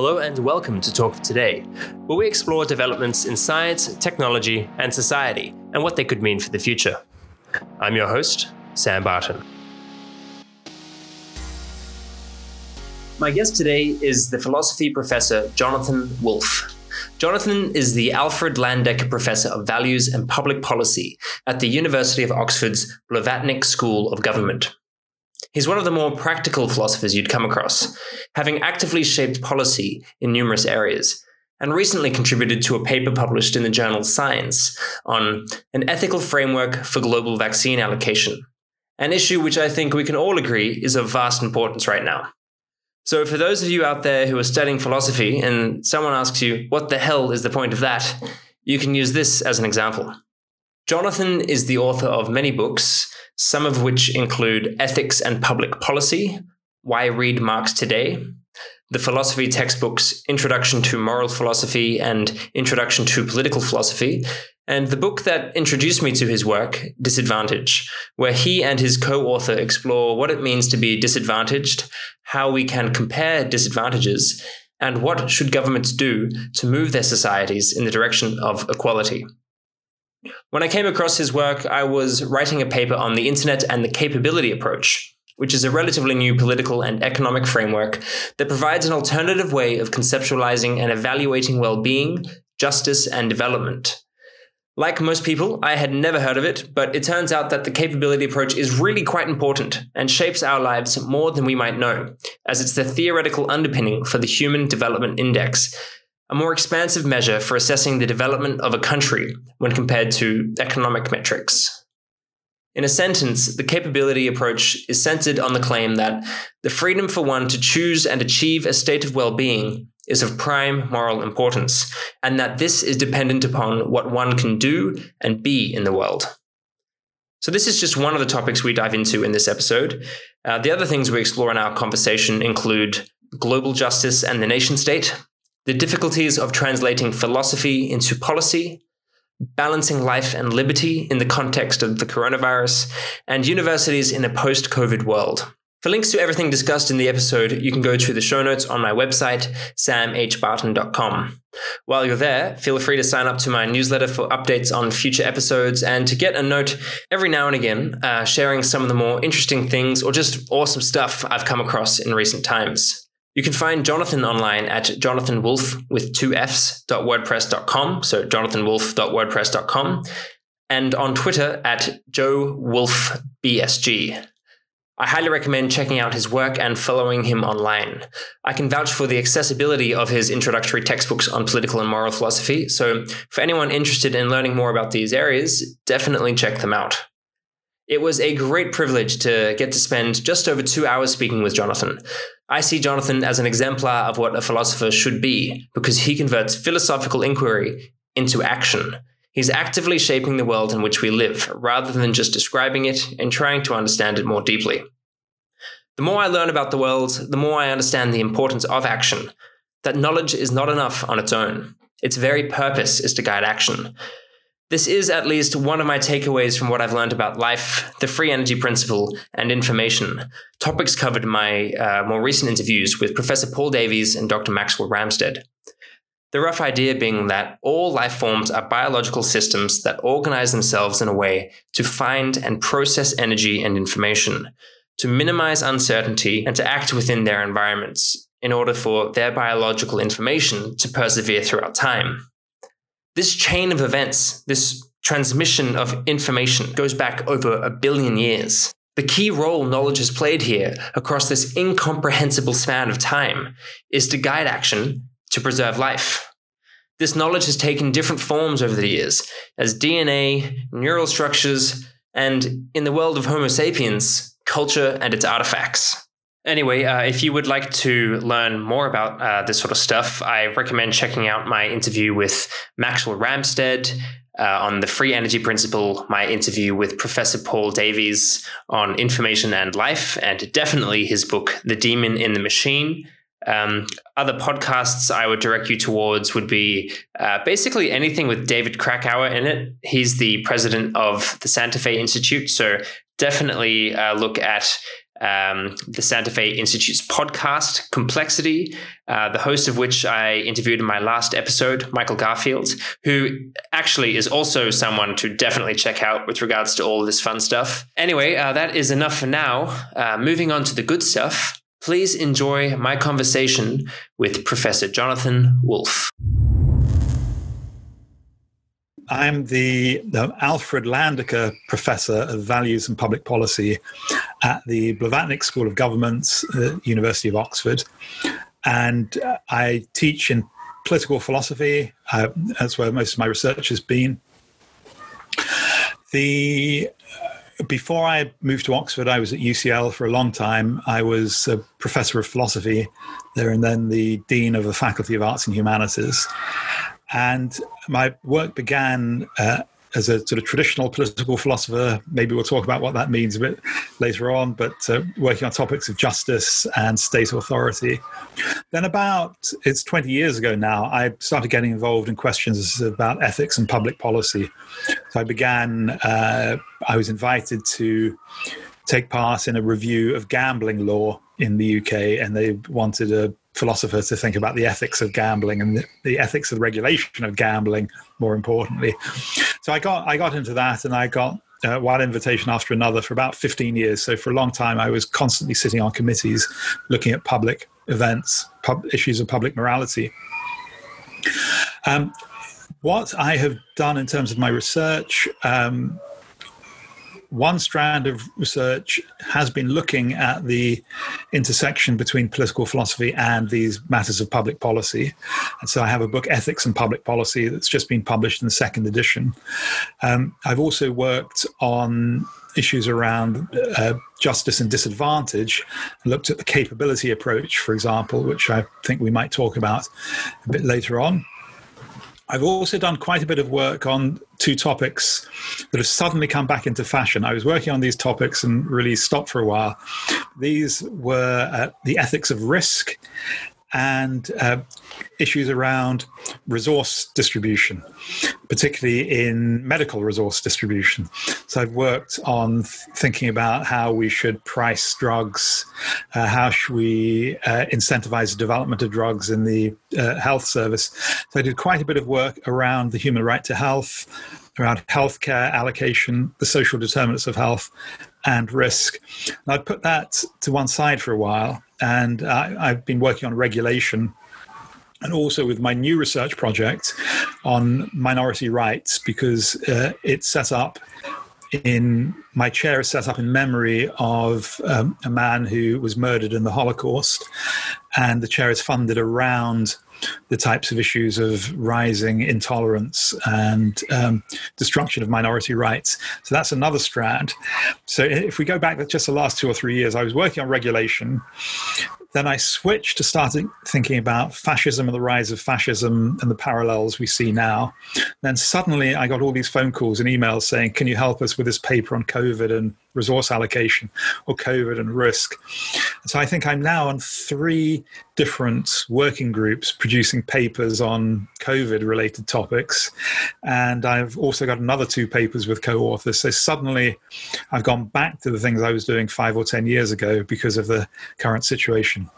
Hello and welcome to Talk of Today, where we explore developments in science, technology, and society, and what they could mean for the future. I'm your host, Sam Barton. My guest today is the philosophy professor Jonathan Wolff. Jonathan is the Alfred Landecker Professor of Values and Public Policy at the University of Oxford's Blavatnik School of Government. He's one of the more practical philosophers you'd come across, having actively shaped policy in numerous areas, and recently contributed to a paper published in the journal Science on an ethical framework for global vaccine allocation, an issue which I think we can all agree is of vast importance right now. So, for those of you out there who are studying philosophy and someone asks you, what the hell is the point of that? You can use this as an example. Jonathan is the author of many books, some of which include Ethics and Public Policy, Why Read Marx Today, the philosophy textbooks Introduction to Moral Philosophy and Introduction to Political Philosophy, and the book that introduced me to his work, Disadvantage, where he and his co author explore what it means to be disadvantaged, how we can compare disadvantages, and what should governments do to move their societies in the direction of equality. When I came across his work, I was writing a paper on the internet and the capability approach, which is a relatively new political and economic framework that provides an alternative way of conceptualizing and evaluating well being, justice, and development. Like most people, I had never heard of it, but it turns out that the capability approach is really quite important and shapes our lives more than we might know, as it's the theoretical underpinning for the Human Development Index, a more expansive measure for assessing the development of a country when compared to economic metrics. In a sentence, the capability approach is centered on the claim that the freedom for one to choose and achieve a state of well being is of prime moral importance, and that this is dependent upon what one can do and be in the world. So, this is just one of the topics we dive into in this episode. Uh, the other things we explore in our conversation include global justice and the nation state, the difficulties of translating philosophy into policy, balancing life and liberty in the context of the coronavirus, and universities in a post COVID world. For links to everything discussed in the episode, you can go to the show notes on my website, samhbarton.com. While you're there, feel free to sign up to my newsletter for updates on future episodes and to get a note every now and again, uh, sharing some of the more interesting things or just awesome stuff I've come across in recent times. You can find Jonathan online at jonathanwolff with two F's .wordpress.com, so jonathanwolff.wordpress.com and on Twitter at joewolfbsg. I highly recommend checking out his work and following him online. I can vouch for the accessibility of his introductory textbooks on political and moral philosophy, so for anyone interested in learning more about these areas, definitely check them out. It was a great privilege to get to spend just over two hours speaking with Jonathan. I see Jonathan as an exemplar of what a philosopher should be because he converts philosophical inquiry into action. He's actively shaping the world in which we live rather than just describing it and trying to understand it more deeply. The more I learn about the world, the more I understand the importance of action, that knowledge is not enough on its own. Its very purpose is to guide action. This is at least one of my takeaways from what I've learned about life, the free energy principle, and information, topics covered in my uh, more recent interviews with Professor Paul Davies and Dr. Maxwell Ramstead. The rough idea being that all life forms are biological systems that organize themselves in a way to find and process energy and information, to minimize uncertainty, and to act within their environments in order for their biological information to persevere throughout time. This chain of events, this transmission of information, goes back over a billion years. The key role knowledge has played here across this incomprehensible span of time is to guide action to preserve life. This knowledge has taken different forms over the years as DNA, neural structures, and in the world of Homo sapiens, culture and its artifacts. Anyway, uh, if you would like to learn more about uh, this sort of stuff, I recommend checking out my interview with Maxwell Ramstead uh, on the free energy principle, my interview with Professor Paul Davies on information and life, and definitely his book, The Demon in the Machine. Um, other podcasts I would direct you towards would be uh, basically anything with David Krakauer in it. He's the president of the Santa Fe Institute. So definitely uh, look at um, the Santa Fe Institute's podcast, Complexity, uh, the host of which I interviewed in my last episode, Michael Garfield, who actually is also someone to definitely check out with regards to all this fun stuff. Anyway, uh, that is enough for now. Uh, moving on to the good stuff, please enjoy my conversation with Professor Jonathan Wolff. I'm the, the, Alfred Landecker Professor of Values and Public Policy at the Blavatnik School of Government, uh, University of Oxford. And uh, I teach in political philosophy. Uh, that's where most of my research has been. The before I moved to Oxford, I was at UCL for a long time. I was a professor of philosophy there and then the dean of the Faculty of Arts and Humanities. And my work began uh, as a sort of traditional political philosopher. Maybe we'll talk about what that means a bit later on, but uh, working on topics of justice and state authority. Then, about it's 20 years ago now, I started getting involved in questions about ethics and public policy. So I began, uh, I was invited to take part in a review of gambling law in the UK, and they wanted a philosopher to think about the ethics of gambling and the, the, ethics of the regulation of gambling more importantly. So i got i got into that and i got uh, one invitation after another for about 15 years. So for a long time i was constantly sitting on committees looking at public events pub, issues of public morality. Um, what i have done in terms of my research um, one strand of research has been looking at the intersection between political philosophy and these matters of public policy. And so I have a book, Ethics and Public Policy, that's just been published in the second edition. Um, I've also worked on issues around uh, justice and disadvantage, looked at the capability approach, for example, which I think we might talk about a bit later on. I've also done quite a bit of work on two topics that have suddenly come back into fashion. I was working on these topics and really stopped for a while. These were uh, the ethics of risk and uh, issues around resource distribution, particularly in medical resource distribution. So I've worked on thinking about how we should price drugs, uh, how should we uh, incentivize the development of drugs in the uh, health service. So I did quite a bit of work around the human right to health, around healthcare allocation, the social determinants of health, and risk. And I put that to one side for a while, and I, I've been working on regulation and also with my new research project on minority rights because uh, it's set up in my chair is set up in memory of um, a man who was murdered in the Holocaust, and the chair is funded around the types of issues of rising intolerance and um, destruction of minority rights. So that's another strand. So if we go back just the last two or three years, I was working on regulation then I switched to starting thinking about fascism and the rise of fascism and the parallels we see now. Then suddenly I got all these phone calls and emails saying, Can you help us with this paper on COVID and resource allocation or COVID and risk? So I think I'm now on three different working groups producing papers on COVID related topics. And I've also got another two papers with co authors. So suddenly I've gone back to the things I was doing five or 10 years ago because of the current situation.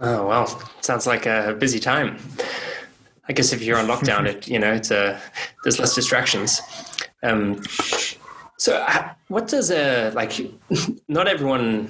Oh well, sounds like a busy time. I guess if you're on lockdown, it you know it's a there's less distractions. Um, so, what does a like? Not everyone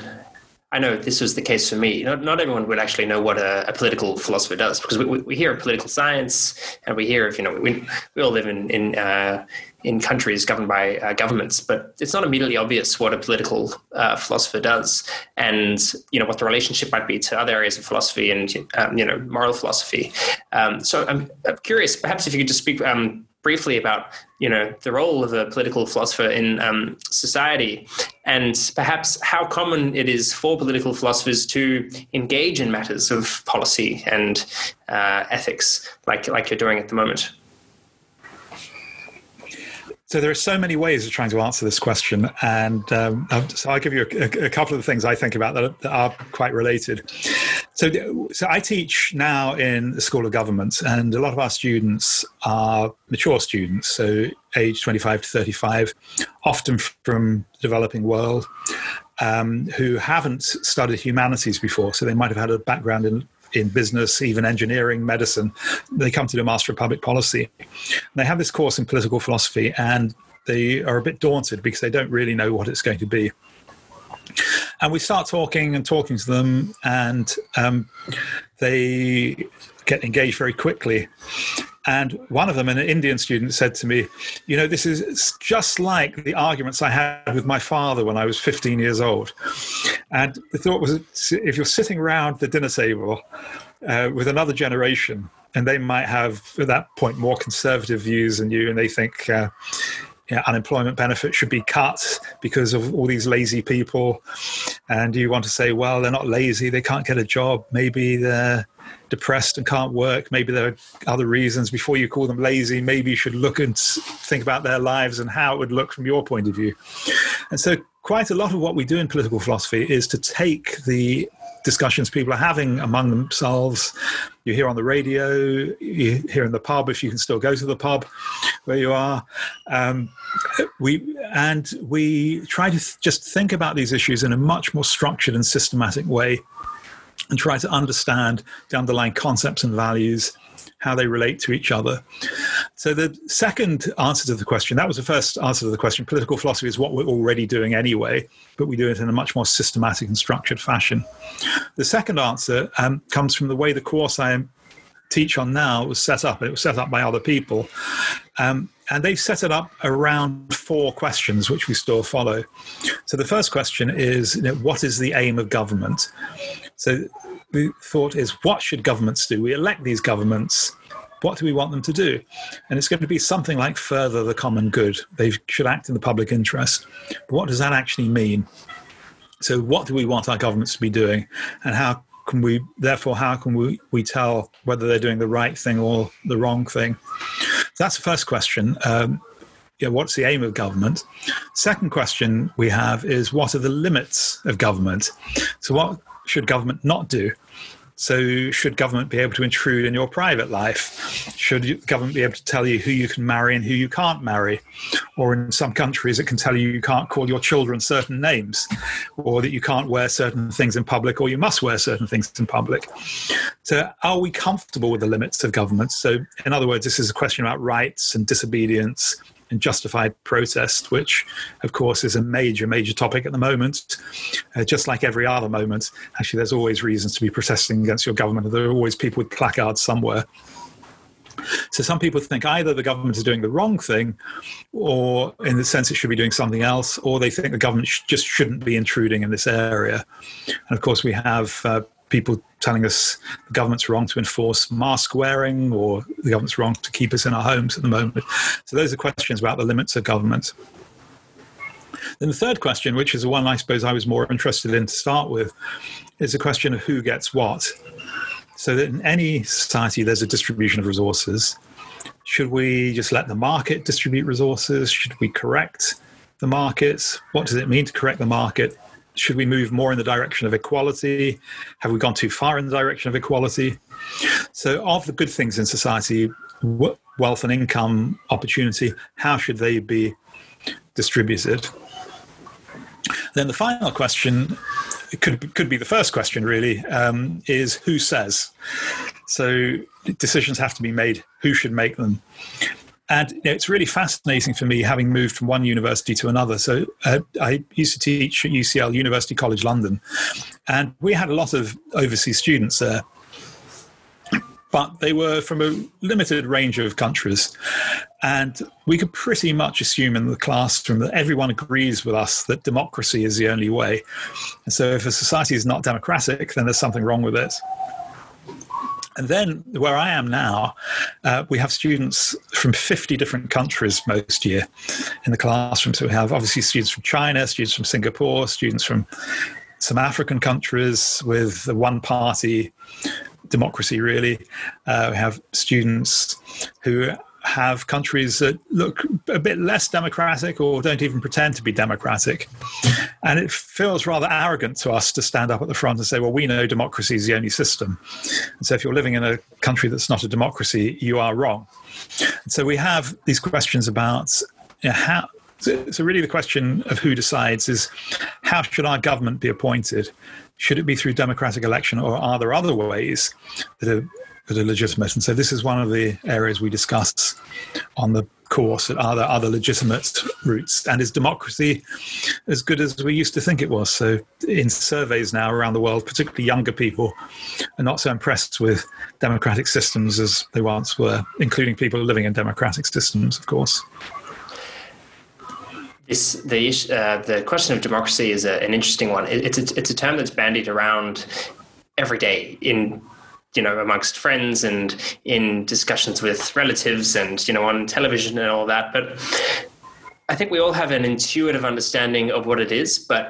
I know this was the case for me. Not, not everyone would actually know what a, a political philosopher does because we, we, hear of political science and we hear of, you know, we, we all live in, in, uh, in countries governed by uh, governments, but it's not immediately obvious what a political uh, philosopher does and, you know, what the relationship might be to other areas of philosophy and, um, you know, moral philosophy. Um, so I'm, I'm, curious, perhaps if you could just speak um, briefly about you know the role of a political philosopher in um, society and perhaps how common it is for political philosophers to engage in matters of policy and uh, ethics like like you're doing at the moment so there are so many ways of trying to answer this question, and um, so I'll give you a, a, couple of the things I think about that, that are quite related. So, so I teach now in the School of Government, and a lot of our students are mature students, so age 25 to 35, often from the developing world. um, who haven't studied humanities before. So they might have had a background in in business, even engineering, medicine. They come to do a Master of Public Policy. And they have this course in political philosophy, and they are a bit daunted because they don't really know what it's going to be. And we start talking and talking to them, and um, they get engaged very quickly. And one of them, an Indian student, said to me, You know, this is just like the arguments I had with my father when I was 15 years old. And the thought was if you're sitting around the dinner table uh, with another generation, and they might have, at that point, more conservative views than you, and they think, uh, unemployment benefits should be cut because of all these lazy people. And you want to say, well, they're not lazy, they can't get a job. Maybe they're depressed and can't work. Maybe there are other reasons. Before you call them lazy, maybe you should look and think about their lives and how it would look from your point of view. And so, quite a lot of what we do in political philosophy is to take the discussions people are having among themselves. You hear on the radio, you hear in the pub if you can still go to the pub where you are. Um, we and we try to th- just think about these issues in a much more structured and systematic way and try to understand the underlying concepts and values, how they relate to each other. So, the second answer to the question that was the first answer to the question political philosophy is what we're already doing anyway, but we do it in a much more systematic and structured fashion. The second answer um, comes from the way the course I teach on now was set up. It was set up by other people. Um, and they've set it up around four questions, which we still follow. So the first question is, you know, what is the aim of government? So the thought is, what should governments do? We elect these governments. What do we want them to do? And it's going to be something like further the common good. They should act in the public interest. But what does that actually mean? So, what do we want our governments to be doing? And how can we, therefore, how can we, we tell whether they're doing the right thing or the wrong thing? That's the first question. Um, yeah, what's the aim of government? Second question we have is what are the limits of government? So, what should government not do? So, should government be able to intrude in your private life? Should government be able to tell you who you can marry and who you can't marry? Or in some countries, it can tell you you can't call your children certain names, or that you can't wear certain things in public, or you must wear certain things in public. So, are we comfortable with the limits of government? So, in other words, this is a question about rights and disobedience and justified protest, which, of course, is a major, major topic at the moment. Uh, just like every other moment, actually, there's always reasons to be protesting against your government. There are always people with placards somewhere. So some people think either the government is doing the wrong thing, or in the sense it should be doing something else, or they think the government sh- just shouldn't be intruding in this area. And of course, we have uh, people telling us the government's wrong to enforce mask wearing or the government's wrong to keep us in our homes at the moment. So those are questions about the limits of government. Then the third question, which is the one I suppose I was more interested in to start with, is the question of who gets what. So that in any society, there's a distribution of resources. Should we just let the market distribute resources? Should we correct the markets? What does it mean to correct the market? Should we move more in the direction of equality? Have we gone too far in the direction of equality? So, of the good things in society, wealth and income, opportunity, how should they be distributed? Then the final question, it could could be the first question really, um, is who says? So decisions have to be made. Who should make them? And you know, it's really fascinating for me having moved from one university to another. So uh, I used to teach at UCL, University College London, and we had a lot of overseas students there. But they were from a limited range of countries. And we could pretty much assume in the classroom that everyone agrees with us that democracy is the only way. And so if a society is not democratic, then there's something wrong with it. And then where I am now, uh, we have students from 50 different countries most year in the classroom. So we have obviously students from China, students from Singapore, students from some African countries with the one party democracy, really. Uh, we have students who have countries that look a bit less democratic or don't even pretend to be democratic. And it feels rather arrogant to us to stand up at the front and say, well, we know democracy is the only system. And so if you're living in a country that's not a democracy, you are wrong. And so we have these questions about you know, how, so, so really the question of who decides is how should our government be appointed? Should it be through democratic election, or are there other ways that are that are legitimate? And so this is one of the areas we discuss on the course. Are there other legitimate routes? And is democracy as good as we used to think it was? So in surveys now around the world, particularly younger people are not so impressed with democratic systems as they once were, including people living in democratic systems, of course. This, the uh, the question of democracy is a, an interesting one. It, it's a, it's a term that's bandied around every day in you know amongst friends and in discussions with relatives and you know on television and all that. But I think we all have an intuitive understanding of what it is, but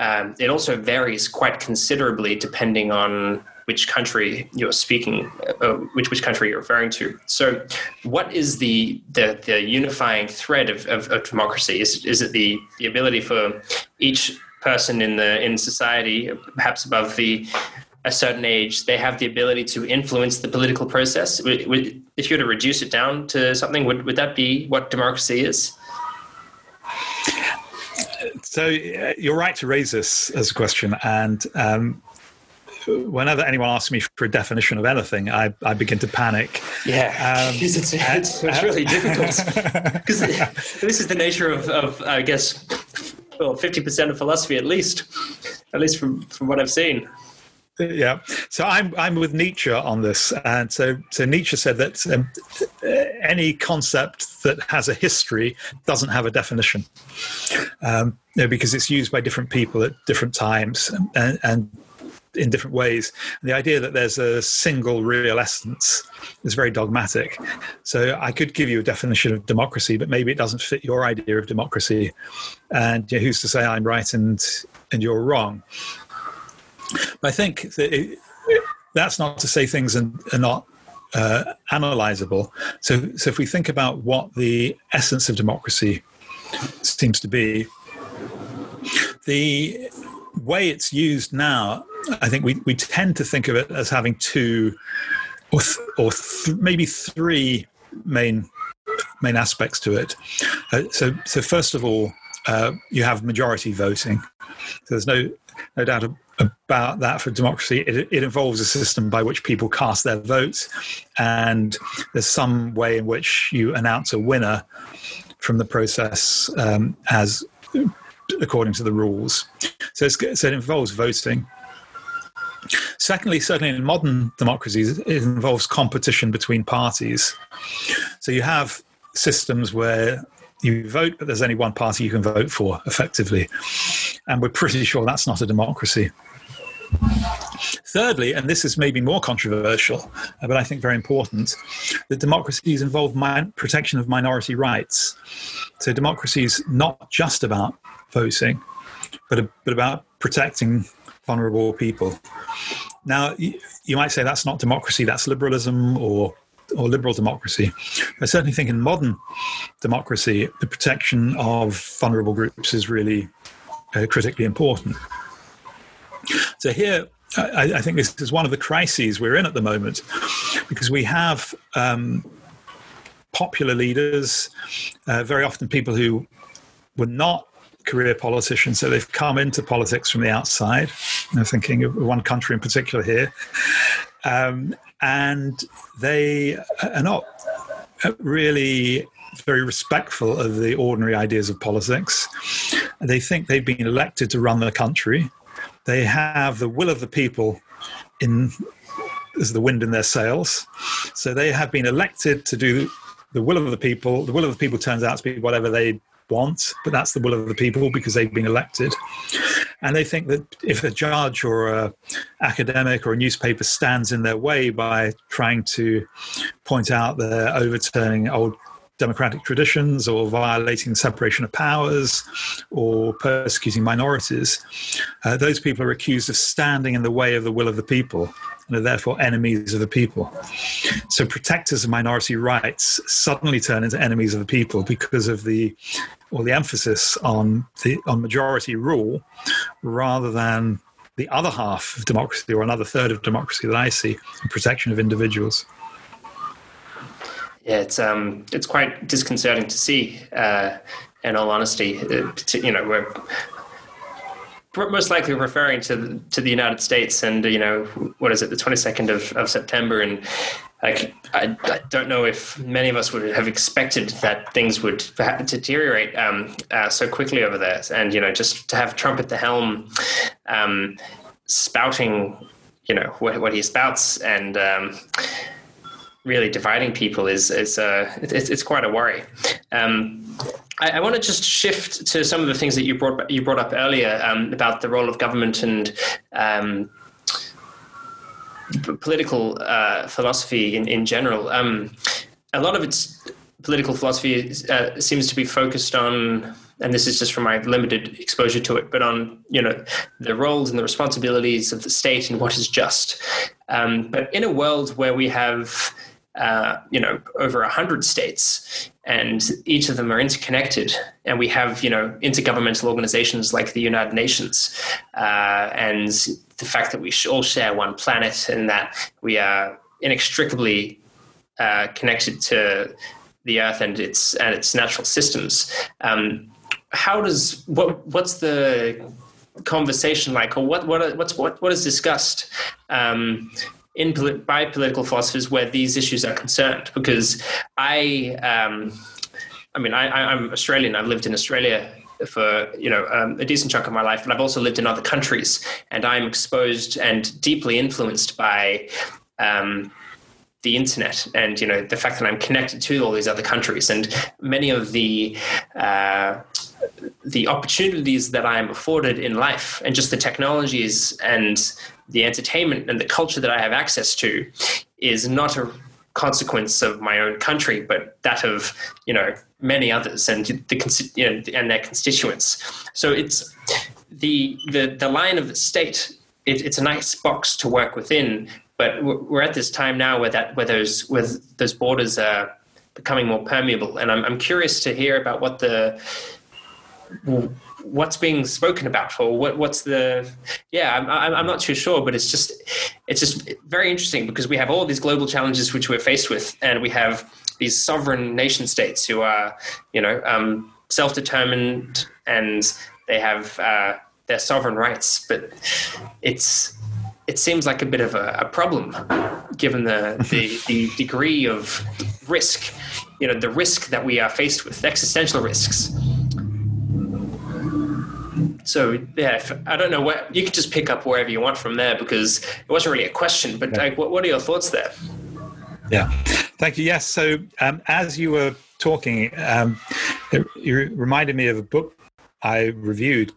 um, it also varies quite considerably depending on which country you're speaking, uh, which which country you're referring to. So, what is the the, the unifying thread of, of, of, democracy? Is is it the the ability for each person in the in society, perhaps above the a certain age, they have the ability to influence the political process? If you were to reduce it down to something, would would that be what democracy is? So uh, you're right to raise this as a question, and um, whenever anyone asks me for a definition of anything, I, I begin to panic. Yeah, um, it's, it's, it's, it's, really difficult because this is the nature of, of I guess, well, fifty percent of philosophy at least, at least from from what I've seen. Yeah, so I'm I'm with Nietzsche on this, and so so Nietzsche said that um, any concept that has a history doesn't have a definition, um, you know, because it's used by different people at different times, and, and in different ways. And the idea that there's a single real essence is very dogmatic. So I could give you a definition of democracy, but maybe it doesn't fit your idea of democracy. And you know, who's to say I'm right and and you're wrong? I think that it, that's not to say things are, are not uh, analyzable. So, so if we think about what the essence of democracy seems to be, the way it's used now, I think we, we tend to think of it as having two or, th- or th- maybe three main main aspects to it. Uh, so, so first of all, uh, you have majority voting. So there's no no doubt about that for democracy. It, it, involves a system by which people cast their votes, and there's some way in which you announce a winner from the process um, as according to the rules. So, so it involves voting. Secondly, certainly in modern democracies, it involves competition between parties. So you have systems where you vote, but there's only one party you can vote for effectively. And we're pretty sure that's not a democracy. Thirdly, and this is maybe more controversial, but I think very important, that democracies involve protection of minority rights. So democracy is not just about voting, but, but about protecting vulnerable people. Now, you, you might say that's not democracy, that's liberalism or or liberal democracy. I certainly think in modern democracy, the protection of vulnerable groups is really uh, critically important. So here, I, I, think this is one of the crises we're in at the moment, because we have um, popular leaders, uh, very often people who were not career politicians, so they've come into politics from the outside. I'm thinking of one country in particular here, um, and they are not really very respectful of the ordinary ideas of politics. They think they've been elected to run the country. They have the will of the people in as the wind in their sails. So they have been elected to do the will of the people. The will of the people turns out to be whatever they want, but that's the will of the people because they've been elected. And they think that if a judge or a academic or a newspaper stands in their way by trying to point out they're overturning old democratic traditions or violating separation of powers or persecuting minorities, uh, those people are accused of standing in the way of the will of the people and are therefore enemies of the people. So protectors of minority rights suddenly turn into enemies of the people because of the or the emphasis on the on majority rule rather than the other half of democracy or another third of democracy that I see, protection of individuals. It's um, it's quite disconcerting to see. Uh, in all honesty, it, you know, we're most likely referring to the, to the United States, and you know, what is it, the twenty second of, of September, and I, I, I, don't know if many of us would have expected that things would deteriorate um, uh, so quickly over there, and you know, just to have Trump at the helm, um, spouting, you know, what, what he spouts, and um, really dividing people is is uh, it's, it's quite a worry. Um, I, I, want to just shift to some of the things that you brought you brought up earlier um, about the role of government and um, political uh, philosophy in in general. Um, a lot of its political philosophy uh, seems to be focused on and this is just from my limited exposure to it, but on you know the roles and the responsibilities of the state and what is just. Um, but in a world where we have uh, you know over a hundred states, and each of them are interconnected, and we have you know intergovernmental organizations like the United Nations, uh, and the fact that we all share one planet and that we are inextricably uh, connected to the Earth and its and its natural systems. Um, how does what what's the conversation like, or what what what's what what is discussed um, in by political philosophers where these issues are concerned? Because I, um, I mean, I, am Australian. I've lived in Australia for you know um, a decent chunk of my life, but I've also lived in other countries, and I'm exposed and deeply influenced by. Um, the internet and you know the fact that I'm connected to all these other countries and many of the uh, the opportunities that I am afforded in life and just the technologies and the entertainment and the culture that I have access to is not a consequence of my own country, but that of you know many others and the you know, and their constituents. So it's the the the line of the state. It, it's a nice box to work within, but we're at this time now where that where those where those borders are becoming more permeable, and I'm I'm curious to hear about what the what's being spoken about or what, what's the yeah I'm, I'm not too sure but it's just it's just very interesting because we have all these global challenges which we're faced with and we have these sovereign nation states who are you know um, self-determined and they have uh, their sovereign rights but it's it seems like a bit of a, a problem given the, the, the degree of risk you know the risk that we are faced with existential risks so yeah, I don't know what you can just pick up wherever you want from there because it wasn't really a question. But yeah. like, what, what are your thoughts there? Yeah, thank you. Yes. So um, as you were talking, um, it, you reminded me of a book I reviewed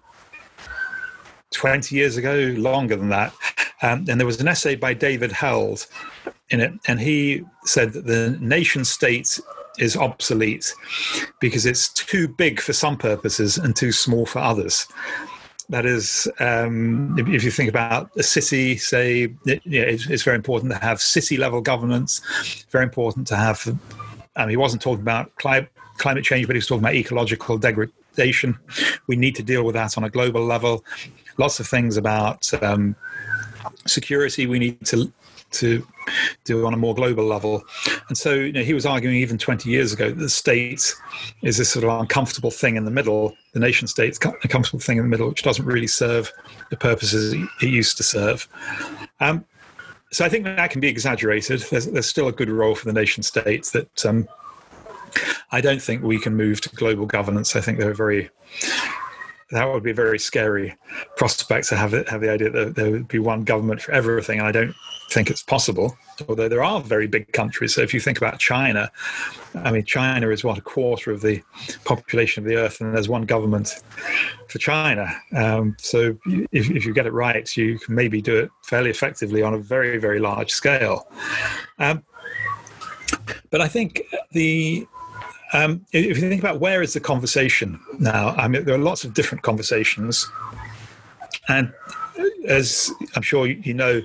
20 years ago, longer than that. Um, and there was an essay by David Held in it, and he said that the nation state is obsolete because it's too big for some purposes and too small for others. That is, um, if, if, you think about a city, say, it, yeah, it's, it's, very important to have city level governance, very important to have. Um, he wasn't talking about climate, climate change, but he was talking about ecological degradation. We need to deal with that on a global level. Lots of things about um, security we need to to do on a more global level. And so, you know, he was arguing even 20 years ago that the state is this sort of uncomfortable thing in the middle, the nation state's a comfortable thing in the middle, which doesn't really serve the purposes it used to serve. Um, so I think that can be exaggerated. There's, there's, still a good role for the nation states that um, I don't think we can move to global governance. I think they're very that would be a very scary prospect to have it, have the idea that there would be one government for everything. And I don't think it's possible, although there are very big countries. So if you think about China, I mean, China is what a quarter of the population of the earth, and there's one government for China. Um, so if, if, you get it right, you can maybe do it fairly effectively on a very, very large scale. Um, but I think the um, if you think about where is the conversation now, I mean, there are lots of different conversations, and as I'm sure you know,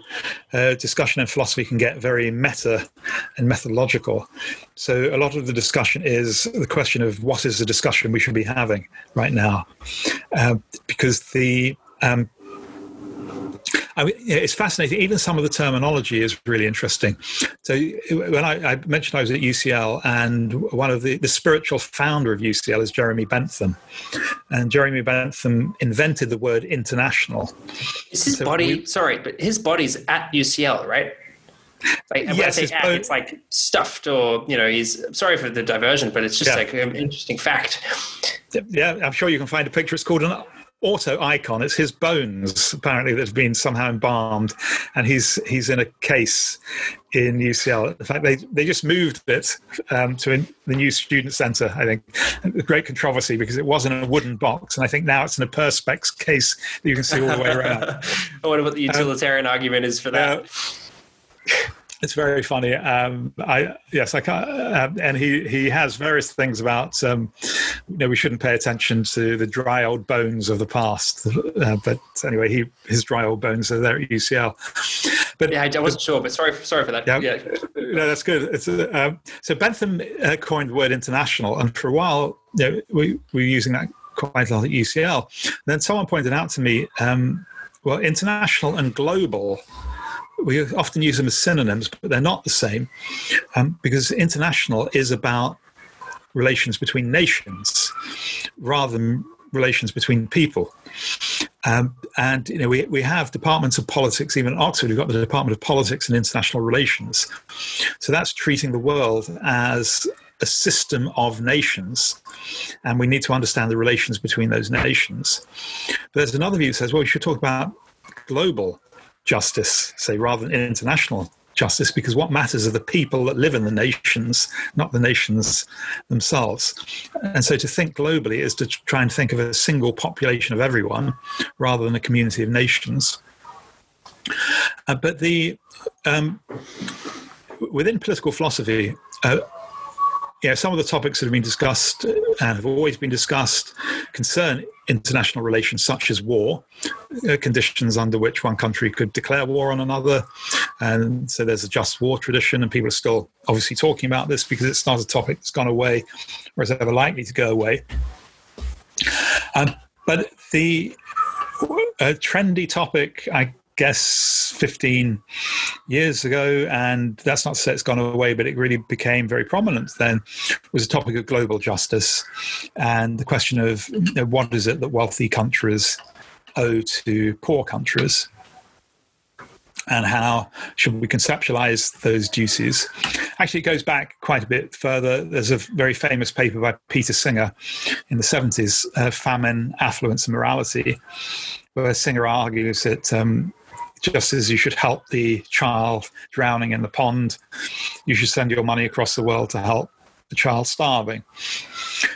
uh, discussion and philosophy can get very meta and methodological. So a lot of the discussion is the question of what is the discussion we should be having right now, uh, because the um, I mean, it's fascinating. Even some of the terminology is really interesting. So when I, I mentioned I was at UCL, and one of the the spiritual founder of UCL is Jeremy Bentham, and Jeremy Bentham invented the word international. Is his so body we, sorry, but his body's at UCL, right? Like, yes, I say at, it's like stuffed, or you know, he's sorry for the diversion, but it's just yeah. like an interesting fact. Yeah, I'm sure you can find a picture. It's called an auto icon. It's his bones apparently that have been somehow embalmed, and he's he's in a case in UCL. In fact, they they just moved it um, to in, the new student centre. I think a great controversy because it was in a wooden box, and I think now it's in a perspex case that you can see all the way around. I wonder what the utilitarian um, argument is for that. Uh, it's very funny. Um, I yes, I can't. Uh, and he he has various things about um, you know we shouldn't pay attention to the dry old bones of the past. Uh, but anyway, he his dry old bones are there at UCL. But yeah, I wasn't but, sure, but sorry sorry for that. Yeah, yeah. no, that's good. It's, uh, um, so Bentham uh, coined the word international, and for a while, you know, we, we were using that quite a lot at UCL. And then someone pointed out to me, um, well, international and global we often use them as synonyms, but they're not the same um, because international is about relations between nations rather than relations between people. Um, and you know, we, we have departments of politics, even at Oxford, we've got the Department of Politics and International Relations. So that's treating the world as a system of nations, and we need to understand the relations between those nations. But there's another view that says, well, we should talk about global justice, say, rather than international justice, because what matters are the people that live in the nations, not the nations themselves. And so to think globally is to try and think of a single population of everyone rather than a community of nations. Uh, but the um, within political philosophy, uh, yeah, some of the topics that have been discussed and have always been discussed concern international relations such as war, uh, conditions under which one country could declare war on another. And so there's a just war tradition, and people are still obviously talking about this because it's not a topic that's gone away or is ever likely to go away. Um, but the uh, trendy topic, I guess 15 years ago and that's not to say it's gone away but it really became very prominent then was a topic of global justice and the question of you know, what is it that wealthy countries owe to poor countries and how should we conceptualize those duties? Actually, it goes back quite a bit further. There's a very famous paper by Peter Singer in the 70s, uh, Famine, Affluence, and Morality, where Singer argues that um, just as you should help the child drowning in the pond, you should send your money across the world to help the child starving.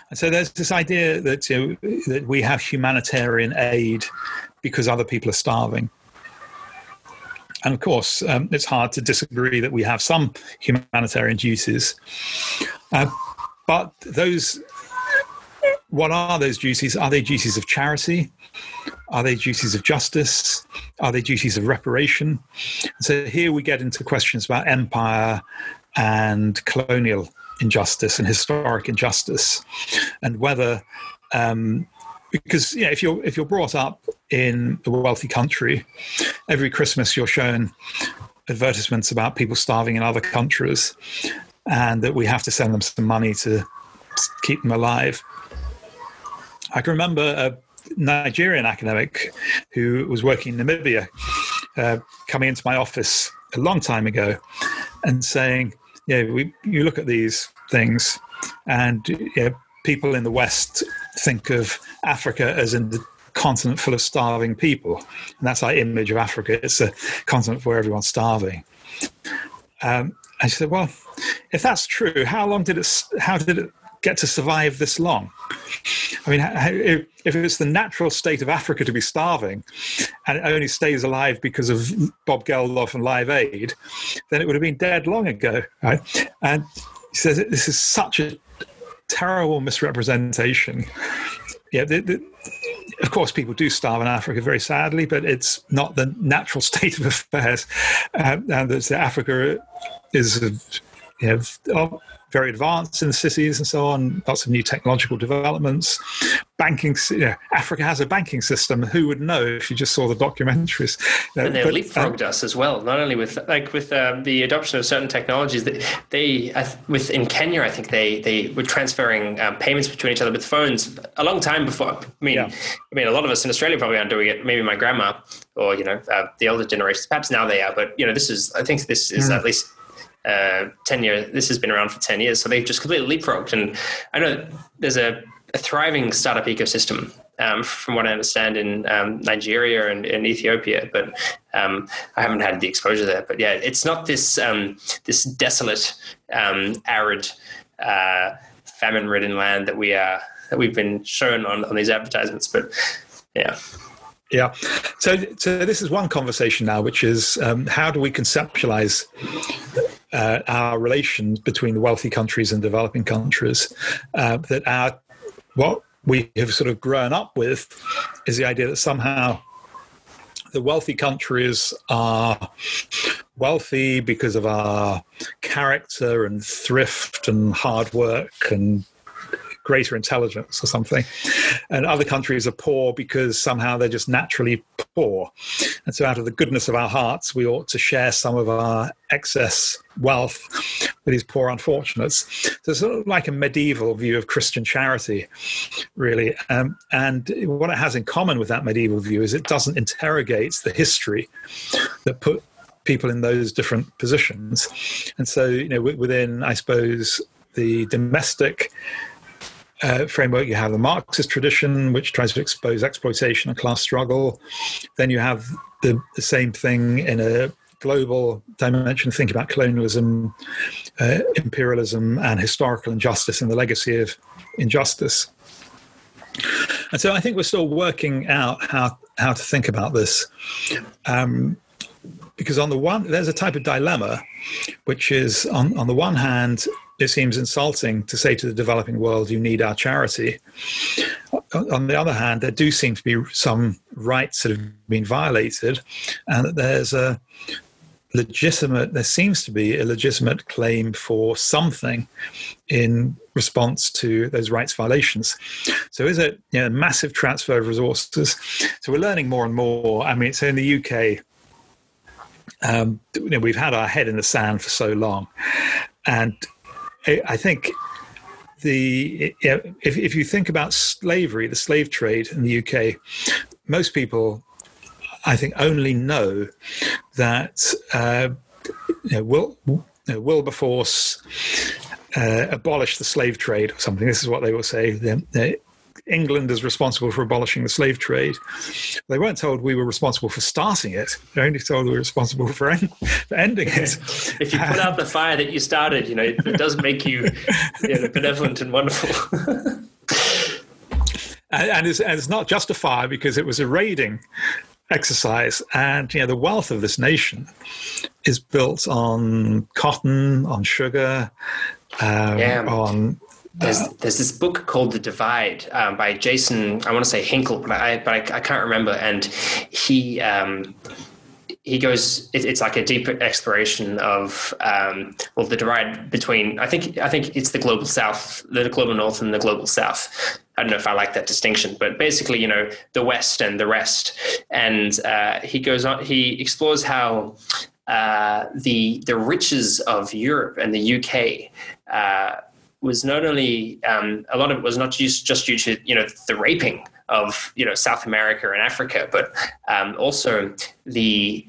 And so there's this idea that, you know, that we have humanitarian aid because other people are starving. And of course, um, it's hard to disagree that we have some humanitarian duties. Uh, but those, what are those duties? Are they duties of charity? Are they duties of justice? Are they duties of reparation? So here we get into questions about empire and colonial injustice and historic injustice, and whether, um, because you know, if you're if you're brought up in a wealthy country, every Christmas you're shown advertisements about people starving in other countries, and that we have to send them some money to keep them alive. I can remember a Nigerian academic who was working in Namibia uh, coming into my office a long time ago and saying, "Yeah, we, you look at these things, and yeah, people in the West think of Africa as in the continent full of starving people, and that's our image of Africa. It's a continent where everyone's starving." Um, I said, "Well, if that's true, how long did it? How did it get to survive this long? I mean, if it's the natural state of Africa to be starving and it only stays alive because of Bob Geldof and Live Aid, then it would have been dead long ago, right? And he says this is such a terrible misrepresentation. Yeah, the, the, of course, people do starve in Africa very sadly, but it's not the natural state of affairs. Um, and that Africa is you know, very advanced in the cities and so on. Lots of new technological developments. Banking, you know, Africa has a banking system. Who would know if you just saw the documentaries? and they leapfrogged um, us as well. Not only with like with um, the adoption of certain technologies that they with in Kenya, I think they they were transferring um, payments between each other with phones a long time before. I mean, yeah. I mean, a lot of us in Australia probably aren't doing it. Maybe my grandma or you know uh, the older generations. Perhaps now they are, but you know this is I think this is mm. at least uh, 10 years. This has been around for 10 years. So they've just completely leapfrogged. And I know there's a, a thriving startup ecosystem, um, from what I understand, in um, Nigeria and Ethiopia. But um, I haven't had the exposure there. But yeah, it's not this um, this desolate, um, arid, uh, famine-ridden land that we are that we've been shown on, on these advertisements. But yeah. Yeah. So, so this is one conversation now, which is um, how do we conceptualize uh, our relations between the wealthy countries and developing countries. Uh, that our what we have sort of grown up with is the idea that somehow the wealthy countries are wealthy because of our character and thrift and hard work and greater intelligence or something. And other countries are poor because somehow they're just naturally poor. And so, out of the goodness of our hearts, we ought to share some of our excess wealth with these poor unfortunates. So, it's sort of like a medieval view of Christian charity, really. Um, and what it has in common with that medieval view is it doesn't interrogate the history that put people in those different positions. And so, you know, within, I suppose, the domestic uh, framework, you have the Marxist tradition, which tries to expose exploitation and class struggle. Then you have the, the same thing in a global dimension, think about colonialism, uh, imperialism, and historical injustice and the legacy of injustice. And so I think we're still working out how, how to think about this. Um, because on the one, there's a type of dilemma, which is on, on the one hand, it seems insulting to say to the developing world, you need our charity. On the other hand, there do seem to be some rights that have been violated, and that there's a legitimate, there seems to be a legitimate claim for something in response to those rights violations. So, is it you know, a massive transfer of resources? So, we're learning more and more. I mean, so in the UK, um, you know, we've had our head in the sand for so long, and I think the if if you think about slavery, the slave trade in the UK, most people, I think, only know that uh, you know, you know, Wilberforce uh, abolished the slave trade or something. This is what they will say. They, England is responsible for abolishing the slave trade. They weren't told we were responsible for starting it. They're only told we were responsible for, en- for ending it. if you put out the fire that you started, you know, it does make you, you know, benevolent and wonderful. and, and, it's, and it's not just a fire because it was a raiding exercise. And you know, the wealth of this nation is built on cotton, on sugar, um, on there's there's this book called The Divide um, by Jason. I want to say Hickel, but I but I, I can't remember. And he um, he goes. It, it's like a deep exploration of um, well the divide between. I think I think it's the global south, the global north, and the global south. I don't know if I like that distinction, but basically, you know, the West and the rest. And uh, he goes on. He explores how uh, the the riches of Europe and the UK. Uh, was not only um, a lot of it was not just just due to you know the raping of you know South America and Africa, but um, also the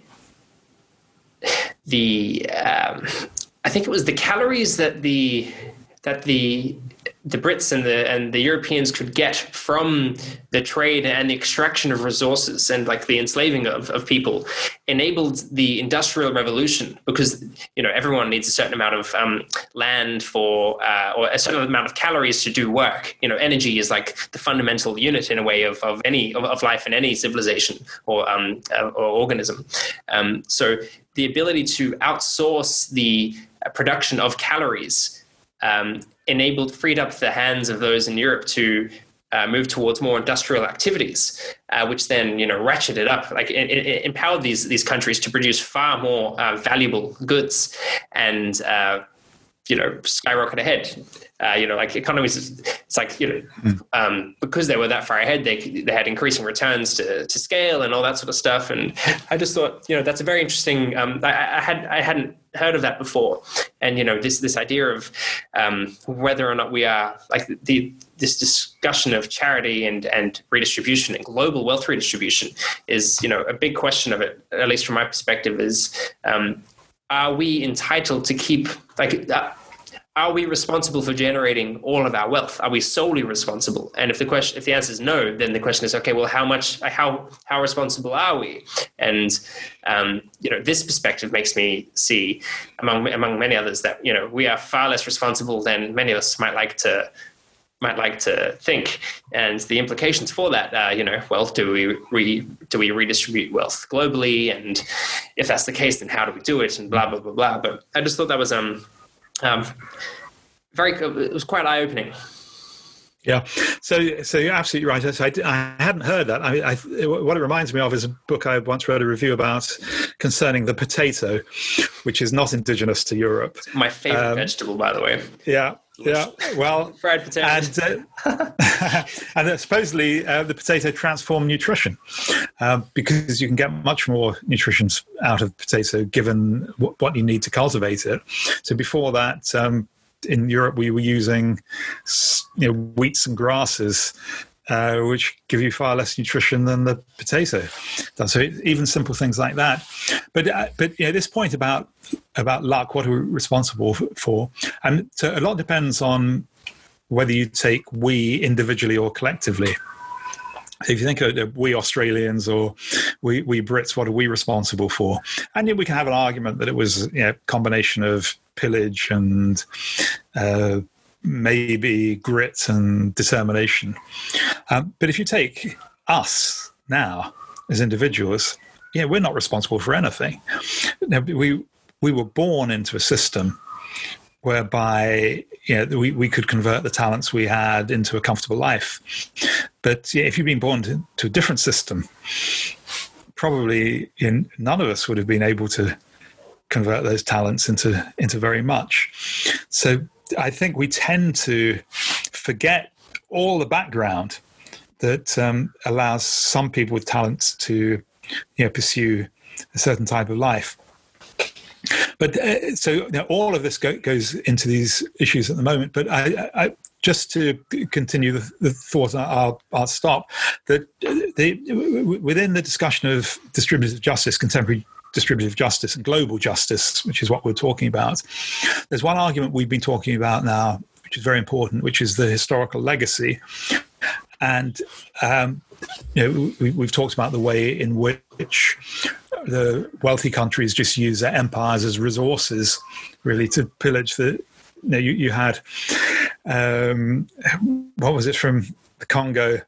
the um, I think it was the calories that the that the the Brits and the and the Europeans could get from the trade and the extraction of resources and like the enslaving of, of people enabled the industrial revolution because you know everyone needs a certain amount of um, land for uh, or a certain amount of calories to do work. You know energy is like the fundamental unit in a way of, of any of, of life in any civilization or um, uh, or organism. Um, so the ability to outsource the production of calories um, enabled, freed up the hands of those in Europe to uh, move towards more industrial activities, uh, which then you know ratcheted up, like it, it empowered these these countries to produce far more uh, valuable goods, and uh, you know skyrocket ahead. Uh, you know, like economies, it's like you know mm. um, because they were that far ahead, they they had increasing returns to, to scale and all that sort of stuff. And I just thought, you know, that's a very interesting. Um, I, I, had I hadn't heard of that before, and you know this this idea of um, whether or not we are like the this discussion of charity and and redistribution and global wealth redistribution is you know a big question of it. At least from my perspective, is um, are we entitled to keep like uh, are we responsible for generating all of our wealth are we solely responsible and if the question if the answer is no then the question is okay well how much how how responsible are we and um, you know this perspective makes me see among among many others that you know we are far less responsible than many of us might like to might like to think. And the implications for that, uh, you know, well, do we re, do we redistribute wealth globally? And if that's the case, then how do we do it? And blah blah blah blah. But I just thought that was um, um very it was quite eye opening. Yeah, so so you're absolutely right. I, I hadn't heard that. I, I, what it reminds me of is a book I once read a review about concerning the potato, which is not indigenous to Europe. My favorite um, vegetable, by the way. Yeah, yeah, well, fried potatoes, and, uh, and supposedly uh, the potato transformed nutrition um, because you can get much more nutrition out of potato given what, what you need to cultivate it. So before that, um, in Europe, we were using you know, wheats and grasses uh, which give you far less nutrition than the potato. So even simple things like that. But uh, but know, this point about about luck, what are we responsible for? And so a lot depends on whether you take we individually or collectively. If you think of we Australians or we, we Brits, what are we responsible for? And we can have an argument that it was you know, a combination of pillage and uh, maybe grit and determination. Um, but if you take us now as individuals, yeah, we're not responsible for anything. we we were born into a system whereby you know, we, we could convert the talents we had into a comfortable life. But yeah, if you've been born to, to a different system, probably know, none of us would have been able to convert those talents into into very much. So I think we tend to forget all the background that um, allows some people with talents to you know, pursue a certain type of life. But uh, so you know, all of this go, goes into these issues at the moment. But I, I just to continue the, the thought, I'll, I'll stop. That the, within the discussion of distributive justice, contemporary distributive justice and global justice, which is what we're talking about. There's one argument we've been talking about now, which is very important, which is the historical legacy. And um, you know, we, we've talked about the way in which the wealthy countries just use their empires as resources, really, to pillage the. You, know, you, you had um, what was it from the Congo?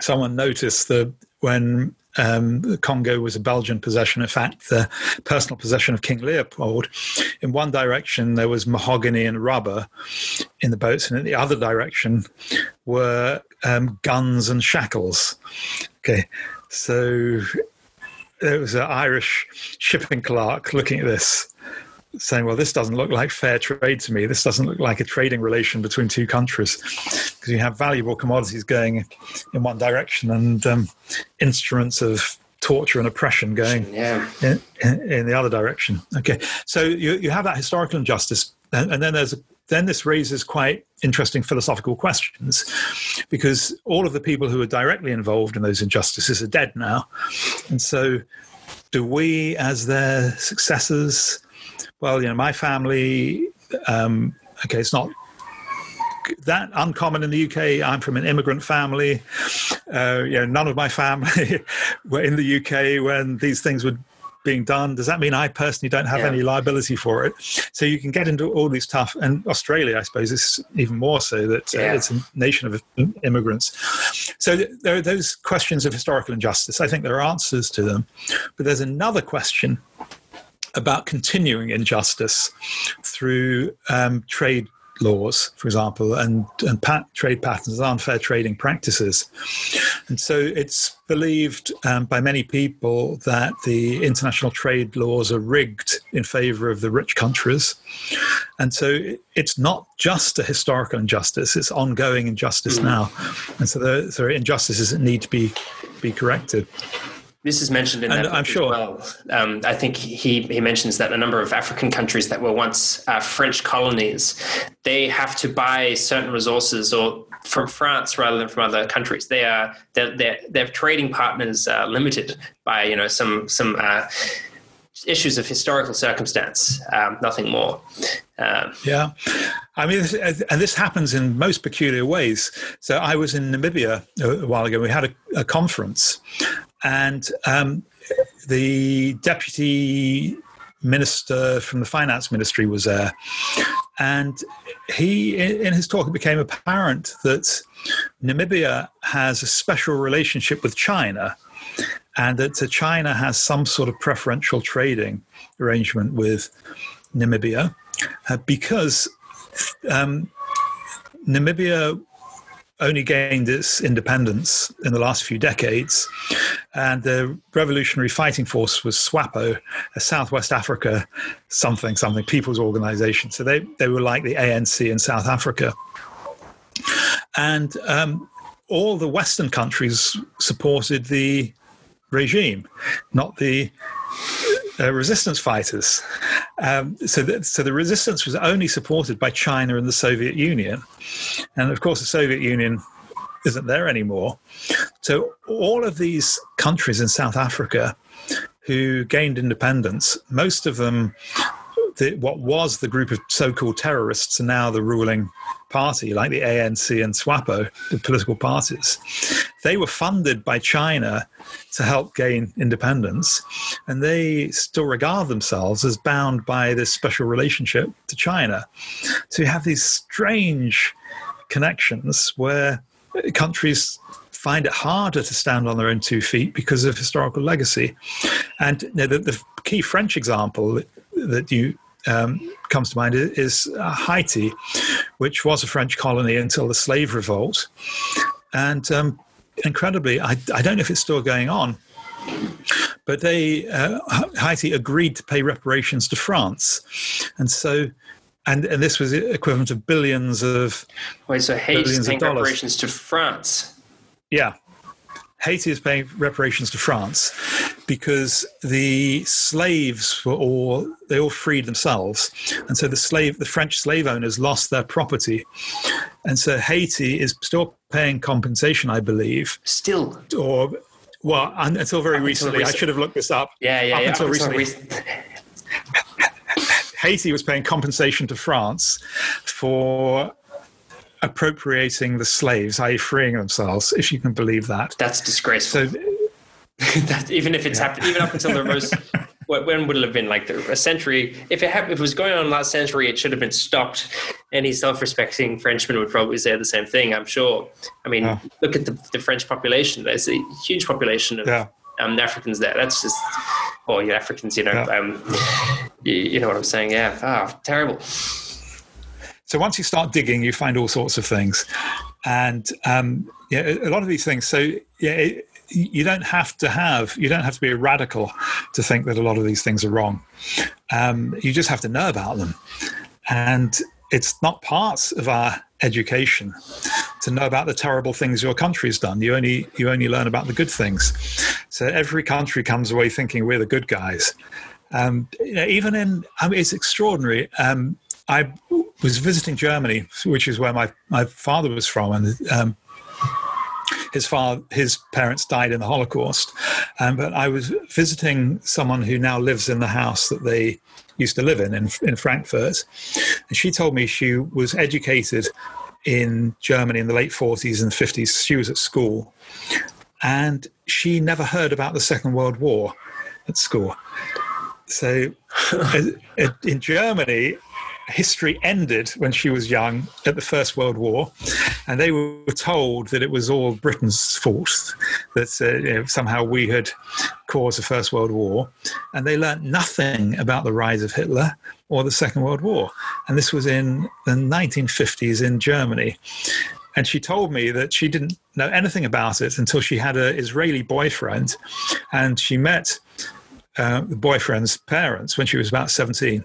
Someone noticed that when um, the Congo was a Belgian possession. In fact, the personal possession of King Leopold. In one direction, there was mahogany and rubber in the boats, and in the other direction were um, guns and shackles. Okay, so there was an Irish shipping clerk looking at this saying, well, this doesn't look like fair trade to me. This doesn't look like a trading relation between two countries because you have valuable commodities going in one direction and um, instruments of torture and oppression going yeah. in, in, the other direction. Okay, so you, you have that historical injustice, and, and then there's a, then this raises quite interesting philosophical questions because all of the people who are directly involved in those injustices are dead now, and so do we, as their successors, well, you know, my family, um, okay, it's not that uncommon in the UK. I'm from an immigrant family. Uh, you know, none of my family were in the UK when these things were being done. Does that mean I personally don't have yeah. any liability for it? So you can get into all these tough, and Australia, I suppose, is even more so that uh, yeah. it's a nation of immigrants. So there are those questions of historical injustice. I think there are answers to them, but there's another question about continuing injustice through um, trade laws, for example, and, and pat- trade patterns, unfair trading practices. And so it's believed um, by many people that the international trade laws are rigged in favor of the rich countries. And so it's not just a historical injustice, it's ongoing injustice mm. now. And so there, there are injustices that need to be, be corrected. This is mentioned in that I'm sure. well. Um, I think he, he mentions that a number of African countries that were once uh, French colonies, they have to buy certain resources or from France rather than from other countries. They are their their, their trading partners are limited by you know some some uh, issues of historical circumstance, um, nothing more. Um, yeah, I mean, and this happens in most peculiar ways. So I was in Namibia a while ago. We had a, a conference, and um, the deputy minister from the finance ministry was there, and he, in his talk, it became apparent that Namibia has a special relationship with China, and that China has some sort of preferential trading arrangement with Namibia uh, because um, Namibia only gained its independence in the last few decades. And the revolutionary fighting force was SWAPO, a Southwest Africa something, something people's organization. So they, they were like the ANC in South Africa. And um, all the Western countries supported the regime, not the uh, resistance fighters. Um, so, that, so the resistance was only supported by China and the Soviet Union, and of course the Soviet Union isn't there anymore. So all of these countries in South Africa who gained independence, most of them, the, what was the group of so-called terrorists, are now the ruling party, like the ANC and SWAPO, the political parties. They were funded by China to help gain independence, and they still regard themselves as bound by this special relationship to China. So you have these strange connections where countries find it harder to stand on their own two feet because of historical legacy. And you know, the, the, key French example that you um, comes to mind is uh, Haiti, which was a French colony until the slave revolt. And um, incredibly, I, I don't know if it's still going on, but they uh, Haiti agreed to pay reparations to France, and so. And, and this was equivalent of billions of wait. So Haiti's paying reparations to France. Yeah, Haiti is paying reparations to France because the slaves were all they all freed themselves, and so the slave the French slave owners lost their property, and so Haiti is still paying compensation, I believe. Still, or well, until very recently, I should have looked this up. Yeah, yeah, up yeah. Until recently. Haiti was paying compensation to France for appropriating the slaves, i.e., freeing themselves, if you can believe that. That's disgraceful. So, that, even if it's yeah. happened, even up until the most, when would it have been like the, a century? If it, happened, if it was going on last century, it should have been stopped. Any self-respecting Frenchman would probably say the same thing. I'm sure. I mean, yeah. look at the, the, French population. There's a huge population of yeah. um, Africans there. That's just, oh, you Africans, you know, um, you, you, know what I'm saying? Yeah, ah, terrible. So once you start digging, you find all sorts of things, and um, yeah, a lot of these things. So yeah. It, you don't have to have you don't have to be a radical to think that a lot of these things are wrong um, you just have to know about them and it's not part of our education to know about the terrible things your country's done you only you only learn about the good things so every country comes away thinking we're the good guys um, you know, even in I mean, it's extraordinary um, I was visiting Germany, which is where my, my father was from, and um, his father, his parents died in the Holocaust. Um, but I was visiting someone who now lives in the house that they used to live in, in in Frankfurt, and she told me she was educated in Germany in the late 40s and 50s. She was at school, and she never heard about the Second World War at school. So in Germany, history ended when she was young at the First World War, and they were told that it was all Britain's fault, that uh, you know, somehow we had caused the First World War, and they learnt nothing about the rise of Hitler or the Second World War. And this was in the 1950s in Germany. And she told me that she didn't know anything about it until she had an Israeli boyfriend, and she met uh, the boyfriend's parents when she was about 17.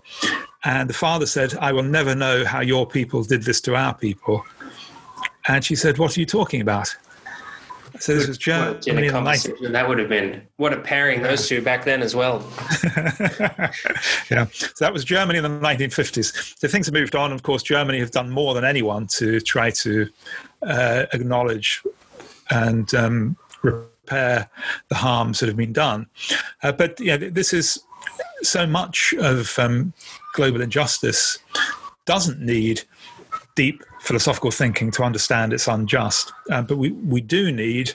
And the father said, I will never know how your people did this to our people. And she said, What are you talking about? So this was Germany in the 90s. That would have been what a pairing those two back then as well. yeah, so that was Germany in the 1950s. So things have moved on. Of course, Germany have done more than anyone to try to uh, acknowledge and um, repair the harms that have been done. Uh, but yeah, this is so much of um, global injustice doesn't need deep philosophical thinking to understand it's unjust. Uh, but we, we do need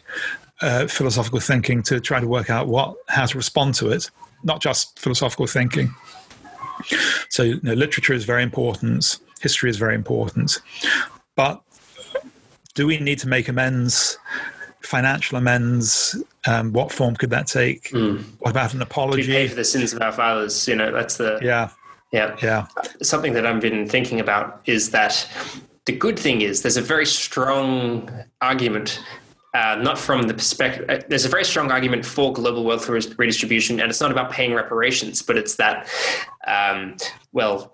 uh, philosophical thinking to try to work out what how to respond to it, not just philosophical thinking. So you know, literature is very important, history is very important, but do we need to make amends? Financial amends. Um, what form could that take? Mm. What about an apology? To pay for the sins of our fathers. You know, that's the yeah, yeah, yeah. Something that I've been thinking about is that the good thing is there's a very strong argument uh, not from the perspective. Uh, there's a very strong argument for global wealth redistribution, and it's not about paying reparations, but it's that, um, well,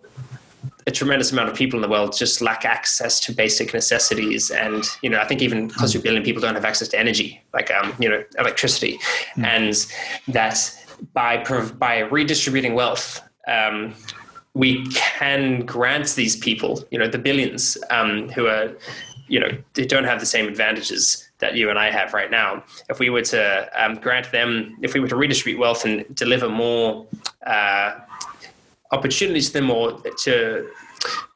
a tremendous amount of people in the world just lack access to basic necessities, and you know, I think even close to a billion people don't have access to energy, like um, you know, electricity, mm. and that by by redistributing wealth. Um, we can grant these people, you know, the billions um, who are, you know, they don't have the same advantages that you and I have right now. If we were to um, grant them, if we were to redistribute wealth and deliver more uh, opportunities to them, or to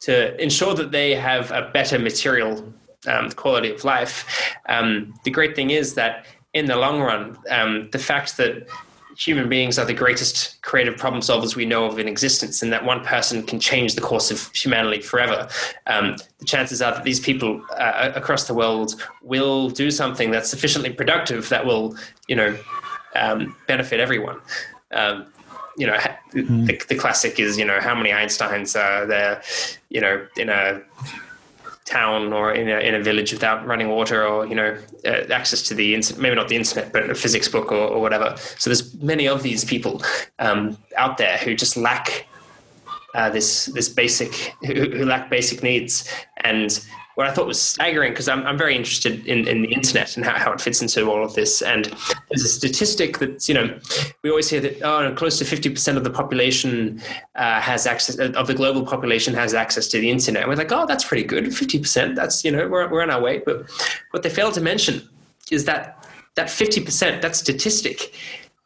to ensure that they have a better material um, quality of life, um, the great thing is that in the long run, um, the fact that human beings are the greatest creative problem solvers we know of in existence, and that one person can change the course of humanity forever. Um, the chances are that these people uh, across the world will do something that's sufficiently productive that will, you know, um, benefit everyone. Um, you know, mm. the, the classic is, you know, how many Einsteins are there, you know, in a town or in a, in a village without running water or you know uh, access to the internet maybe not the internet but a physics book or, or whatever. So there's many of these people um, out there who just lack uh, this this basic who, who, lack basic needs. And what I thought was staggering because I'm, I'm very interested in, in the internet and how, how it fits into all of this. And there's a statistic that, you know, we always hear that, oh, close to 50% of the population uh, has access, of the global population has access to the internet. And we're like, oh, that's pretty good. 50%, that's, you know, we're, we're on our way. But what they fail to mention is that that 50%, that statistic,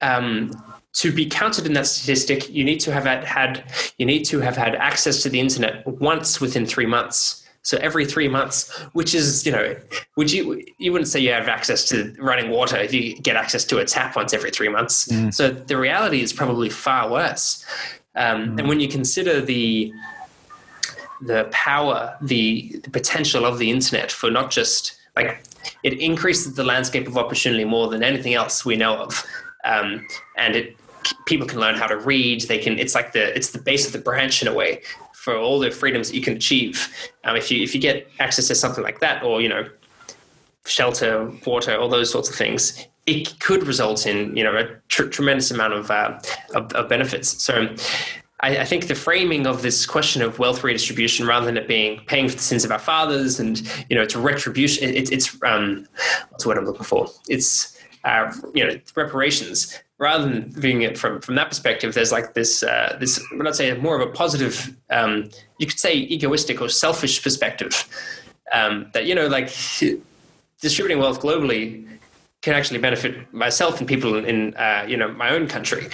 um, to be counted in that statistic, you need to have had, you need to have had access to the internet once within three months. So every three months, which is, you know, would you you wouldn't say you have access to running water if you get access to a tap once every three months. Mm. So the reality is probably far worse. Um, mm. And when you consider the the power, the, the potential of the internet for not just like it increases the landscape of opportunity more than anything else we know of, um, and it people can learn how to read. They can. It's like the it's the base of the branch in a way for all the freedoms that you can achieve. Um, if you if you get access to something like that, or you know, shelter, water, all those sorts of things, it could result in you know a tr- tremendous amount of, uh, of, of benefits. So. I, I, think the framing of this question of wealth redistribution, rather than it being paying for the sins of our fathers, and you know, it's retribution. It, it's um, what's what I'm looking for. It's uh, you know, reparations rather than viewing it from from that perspective, there's like this uh, this I'm not say more of a positive, um, you could say egoistic or selfish perspective um, that you know like distributing wealth globally can actually benefit myself and people in uh, you know my own country,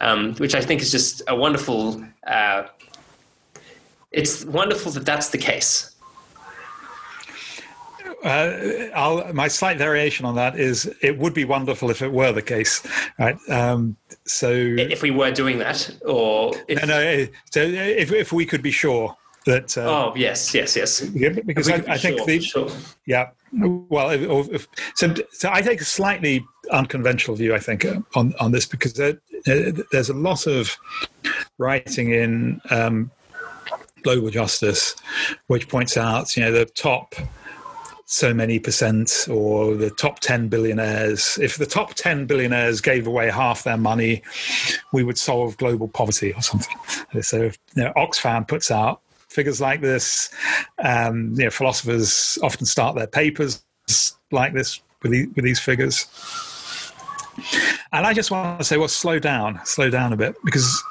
um, which I think is just a wonderful. Uh, it's wonderful that that's the case. Uh, my slight variation on that is it would be wonderful if it were the case, right? Um, so if we were doing that, or if, no, no, eh, so if if we could be sure that. Uh, oh yes, yes, yes. Yeah, because I, be I, think sure, the sure. yeah. Well, if, if, so so I take a slightly unconventional view. I think on on this because there, there's a lot of writing in. Um, global justice, which points out, you know, the top so many percent or the top 10 billionaires. If the top 10 billionaires gave away half their money, we would solve global poverty or something. So, you know, Oxfam puts out figures like this. Um, you know, philosophers often start their papers like this with, the, with these figures. And I just want to say, well, slow down, slow down a bit, because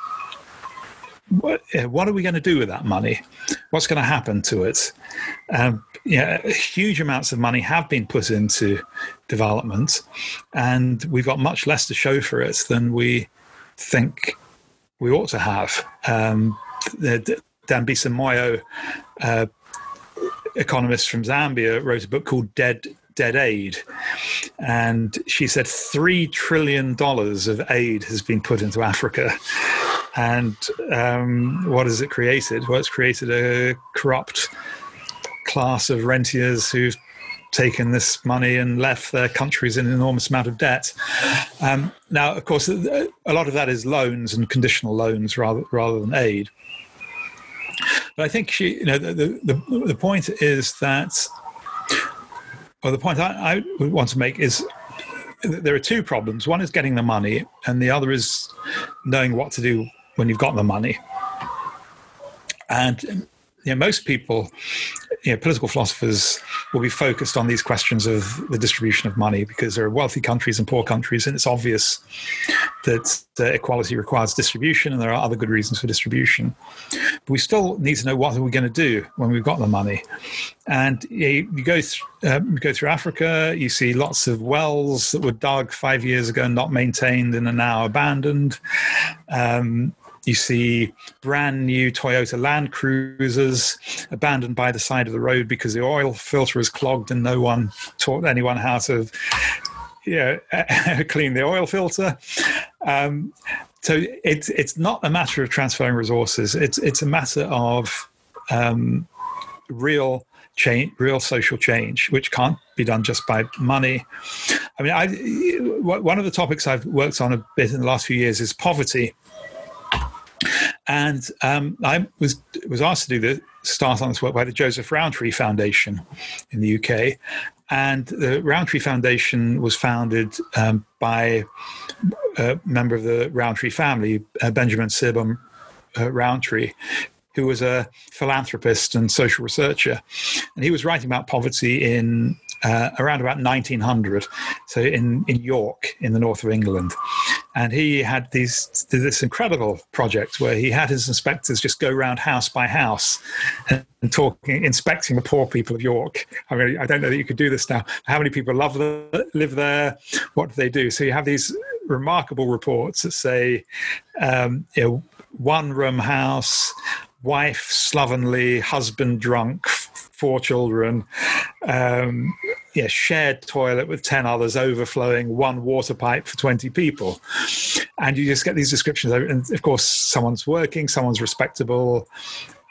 what, what are we going to do with that money? What's going to happen to it? Um, yeah, huge amounts of money have been put into development, and we've got much less to show for it than we think we ought to have. Um, Dambisa Moyo, uh, economist from Zambia, wrote a book called Dead Dead Aid. And she said $3 trillion of aid has been put into Africa. And um, what has it created? Well, it's created a corrupt class of rentiers who've taken this money and left their countries in an enormous amount of debt. Um, now, of course, a lot of that is loans and conditional loans rather rather than aid. But I think she, you know, the the, the point is that or the point I, I want to make is there are two problems. One is getting the money, and the other is knowing what to do when you've got the money. And you know, most people, you know, political philosophers will be focused on these questions of the distribution of money because there are wealthy countries and poor countries, and it's obvious that equality requires distribution, and there are other good reasons for distribution. But we still need to know what are we going to do when we've got the money. And you, you go th- uh, you go through Africa, you see lots of wells that were dug five years ago and not maintained and are now abandoned. Um, you see brand new Toyota Land Cruisers abandoned by the side of the road because the oil filter is clogged and no one taught anyone how to you know, clean the oil filter. Um, so it's it's not a matter of transferring resources. It's it's a matter of um, real change, real social change, which can't be done just by money. I mean, I, one of the topics I've worked on a bit in the last few years is poverty. And um, I was was asked to do the start on this work by the Joseph Rowntree Foundation in the UK, and the Rowntree Foundation was founded um, by a member of the Rowntree family, uh, Benjamin Seebohm uh, Rowntree, who was a philanthropist and social researcher. And he was writing about poverty in uh, around about 1900, so in, in York, in the north of England. And he had these this incredible project where he had his inspectors just go around house by house and, and talking, inspecting the poor people of York. I mean, I don't know that you could do this now. How many people love the, live there? What do they do? So you have these remarkable reports that say, um, you know, one room house, wife slovenly, husband drunk, four children, um, yeah, shared toilet with 10 others overflowing, one water pipe for 20 people. And you just get these descriptions. And of course, someone's working, someone's respectable.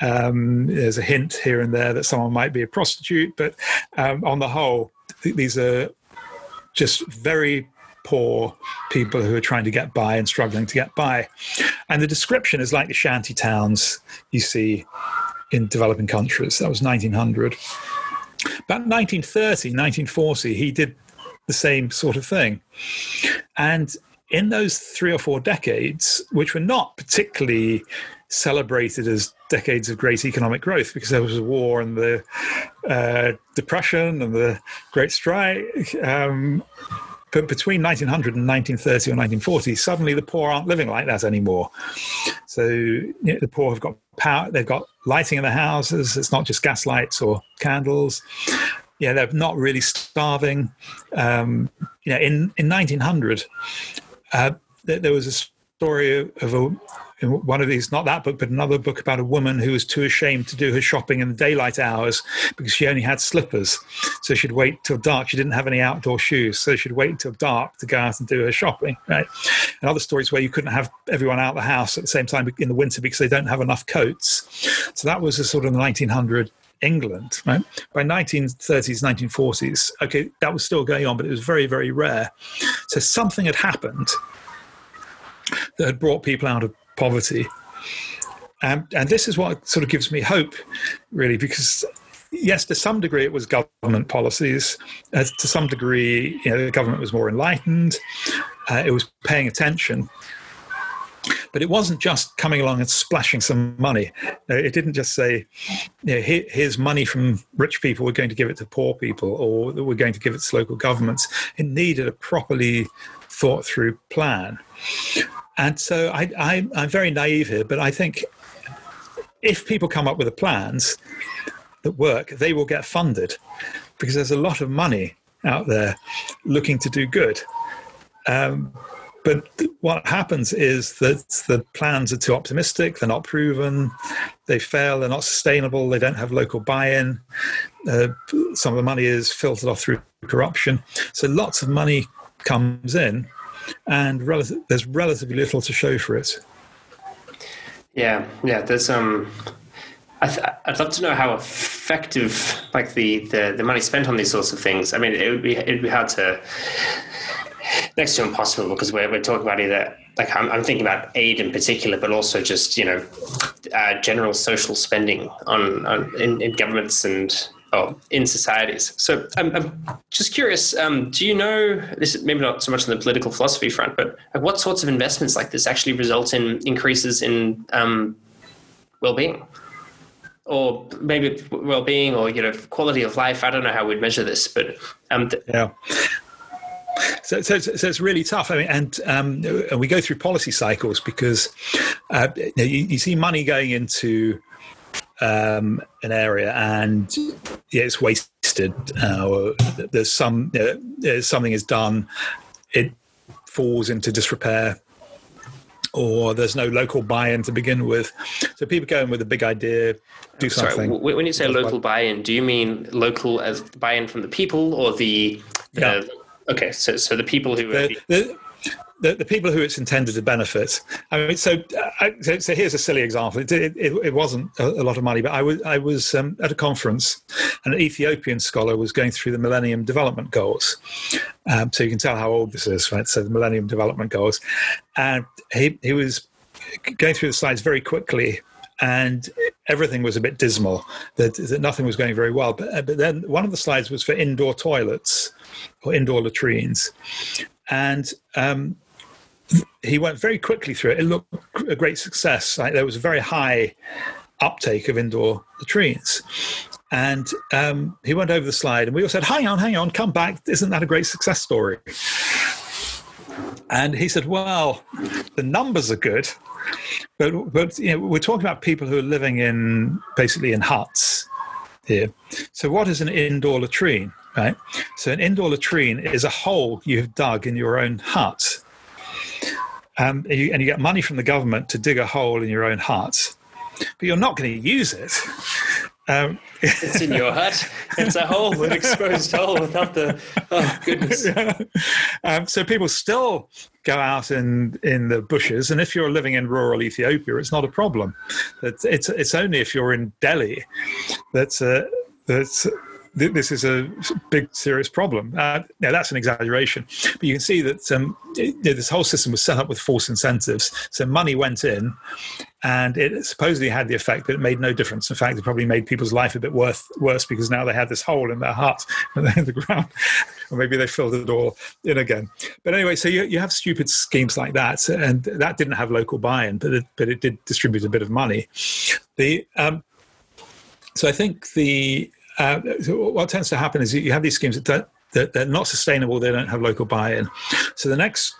Um, there's a hint here and there that someone might be a prostitute, but um, on the whole, th- these are just very poor people who are trying to get by and struggling to get by. And the description is like the shanty towns you see in developing countries. That was 1900. About 1930, 1940, he did the same sort of thing. And in those three or four decades, which were not particularly celebrated as decades of great economic growth because there was a war and the uh, depression and the great strike um, but between 1900 and 1930 or 1940, suddenly the poor aren't living like that anymore. So you know, the poor have got power, they've got lighting in their houses. It's not just gas lights or candles. Yeah, they're not really starving. Um, you know, in, in 1900, uh, there, there was a story of a in one of these, not that book, but another book about a woman who was too ashamed to do her shopping in the daylight hours because she only had slippers. So she'd wait till dark. She didn't have any outdoor shoes. So she'd wait till dark to go out and do her shopping, right? And other stories where you couldn't have everyone out of the house at the same time in the winter because they don't have enough coats. So that was a sort of 1900 England, right? By 1930s, 1940s, okay, that was still going on, but it was very, very rare. So something had happened that had brought people out of poverty. Um, and this is what sort of gives me hope, really, because yes, to some degree, it was government policies. Uh, to some degree, you know, the government was more enlightened. Uh, it was paying attention. But it wasn't just coming along and splashing some money. Uh, it didn't just say, you know, Here, here's money from rich people, we're going to give it to poor people, or we're going to give it to local governments. It needed a properly thought through plan. And so I, I, I'm very naive here, but I think if people come up with the plans that work, they will get funded because there's a lot of money out there looking to do good. Um, but what happens is that the plans are too optimistic, they're not proven, they fail, they're not sustainable, they don't have local buy in. Uh, some of the money is filtered off through corruption. So lots of money comes in, and rel- there's relatively little to show for it. Yeah, yeah. There's um, I would love to know how effective, like the, the the money spent on these sorts of things. I mean, it would be it would be hard to next to impossible because we're, we're talking about either like I'm, I'm thinking about aid in particular, but also just you know uh, general social spending on, on in, in, governments and oh, in societies. So I'm, I'm just curious. Um, do you know this? Maybe not so much on the political philosophy front, but what sorts of investments like this actually result in increases in um, well-being? or maybe well-being or you know quality of life i don't know how we'd measure this but um, th- yeah so, so, so, it's really tough. I mean, and um, and we go through policy cycles because uh, you, you, see money going into um, an area and yeah, it's wasted. Uh, there's some know, something is done, it falls into disrepair. Or there's no local buy-in to begin with, so people go in with a big idea, do something. Sorry, when you say local buy-in, do you mean local as buy-in from the people, or the, the yeah Okay, so so the people who the, the, the, the, people who it's intended to benefit. I mean, so uh, so, so, here's a silly example. It, it, it wasn't a, a, lot of money, but I was I was um, at a conference, and an Ethiopian scholar was going through the Millennium Development Goals. Um, so you can tell how old this is, right? So the Millennium Development Goals, and he he was going through the slides very quickly and everything was a bit dismal that, that nothing was going very well but, but then one of the slides was for indoor toilets or indoor latrines. And um, he went very quickly through it. It looked a great success. Like there was a very high uptake of indoor latrines. And um, he went over the slide, and we all said, "Hang on, hang on, come back! Isn't that a great success story?" And he said, "Well, the numbers are good, but but you know, we're talking about people who are living in basically in huts here. So, what is an indoor latrine? Right? So an indoor latrine is a hole you've dug in your own hut. Um, and, you, and you get money from the government to dig a hole in your own hut, but you're not going to use it. Um, it's in your hut. It's a hole, an exposed hole without the. Oh goodness. Yeah. Um, so people still go out in in the bushes, and if you're living in rural Ethiopia, it's not a problem. It's it's, it's only if you're in Delhi that's uh, that's this is a big, serious problem. Uh, now, that's an exaggeration, but you can see that um, it, this whole system was set up with false incentives. So money went in, and it supposedly had the effect that it made no difference. In fact, it probably made people's life a bit worse, worse because now they had this hole in their hut in the ground, or maybe they filled it all in again. But anyway, so you, you have stupid schemes like that, and that didn't have local buy-in, but it, but it did distribute a bit of money. The um, so I think the uh, what tends to happen is you have these schemes that, that they're not sustainable, they don't have local buy in. So the next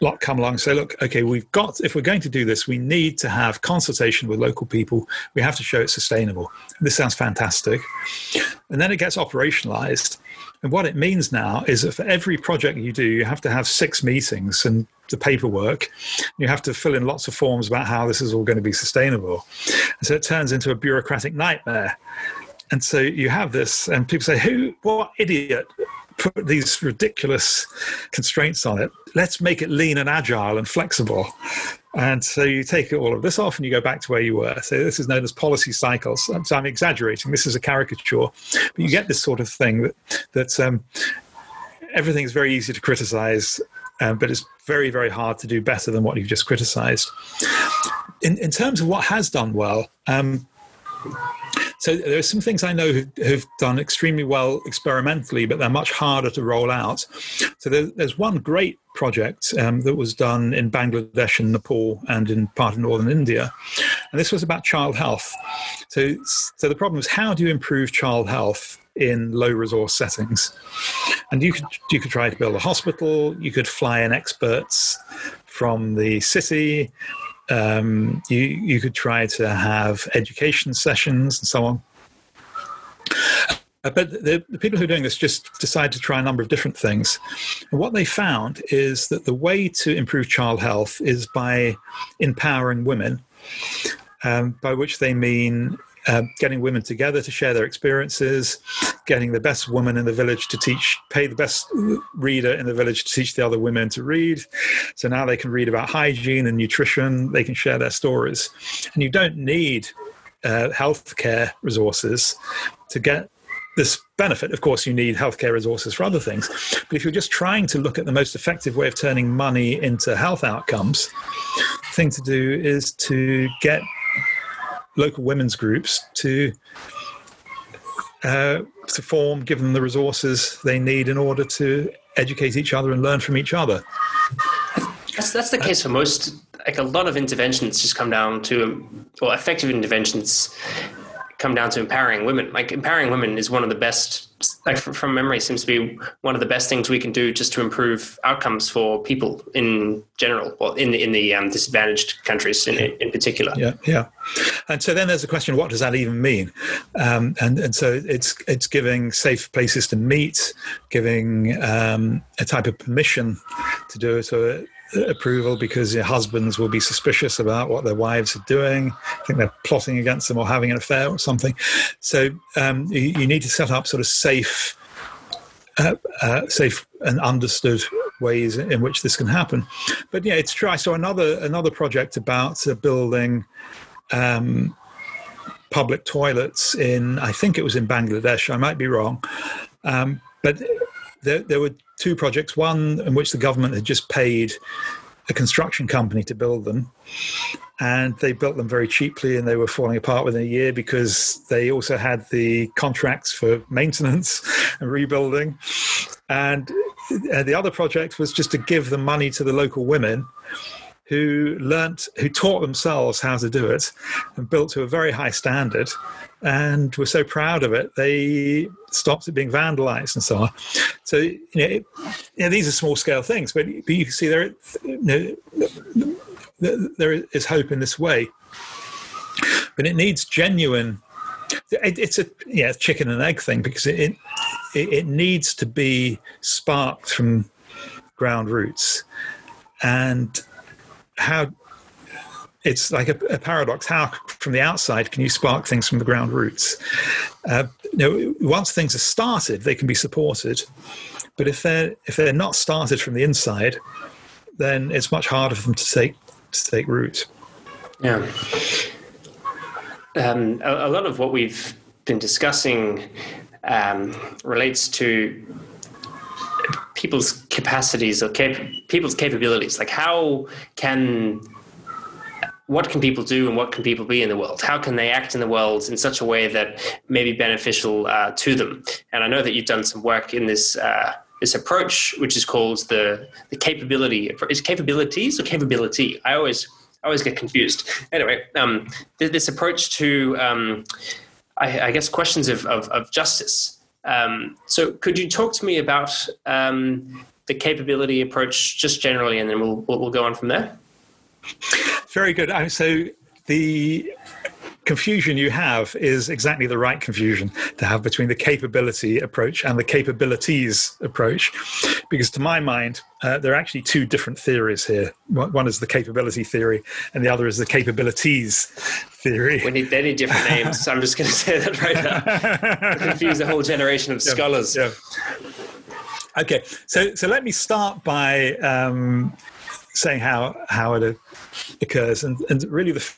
lot come along and say, look, okay, we've got, if we're going to do this, we need to have consultation with local people. We have to show it's sustainable. This sounds fantastic. And then it gets operationalized. And what it means now is that for every project you do, you have to have six meetings and the paperwork. You have to fill in lots of forms about how this is all going to be sustainable. And so it turns into a bureaucratic nightmare. And so you have this, and people say, "Who? What idiot put these ridiculous constraints on it? Let's make it lean and agile and flexible." And so you take all of this off and you go back to where you were. So this is known as policy cycles. So I'm exaggerating. This is a caricature, but you get this sort of thing that that um, everything is very easy to criticize, um, but it's very very hard to do better than what you've just criticized. In in terms of what has done well. Um, So there are some things I know who've, who've, done extremely well experimentally, but they're much harder to roll out. So there, there's one great project um, that was done in Bangladesh and Nepal and in part of northern India, and this was about child health. So, so the problem is how do you improve child health in low resource settings? And you could you could try to build a hospital. You could fly in experts from the city. Um, you you could try to have education sessions and so on. Uh, but the, the, people who are doing this just decide to try a number of different things. And what they found is that the way to improve child health is by empowering women, um, by which they mean uh, getting women together to share their experiences, getting the best woman in the village to teach, pay the best reader in the village to teach the other women to read. So now they can read about hygiene and nutrition, they can share their stories. And you don't need uh, healthcare resources to get this benefit. Of course, you need healthcare resources for other things. But if you're just trying to look at the most effective way of turning money into health outcomes, the thing to do is to get local women's groups to uh, to form, give them the resources they need in order to educate each other and learn from each other. That's that's the case for most. Like a lot of interventions just come down to, well, effective interventions come down to empowering women. Like empowering women is one of the best, like from memory, seems to be one of the best things we can do just to improve outcomes for people in general, or in the in the um, disadvantaged countries in in particular. Yeah, yeah. And so then there's a question: What does that even mean? Um, and and so it's it's giving safe places to meet, giving um, a type of permission to do it. So approval because your husbands will be suspicious about what their wives are doing. I think they're plotting against them or having an affair or something. So um, you, you, need to set up sort of safe, uh, uh, safe and understood ways in which this can happen. But yeah, it's true. I saw another another project about uh, building. Um, public toilets in I think it was in Bangladesh. I might be wrong, um, but there, there were two projects. One in which the government had just paid a construction company to build them, and they built them very cheaply, and they were falling apart within a year because they also had the contracts for maintenance and rebuilding. And uh, the other project was just to give the money to the local women who learnt, who taught themselves how to do it and built to a very high standard and were so proud of it, they stopped it being vandalized and so on. So, you know, it, you know these are small scale things, but, but you can see there, you know, there is hope in this way. But it needs genuine, it, it's a yeah, chicken and egg thing because it, it, it needs to be sparked from ground roots. And how it's like a, a, paradox. How, from the outside, can you spark things from the ground roots? Uh, you know, once things are started, they can be supported, but if they're if they're not started from the inside, then it's much harder for them to take to take root. Yeah, um, a, a, lot of what we've been discussing um, relates to people's capacities or cap- people's capabilities. Like, how can what can people do and what can people be in the world? How can they act in the world in such a way that may be beneficial uh, to them? And I know that you've done some work in this uh, this approach, which is called the the capability. Is capabilities or capability? I always I always get confused. Anyway, um, this approach to um, I, I, guess questions of, of, of justice. Um, so, could you talk to me about um, the capability approach just generally, and then we'll we'll go on from there. Very good. So the confusion you have is exactly the right confusion to have between the capability approach and the capabilities approach. Because to my mind, uh, there are actually two different theories here. One is the capability theory, and the other is the capabilities theory. We need, they need different names. so I'm just going to say that right now. confuse a whole generation of scholars. Yeah. Okay, so so let me start by um, saying how how it occurs, and and really the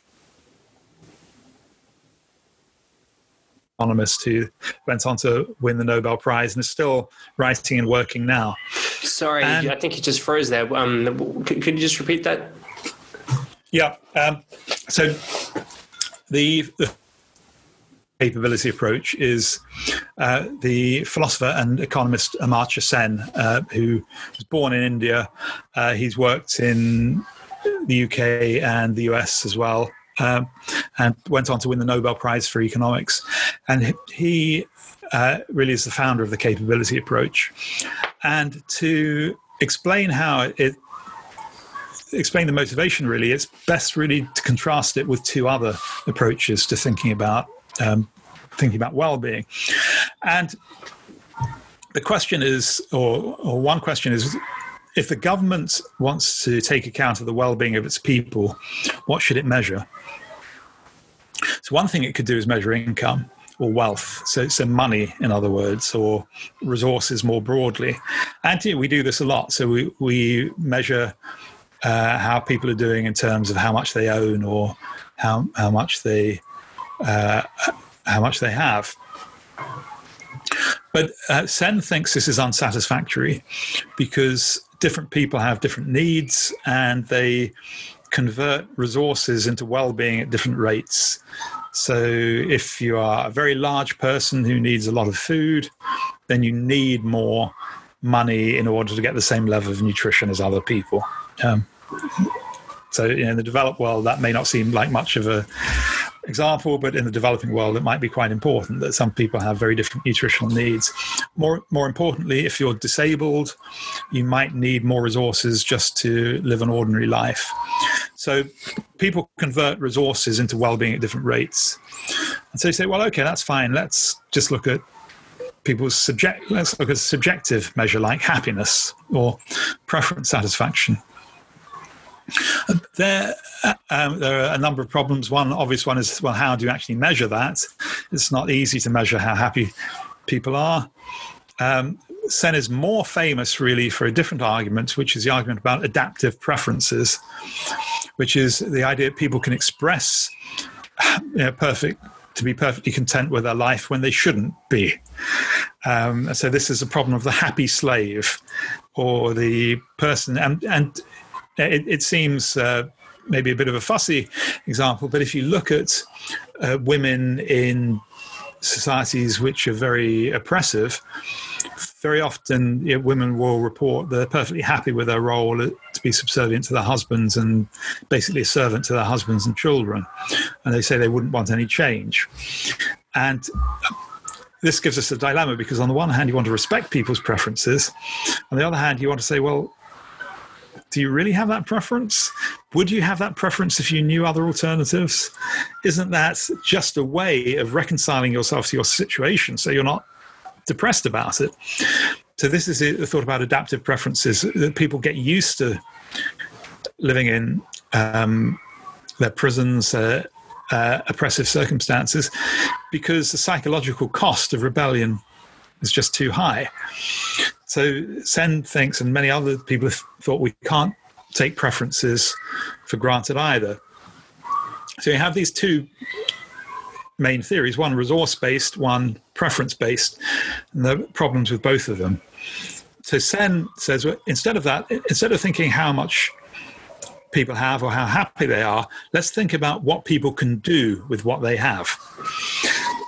economist who went on to win the Nobel Prize and is still writing and working now. Sorry, and, I think you just froze there. Um, could, could you just repeat that? Yeah. Um, so the, the capability approach is uh, the philosopher and economist Amartya Sen, uh, who was born in India. Uh, he's worked in the UK and the US as well, um, and went on to win the Nobel Prize for economics. And he uh, really is the founder of the capability approach. And to explain how it explain the motivation really it's best really to contrast it with two other approaches to thinking about um, thinking about well-being and the question is or, or one question is if the government wants to take account of the well-being of its people what should it measure so one thing it could do is measure income or wealth, so, so money, in other words, or resources more broadly. And we do this a lot. So we, we measure uh, how people are doing in terms of how much they own or how, how much they uh, how much they have. But uh, Sen thinks this is unsatisfactory because different people have different needs and they convert resources into well-being at different rates. So if you are a very large person who needs a lot of food, then you need more money in order to get the same level of nutrition as other people. Um, so in the developed world, that may not seem like much of a example, but in the developing world, it might be quite important that some people have very different nutritional needs. More, more importantly, if you're disabled, you might need more resources just to live an ordinary life. So people convert resources into well-being at different rates, and so you say, well, okay, that's fine. Let's just look at people's subject. Let's look at subjective measure like happiness or preference satisfaction. There, um, there are a number of problems. One obvious one is well, how do you actually measure that? It's not easy to measure how happy people are. Um, Sen is more famous, really, for a different argument, which is the argument about adaptive preferences, which is the idea that people can express you know, perfect to be perfectly content with their life when they shouldn't be. Um, so this is a problem of the happy slave, or the person, and and it, it seems uh, maybe a bit of a fussy example, but if you look at uh, women in societies which are very oppressive, very often you know, women will report they're perfectly happy with their role to be subservient to their husbands and basically a servant to their husbands and children. And they say they wouldn't want any change. And this gives us a dilemma because, on the one hand, you want to respect people's preferences. On the other hand, you want to say, well, do you really have that preference? Would you have that preference if you knew other alternatives? Isn't that just a way of reconciling yourself to your situation so you're not depressed about it? So, this is the thought about adaptive preferences that people get used to living in um, their prisons, uh, uh, oppressive circumstances, because the psychological cost of rebellion is just too high. So Sen thinks, and many other people have thought we can't take preferences for granted either. So you have these two main theories one resource based, one preference based, and the problems with both of them. So Sen says well, instead of that, instead of thinking how much people have or how happy they are, let's think about what people can do with what they have.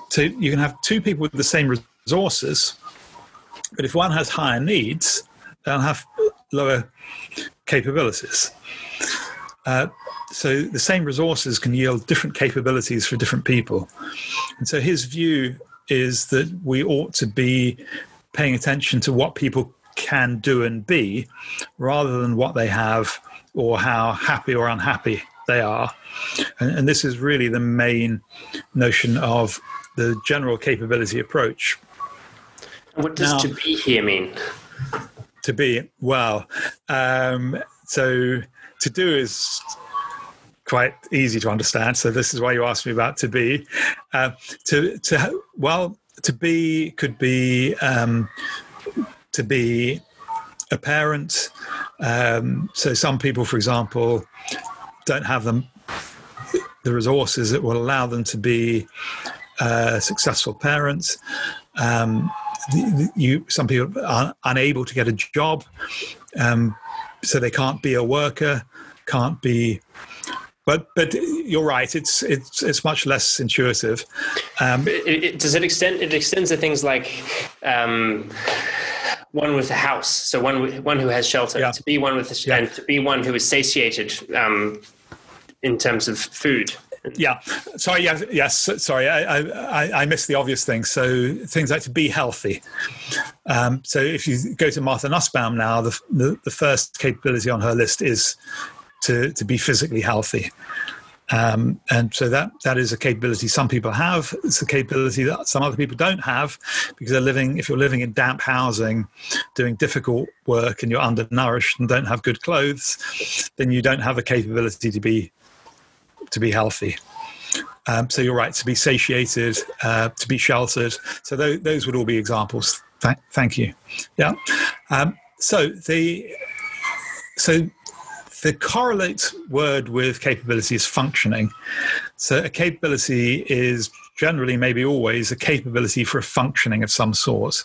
So you can have two people with the same resources but if one has higher needs, they'll have lower capabilities. Uh, so the same resources can yield different capabilities for different people. And so his view is that we ought to be paying attention to what people can do and be rather than what they have or how happy or unhappy they are. And, and this is really the main notion of the general capability approach. What does now, to be here mean? To be, well, um, so to do is quite easy to understand. So this is why you asked me about to be. Uh, to, to, well, to be could be um, to be a parent. Um, so some people, for example, don't have them the resources that will allow them to be uh, successful parents. Um, you some people are unable to get a job, um, so they can't be a worker, can't be but but you're right. It's it's it's much less intuitive. Um, it, it, does it extend? It extends to things like. Um, one with a house, so one one who has shelter, yeah. to be one with, yeah. and to be one who is satiated um, in terms of food. Yeah. Sorry. Yes. Yes. Sorry. I, I, I missed the obvious thing. So things like to be healthy. Um, so if you go to Martha Nussbaum now, the, the, the first capability on her list is to to be physically healthy. Um, and so that that is a capability some people have. It's a capability that some other people don't have because they're living. If you're living in damp housing, doing difficult work, and you're undernourished and don't have good clothes, then you don't have a capability to be to be healthy. Um, so you're right to be satiated, uh, to be sheltered. So th- those would all be examples. Th- thank you. Yeah. Um, so the so the correlate word with capability is functioning. So a capability is generally, maybe always, a capability for a functioning of some sort.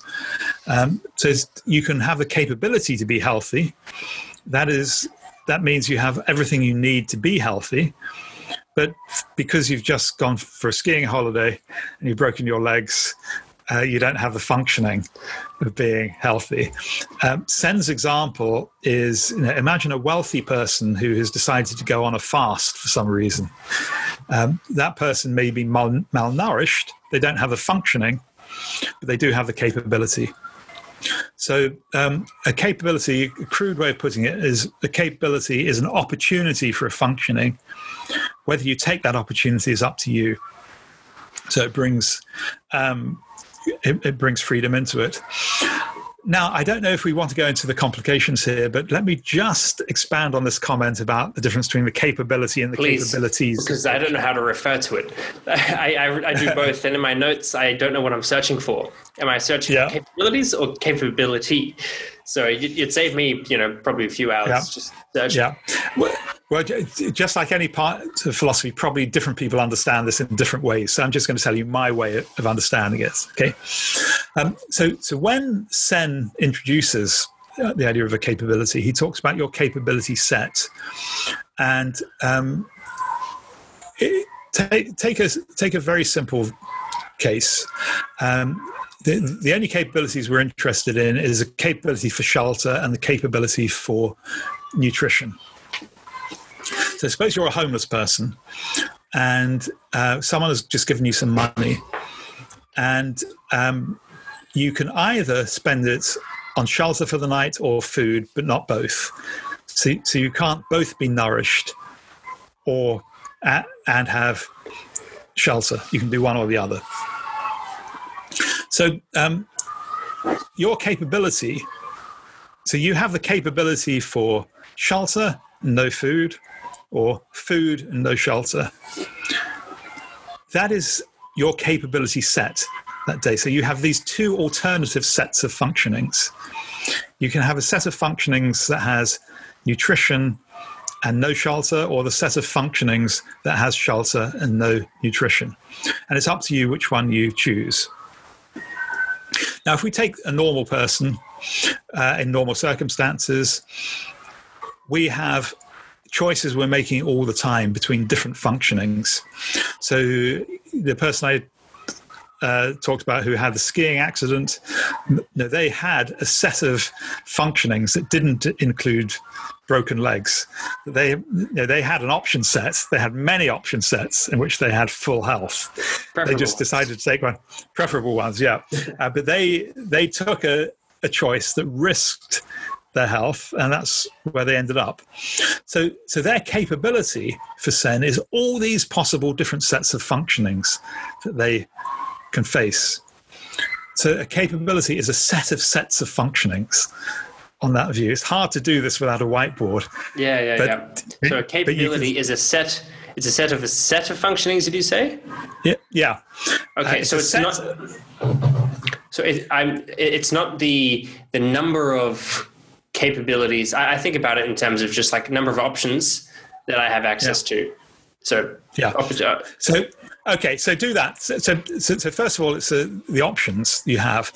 Um, so you can have the capability to be healthy. That is that means you have everything you need to be healthy but because you've just gone for a skiing holiday and you've broken your legs, uh, you don't have the functioning of being healthy. Um, Sen's example is you know, imagine a wealthy person who has decided to go on a fast for some reason. Um, that person may be mal- malnourished, they don't have the functioning, but they do have the capability. So, um, a capability, a crude way of putting it, is a capability is an opportunity for a functioning. Whether you take that opportunity is up to you. So it brings um, it, it brings freedom into it. Now, I don't know if we want to go into the complications here, but let me just expand on this comment about the difference between the capability and the Please, capabilities. Because I don't know how to refer to it. I, I, I, do both, and in my notes, I don't know what I'm searching for. Am I searching yeah. for capabilities or capability? So it, saved me, you know, probably a few hours yeah. just searching. Yeah. Well, well, just like any part of philosophy, probably different people understand this in different ways. So I'm just going to tell you my way of understanding it. Okay. Um, so, so when Sen introduces uh, the idea of a capability, he talks about your capability set, and um, it, take take a take a very simple case. Um, the, the only capabilities we're interested in is a capability for shelter and the capability for nutrition. So suppose you're a homeless person and uh, someone has just given you some money and um, you can either spend it on shelter for the night or food, but not both. So, so you can't both be nourished or uh, and have shelter. You can do one or the other. So um, your capability, so you have the capability for shelter, no food, or food and no shelter. That is your capability set that day. So you have these two alternative sets of functionings. You can have a set of functionings that has nutrition and no shelter, or the set of functionings that has shelter and no nutrition. And it's up to you which one you choose. Now, if we take a normal person uh, in normal circumstances, we have choices we're making all the time between different functionings. So the person I uh, talked about who had the skiing accident, no, they had a set of functionings that didn't include broken legs. They you know, they had an option set. They had many option sets in which they had full health. Preferable they just decided to take one preferable ones, yeah. Uh, but they they took a, a choice that risked their health, and that's where they ended up. So, so their capability for Sen is all these possible different sets of functionings that they can face. So, a capability is a set of sets of functionings. On that view, it's hard to do this without a whiteboard. Yeah, yeah, but, yeah. So, a capability can, is a set. It's a set of a set of functionings. Did you say? Yeah. Yeah. Okay, uh, so it's not. So it, I'm. It's not the the number of capabilities. I, I, think about it in terms of just like number of options that I have access yeah. to. So yeah. Uh, so okay, so do that. So so, so first of all, it's uh, the options you have,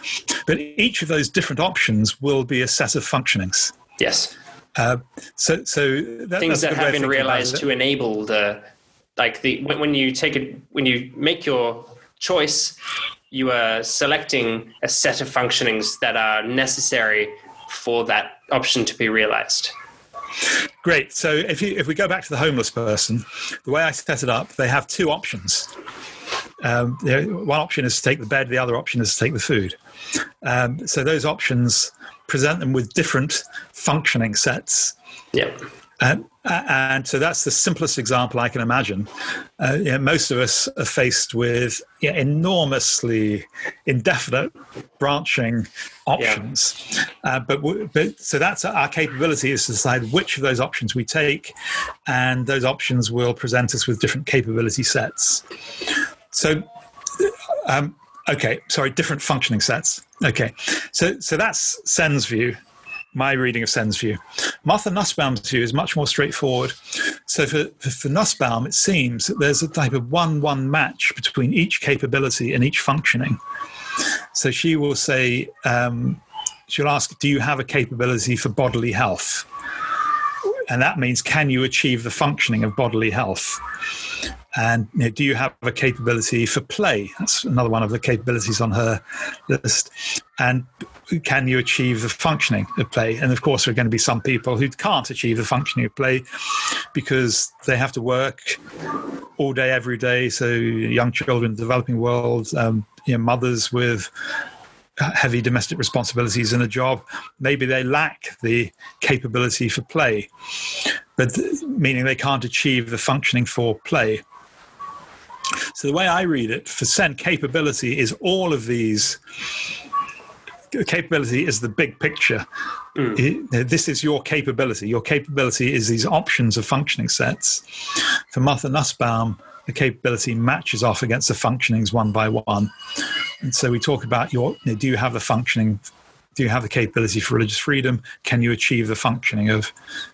but each of those different options will be a set of functionings. Yes. Uh, so, so that, things that have been realized to enable the like the when, when you take it when you make your choice, you are selecting a set of functionings that are necessary for that option to be realized. Great. So if you if we go back to the homeless person, the way I set it up, they have two options. Um, one option is to take the bed, the other option is to take the food. Um, so those options present them with different functioning sets. Yeah. Um, and so that's the simplest example I can imagine. Uh, you know, most of us are faced with you know, enormously indefinite branching options. Yeah. Uh, but, but so that's our capability is to decide which of those options we take, and those options will present us with different capability sets. So, um, okay, sorry, different functioning sets. Okay, so so that's Sen's view my reading of Sen's view. Martha Nussbaum's view is much more straightforward. So for, for, for Nussbaum, it seems that there's a type of one-one match between each capability and each functioning. So she will say, um, she'll ask, do you have a capability for bodily health? And that means, can you achieve the functioning of bodily health? And you know, do you have a capability for play? That's another one of the capabilities on her list. And can you achieve the functioning of play? And of course, there are going to be some people who can't achieve the functioning of play because they have to work all day, every day. So, young children developing world, um, you know, mothers with heavy domestic responsibilities in a job, maybe they lack the capability for play, but meaning they can't achieve the functioning for play. So the way I read it, for Sen capability is all of these capability is the big picture. Mm. It, this is your capability. Your capability is these options of functioning sets. For Martha Nussbaum, the capability matches off against the functionings one by one. And so we talk about your do you have the functioning do you have the capability for religious freedom? Can you achieve the functioning of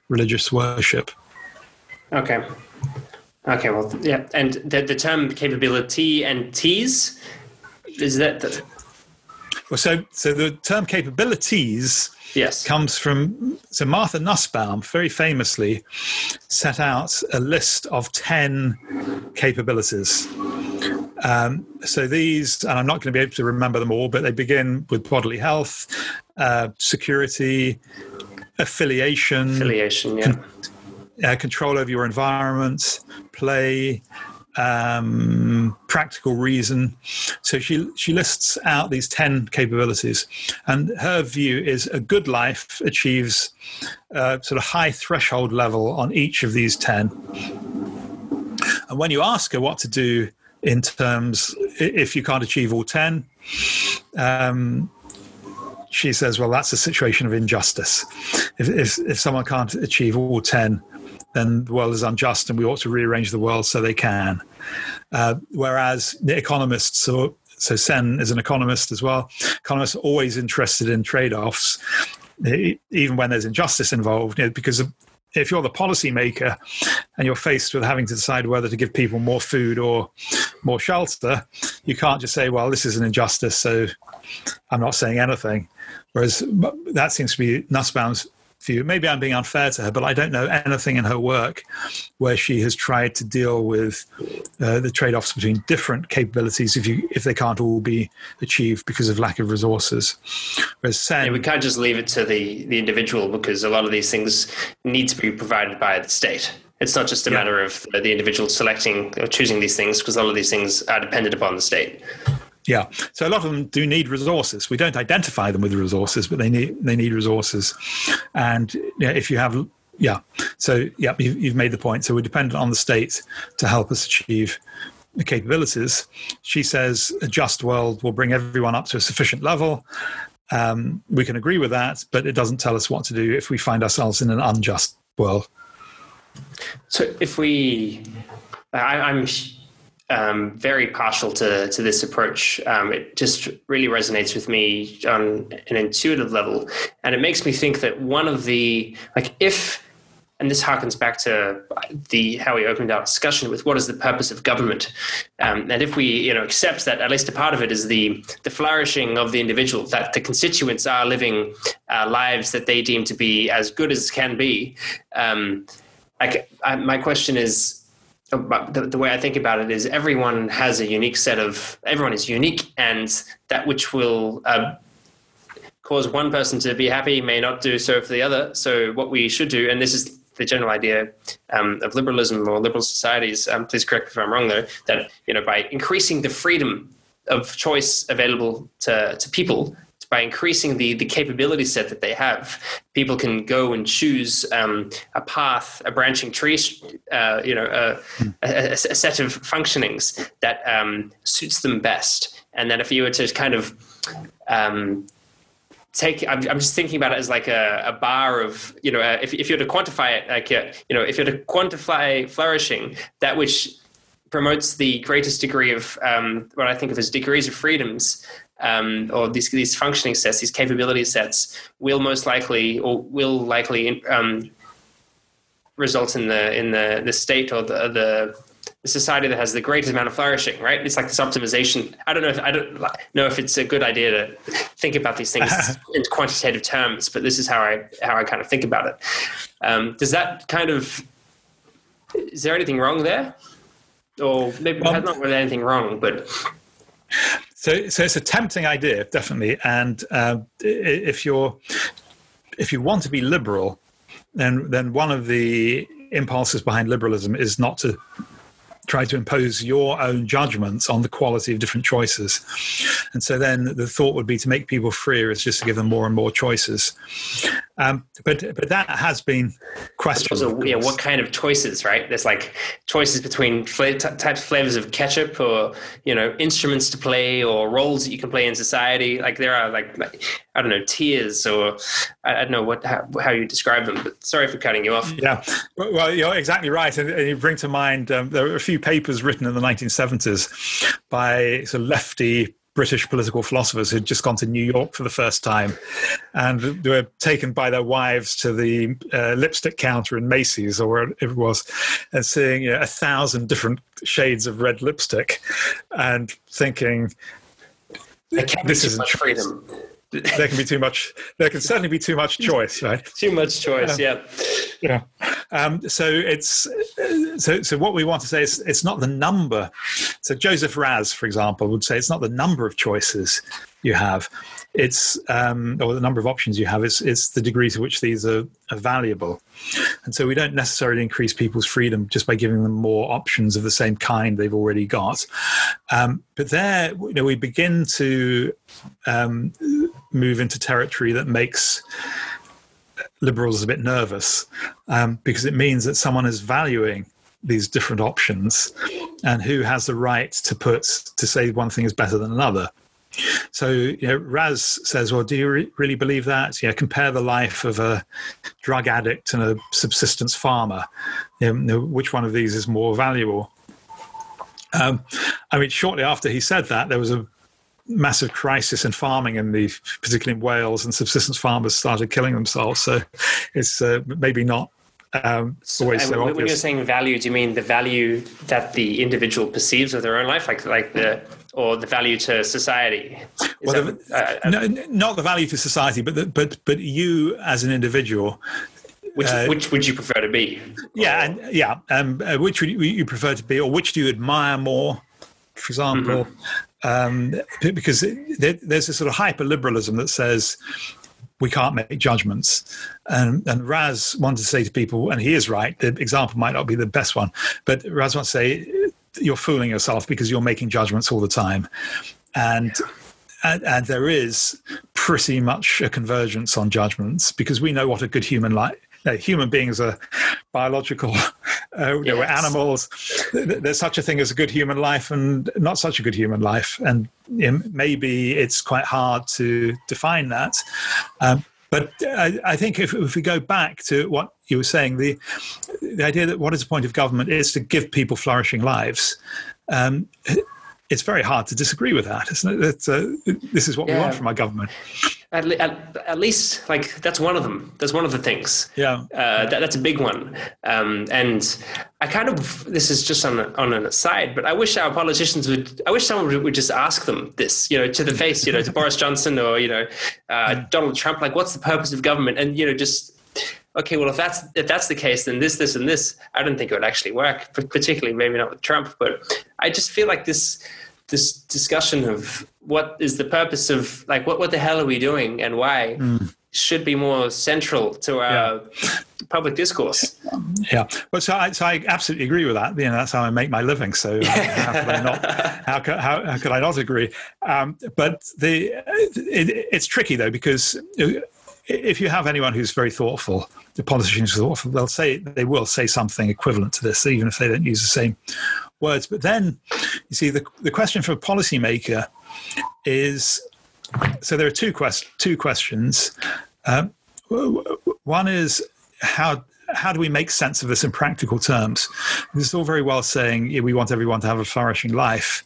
religious worship? Okay. Okay, well, yeah. And the, the term capabilities, is that the, well, so so the term capabilities yes comes from so Martha Nussbaum very famously set out a list of ten capabilities. Um, so these, and I'm not going to be able to remember them all, but they begin with bodily health, uh, security, affiliation, affiliation, yeah. Con- uh, control over your environment, play, um, practical reason. So she she lists out these ten capabilities, and her view is a good life achieves a sort of high threshold level on each of these ten. And when you ask her what to do in terms if you can't achieve all ten. Um, she says, "Well, that's a situation of injustice. If, if, if someone can't achieve all ten, then the world is unjust and we ought to rearrange the world so they can. Uh, whereas the economists, so, so Sen is an economist as well, economists are always interested in trade offs, even when there's injustice involved, you know, because if you're the policymaker and you're faced with having to decide whether to give people more food or more shelter, you can't just say, well, this is an injustice, so I'm not saying anything. Whereas that seems to be Nussbaum's view. Maybe I'm being unfair to her, but I don't know anything in her work where she has tried to deal with uh, the trade-offs between different capabilities if you if they can't all be achieved because of lack of resources. Whereas Sen, yeah, we can't just leave it to the the individual because a lot of these things need to be provided by the state. It's not just a yeah. matter of the individual selecting or choosing these things because all of these things are dependent upon the state. Yeah, so a lot of them do need resources. We don't identify them with resources, but they need they need resources. And if you have, yeah, so yeah, you've made the point. So we're dependent on the state to help us achieve the capabilities. She says a just world will bring everyone up to a sufficient level. Um, we can agree with that, but it doesn't tell us what to do if we find ourselves in an unjust world. So if we, I, I'm um, very partial to, to this approach. Um, it just really resonates with me on an intuitive level. And it makes me think that one of the, like, if and this harkens back to the how we opened our discussion with what is the purpose of government, um, and if we you know accept that at least a part of it is the the flourishing of the individual, that the constituents are living uh, lives that they deem to be as good as can be. Um, I, my question is the, the, way I think about it is everyone has a unique set of everyone is unique, and that which will uh, cause one person to be happy may not do so for the other. So what we should do, and this is the general idea um, of liberalism or liberal societies. Um, please correct me if I'm wrong, though. That you know, by increasing the freedom of choice available to, to people, by increasing the the capability set that they have, people can go and choose um, a path, a branching tree, uh, you know, a, a, a, set of functionings that um, suits them best. And then if you were to kind of um, take I'm, I'm just thinking about it as like a, a bar of you know uh, if, if you're to quantify it like uh, you know if you're to quantify flourishing that which promotes the greatest degree of um, what I think of as degrees of freedoms um, or these these functioning sets these capability sets will most likely or will likely um, result in the in the the state or the the the society that has the greatest amount of flourishing, right? It's like this optimization. I don't know if I don't know if it's a good idea to think about these things in quantitative terms, but this is how I how I kind of think about it. Um, does that kind of is there anything wrong there, or maybe well, not really anything wrong, but so so it's a tempting idea, definitely. And uh, if you're if you want to be liberal, then then one of the impulses behind liberalism is not to try to impose your own judgments on the quality of different choices. And so then the thought would be to make people freer is just to give them more and more choices. Um, but but that has been questioned. Yeah, what kind of choices, right? There's like choices between fla- t- types flavors of ketchup, or you know, instruments to play, or roles that you can play in society. Like there are like, like I don't know tiers, or I, I don't know what how, how, you describe them. But sorry for cutting you off. Yeah, well, you're exactly right, and, and you bring to mind um, there were a few papers written in the 1970s by sort of lefty British political philosophers who'd just gone to New York for the first time, and they were taken by their wives to the uh, lipstick counter in Macy's or wherever it was, and seeing you know, a thousand different shades of red lipstick, and thinking, "This is much freedom." There can be too much. There can certainly be too much choice, right? too much choice, yeah. Yeah. Um, so it's so so what we want to say is it's not the number. So Joseph Raz, for example, would say it's not the number of choices you have, it's um, or the number of options you have. It's it's the degree to which these are, are valuable, and so we don't necessarily increase people's freedom just by giving them more options of the same kind they've already got. Um, but there, you know, we begin to um, move into territory that makes liberals a bit nervous um, because it means that someone is valuing these different options and who has the right to put to say one thing is better than another so you know, Raz says, "Well, do you re- really believe that? Yeah, compare the life of a drug addict and a subsistence farmer. You know, which one of these is more valuable?" Um, I mean, shortly after he said that, there was a massive crisis in farming in the particularly in Wales and subsistence farmers started killing themselves so it's uh, maybe not um, always so, so when you're saying value do you mean the value that the individual perceives of their own life like like the or the value to society well, that, the, uh, no, not the value to society but the, but but you as an individual which, uh, which would you prefer to be? Yeah, and yeah. Um, uh, which would you prefer to be, or which do you admire more? For example, mm-hmm um, because there's a sort of hyper liberalism that says we can't make judgments. And, and Raz wanted to say to people, and he is right, the example might not be the best one, but Raz wants to say, you're fooling yourself because you're making judgments all the time. And and, and, there is pretty much a convergence on judgments because we know what a good human life human beings are biological. Uh, yes. We're animals. There's such a thing as a good human life and not such a good human life, and you know, maybe it's quite hard to define that. Um, but I, I think if, if, we go back to what you were saying, the the idea that what is the point of government is to give people flourishing lives. Um, it's very hard to disagree with that, isn't it? Uh, this is what yeah. we want from our government. at, at, at, least like that's one of them. That's one of the things. Yeah. Uh, that, that's a big one. Um, and i kind of this is just on, on an aside but i wish our politicians would i wish someone would just ask them this you know to the face you know to boris johnson or you know uh, donald trump. Like what's the purpose of government? And you know just okay well if that's if that's the case then this this and this i don't think it would actually work particularly maybe not with trump. But i just feel like this this discussion of what is the purpose of like what what the hell are we doing and why mm. should be more central to our yeah. public discourse. Yeah, well, so I, so I absolutely agree with that. You know, that's how I make my living. So how could I not? How could, how, how could I not agree? Um, but the it, it's tricky though because if you have anyone who's very thoughtful, the politicians thoughtful, they'll say they will say something equivalent to this, even if they don't use the same words. But then, you see, the, the question for a policymaker is so there are two, quest, two questions. Um, one is how how do we make sense of this in practical terms? It's all very well saying yeah, we want everyone to have a flourishing life,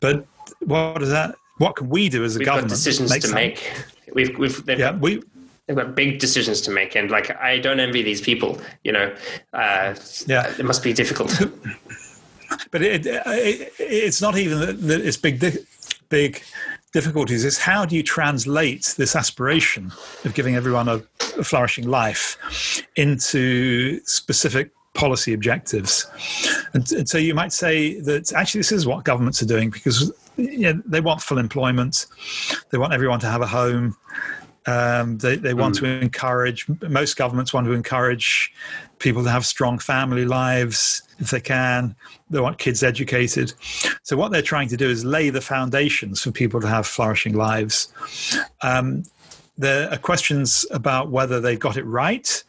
but what is that? What can we do as a we've government? Got decisions to make. We've, we've, yeah, we they've got big decisions to make, and like I don't envy these people. You know, uh, yeah, it must be difficult. but it, it, it's not even that it's big, big difficulties. It's how do you translate this aspiration of giving everyone a, a flourishing life into specific policy objectives. And, and, so you might say that actually this is what governments are doing because you know, they want full employment, they want everyone to have a home, um, they, they want mm. to encourage, most governments want to encourage people to have strong family lives if they can. They want kids educated. So, what they're trying to do is lay the foundations for people to have flourishing lives. Um, there are questions about whether they've got it right,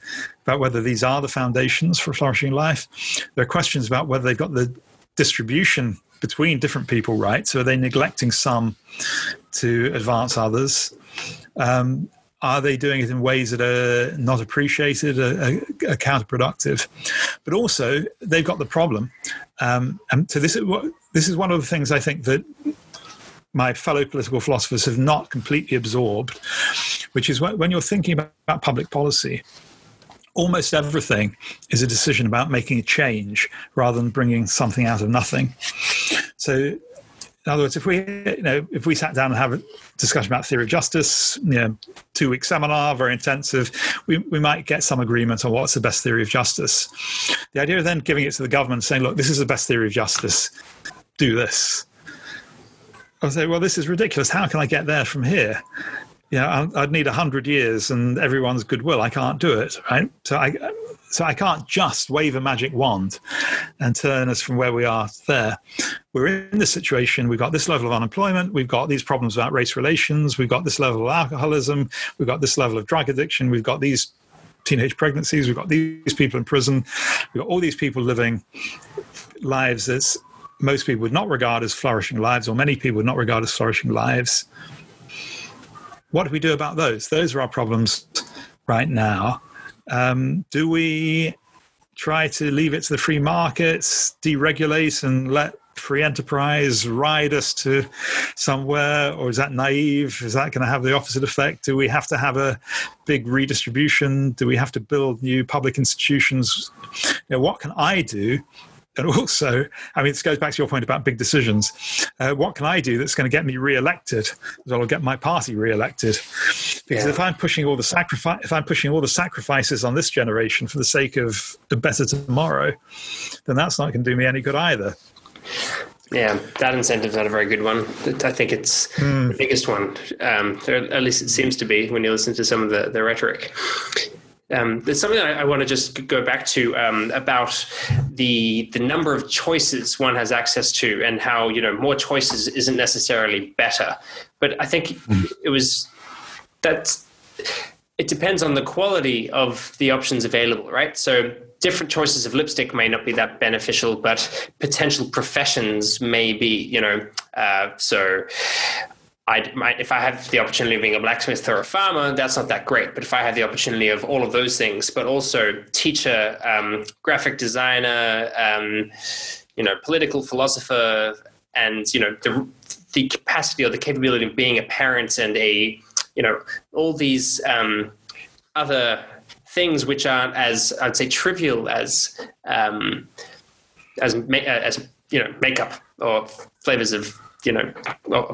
about whether these are the foundations for flourishing life. There are questions about whether they've got the distribution between different people right. So, are they neglecting some to advance others? Um, are they doing it in ways that are not appreciated, are, are, counterproductive? But also, they've got the problem. Um, and so this is this is one of the things I think that my fellow political philosophers have not completely absorbed, which is when you're thinking about public policy, almost everything is a decision about making a change rather than bringing something out of nothing. So in other words, if we, you know, if we sat down and have a discussion about theory of justice, you know, two week seminar, very intensive, we, we might get some agreement on what's the best theory of justice. The idea of then giving it to the government saying, look, this is the best theory of justice, do this. I'll say, well, this is ridiculous. How can I get there from here? You know, I'd need a hundred years and everyone's goodwill. I can't do it, right? So I, so I can't just wave a magic wand and turn us from where we are there. We're in this situation. We've got this level of unemployment. We've got these problems about race relations. We've got this level of alcoholism. We've got this level of drug addiction. We've got these teenage pregnancies. We've got these people in prison. We've got all these people living lives that most people would not regard as flourishing lives, or many people would not regard as flourishing lives. What do we do about those? Those are our problems right now. Um, do we try to leave it to the free markets, deregulate, and let free enterprise ride us to somewhere, or is that naive? Is that going to have the opposite effect? Do we have to have a big redistribution? Do we have to build new public institutions? You know, what can I do and also, I mean, this goes back to your point about big decisions. Uh, what can I do that's going to get me re-elected? That'll get my party re-elected. Because yeah. if I'm pushing all the sacrifice, if I'm pushing all the sacrifices on this generation for the sake of a better tomorrow, then that's not going to do me any good either. Yeah, that incentive's not a very good one. I think it's mm. the biggest one. Um, at least it seems to be when you listen to some of the, the rhetoric. Um, there's something I, I want to just go back to um, about the the number of choices one has access to, and how you know more choices isn't necessarily better. But I think it was that it depends on the quality of the options available, right? So different choices of lipstick may not be that beneficial, but potential professions may be, you know. Uh, so I might, if I have the opportunity of being a blacksmith or a farmer, that's not that great. But if I have the opportunity of all of those things, but also teacher, um, graphic designer, um, you know, political philosopher, and you know, the the capacity or the capability of being a parent and a you know all these um, other things which aren't as I'd say trivial as um, as as you know makeup or flavors of you know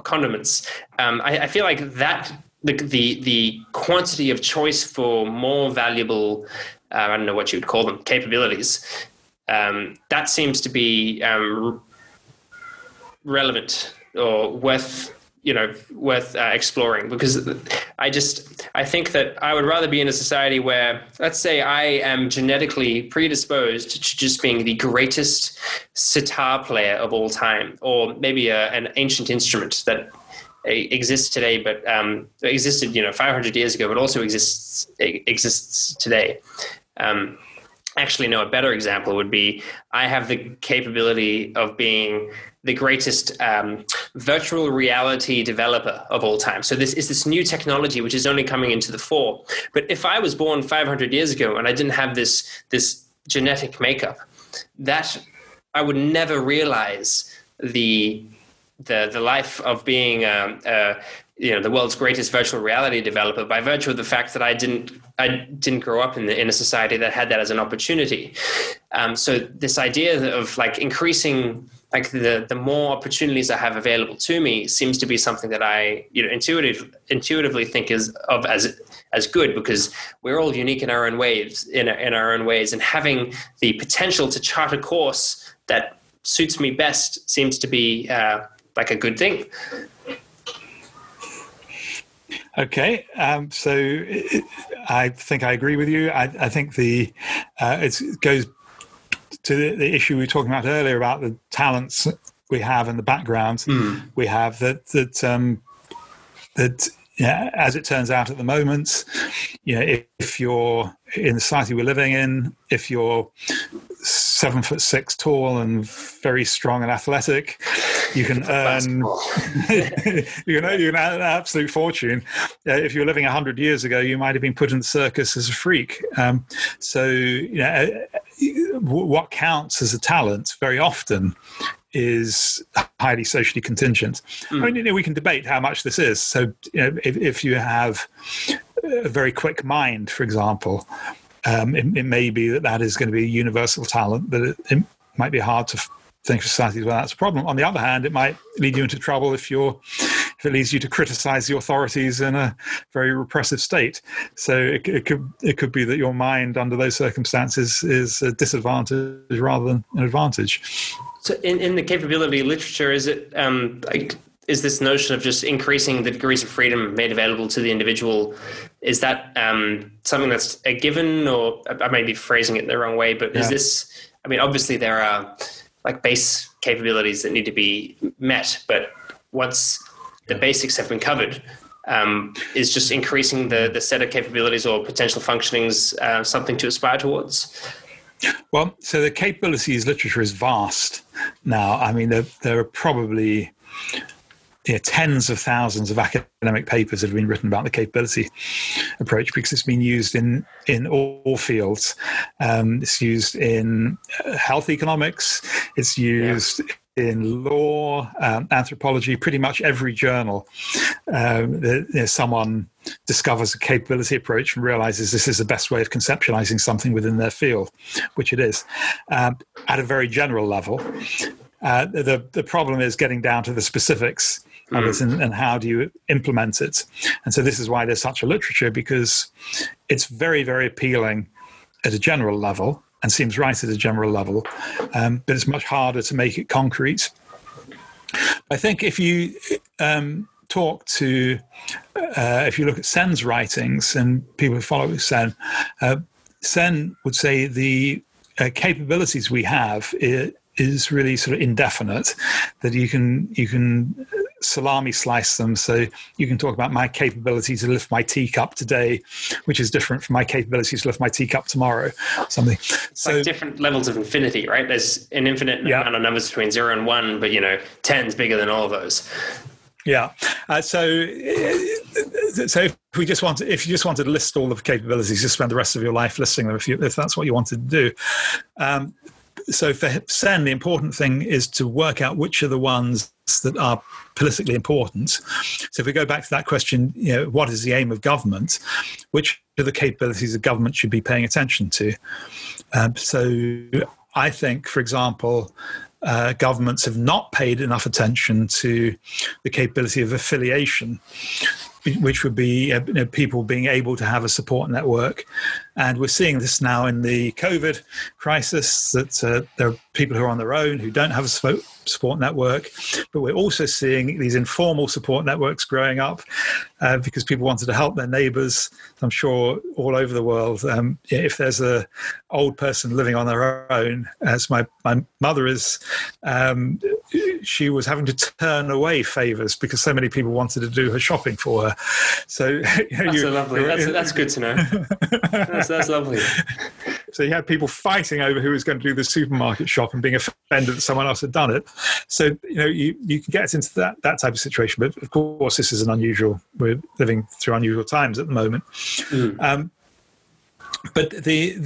condiments. Um, I, I, feel like that the, the the quantity of choice for more valuable uh, I don't know what you would call them capabilities um, that seems to be um, relevant or worth you know worth uh, exploring because i just i think that i would rather be in a society where let's say i am genetically predisposed to just being the greatest sitar player of all time or maybe a, an ancient instrument that exists today but um, existed you know 500 years ago but also exists exists today. Um, actually no a better example would be i have the capability of being the greatest um, virtual reality developer of all time so this is this new technology which is only coming into the fore but if i was born 500 years ago and i didn't have this this genetic makeup that i would never realize the the the life of being um, uh, you know the world's greatest virtual reality developer by virtue of the fact that I didn't I didn't grow up in the, in a society that had that as an opportunity. Um, so this idea of like increasing like the the more opportunities I have available to me seems to be something that I you know intuitive intuitively think is of as as good because we're all unique in our own ways in in our own ways and having the potential to chart a course that suits me best seems to be uh, like a good thing. Okay, um, so I think I agree with you. I, I think the uh, it goes to the, the, issue we were talking about earlier about the talents we have and the backgrounds mm. we have. That that um, that yeah, as it turns out at the moment, you know, if, if you're in the society we're living in, if you're seven foot six tall and very strong and athletic, you can earn you know you can earn, an absolute fortune. Uh, if you were living hundred years ago, you might have been put in the circus as a freak. Um, so, you know, what counts as a talent very often is highly socially contingent. Mm. I mean, you know, we can debate how much this is. So, you know, if, if you have a very quick mind, for example, um, it, it, may be that that is going to be a universal talent, but it, it might be hard to think of societies where that's a problem. On the other hand, it might lead you into trouble if you're if it leads you to criticize the authorities in a very repressive state. So it, it could it could be that your mind under those circumstances is a disadvantage rather than an advantage. So in, in the capability literature, is it um, like is this notion of just increasing the degrees of freedom made available to the individual is that um, something that's a given or i may be phrasing it the wrong way but yeah. is this i mean obviously there are like base capabilities that need to be met but once the basics have been covered. Um, is just increasing the, the set of capabilities or potential functionings uh, something to aspire towards? Well, so the capabilities literature is vast now. I mean, there, there are probably you know, tens of thousands of academic papers that have been written about the capability approach because it's been used in in all fields. Um, it's used in uh, health economics. It's used in law, um, anthropology, pretty much every journal, um, you know, someone discovers a capability approach and realizes this is the best way of conceptualizing something within their field, which it is, um, at a very general level. Uh, the the problem is getting down to the specifics of it mm. and, and how do you implement it. And so this is why there's such a literature because it's very very appealing at a general level and seems right at a general level, um, but it's much harder to make it concrete. I think if you um, talk to, uh, if you look at Sen's writings and people who follow Sen, uh, Sen would say the uh, capabilities we have is really sort of indefinite. That you can you can salami slice them. So you can talk about my capability to lift my teacup today, which is different from my capability to lift my teacup tomorrow. Something. It's so like different levels of infinity, right? There's an infinite yeah. amount of numbers between zero and one, but you know, ten's bigger than all of those. Yeah. Uh, so, so if we just want, if you just wanted to list all of the capabilities, just spend the rest of your life listing them. If you, if that's what you wanted to do, um, so for Sen, the important thing is to work out which are the ones that are politically important. So if we go back to that question, you know, what is the aim of government? Which are the capabilities of government should be paying attention to? Um, so I think, for example, uh, governments have not paid enough attention to the capability of affiliation which would be you know, people being able to have a support network. And we're seeing this now in the COVID crisis that uh, there are people who are on their own who don't have a support network. But we're also seeing these informal support networks growing up uh, because people wanted to help their neighbors. I'm sure all over the world, um, if there's an old person living on their own, as my, my mother is, um, she was having to turn away favors because so many people wanted to do her shopping for her. So you know, that's, lovely. That's, that's good to know. that's, that's lovely. So you had people fighting over who was going to do the supermarket shop and being offended that someone else had done it. So you know you, you can get into that that type of situation. But of course, this is an unusual. We're living through unusual times at the moment. Mm. Um, but the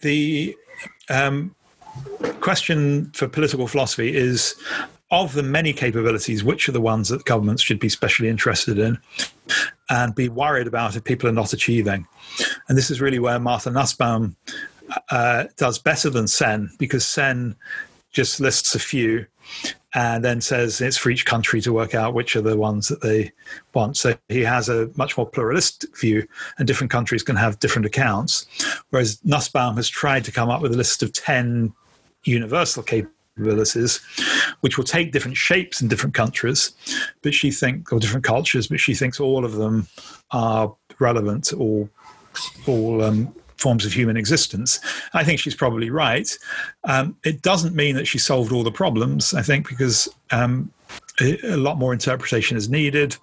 the um, question for political philosophy is of the many capabilities, which are the ones that governments should be specially interested in and be worried about if people are not achieving? And this is really where Martha Nussbaum uh, does better than Sen, because Sen just lists a few and then says it's for each country to work out which are the ones that they want. So he has a much more pluralistic view, and different countries can have different accounts. Whereas Nussbaum has tried to come up with a list of 10 universal capabilities, which will take different shapes in different countries, but she thinks, or different cultures, but she thinks all of them are relevant to all, all um, forms of human existence. I think she's probably right. Um, it doesn't mean that she solved all the problems, I think, because um, a lot more interpretation is needed.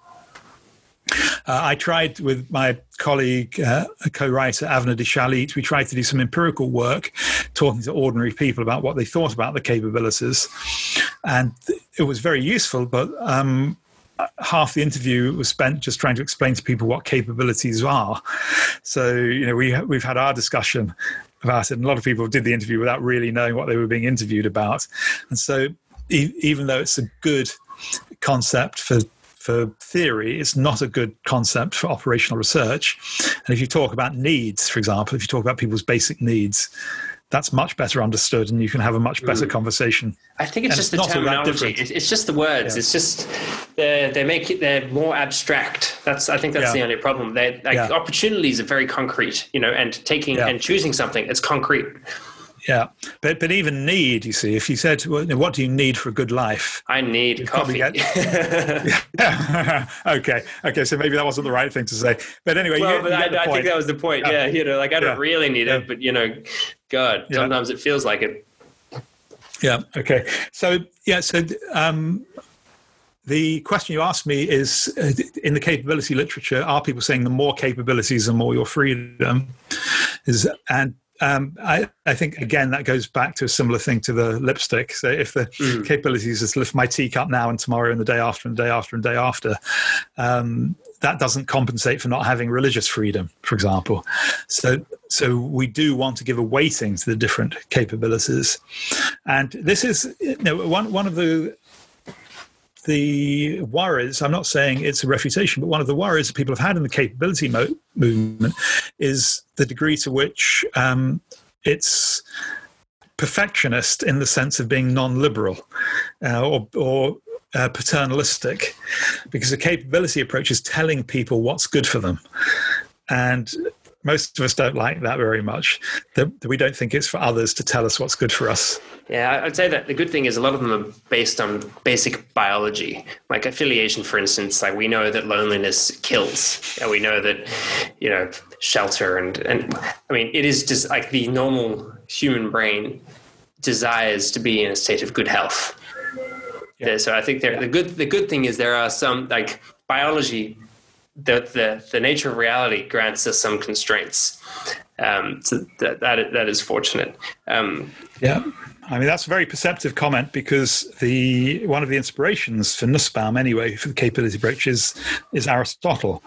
Uh, I tried with my colleague, uh, co-writer Avner de Shalit, we tried to do some empirical work, talking to ordinary people about what they thought about the capabilities, and it was very useful. But um, half the interview was spent just trying to explain to people what capabilities are. So you know, we we've had our discussion about it, and a lot of people did the interview without really knowing what they were being interviewed about, and so e- even though it's a good concept for for theory, it's not a good concept for operational research. And if you talk about needs, for example, if you talk about people's basic needs, that's much better understood and you can have a much better mm. conversation. I think it's and just it's the terminology. It's just the words. Yeah. It's just they they make it they're more abstract. That's I think that's yeah. the only problem. They like yeah. opportunities are very concrete, you know, and taking and choosing something it's concrete. Yeah, but but even need, you see, if you said, well, what do you need for a good life? I need coffee. Get... okay, okay, so maybe that wasn't the right thing to say. But anyway, well, you, but you I, I think that was the point. Yeah, yeah you know, like I don't yeah. really need yeah. it, but you know, God, sometimes it feels like it. Yeah. Okay. So yeah. So um, the question you asked me is uh, in the capability literature, are people saying the more capabilities, the more your freedom? Is and um, I, I, think again that goes back to a similar thing to the lipstick. So if the mm. capabilities is to lift my teacup now and tomorrow and the day after and the day after and the day after, um, that doesn't compensate for not having religious freedom, for example. So so we do want to give a weighting to the different capabilities, and this is you know, one one of the the worries, I'm not saying it's a refutation, but one of the worries that people have had in the capability mo- movement is the degree to which um, it's perfectionist in the sense of being non liberal uh, or, or uh, paternalistic, because the capability approach is telling people what's good for them. And most of us don't like that very much. That we don't think it's for others to tell us what's good for us. Yeah, I'd say that the good thing is a lot of them are based on basic biology, like affiliation, for instance. Like we know that loneliness kills, and we know that you know shelter and and I mean it is just like the normal human brain desires to be in a state of good health. Yeah. So I think the good the good thing is there are some like biology the, the, the nature of reality grants us some constraints. Um, so that, that, that is fortunate. Um, yeah. I mean, that's a very perceptive comment because the one of the inspirations for Nussbaum, anyway, for the capability approach is, is Aristotle.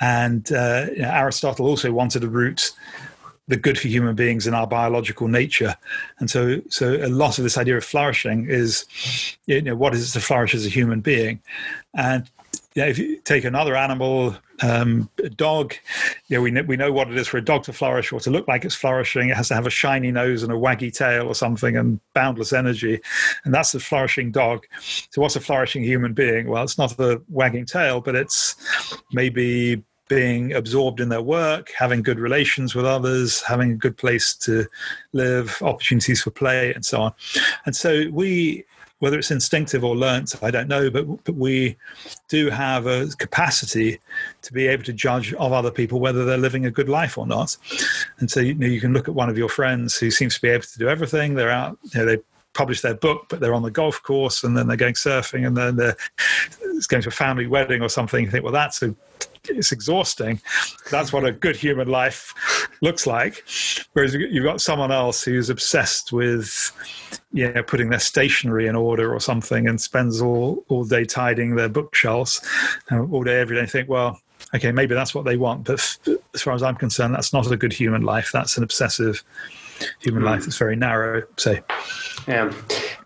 And uh, you know, Aristotle also wanted to root the good for human beings in our biological nature. And so, so a lot of this idea of flourishing is, you know, what is it to flourish as a human being? And yeah, if you take another animal, um, a dog, know, we know, we know what it is for a dog to flourish or to look like it's flourishing. It has to have a shiny nose and a waggy tail or something and boundless energy. And that's a flourishing dog. So, what's a flourishing human being? Well, it's not the wagging tail, but it's maybe being absorbed in their work, having good relations with others, having a good place to live, opportunities for play, and so on. And so we, whether it's instinctive or learnt, I don't know, but, but we do have a capacity to be able to judge of other people whether they're living a good life or not. And so you, know, you can look at one of your friends who seems to be able to do everything. They're out, you know, they publish their book, but they're on the golf course and then they're going surfing and then they're going to a family wedding or something. You think, well, that's a it's exhausting. That's what a good human life looks like. Whereas you've got someone else who's obsessed with, you know, putting their stationery in order or something, and spends all all day tidying their bookshelves, uh, all day every day. And think, well, okay, maybe that's what they want, but as far as I'm concerned, that's not a good human life. That's an obsessive human life is very narrow. Say, yeah.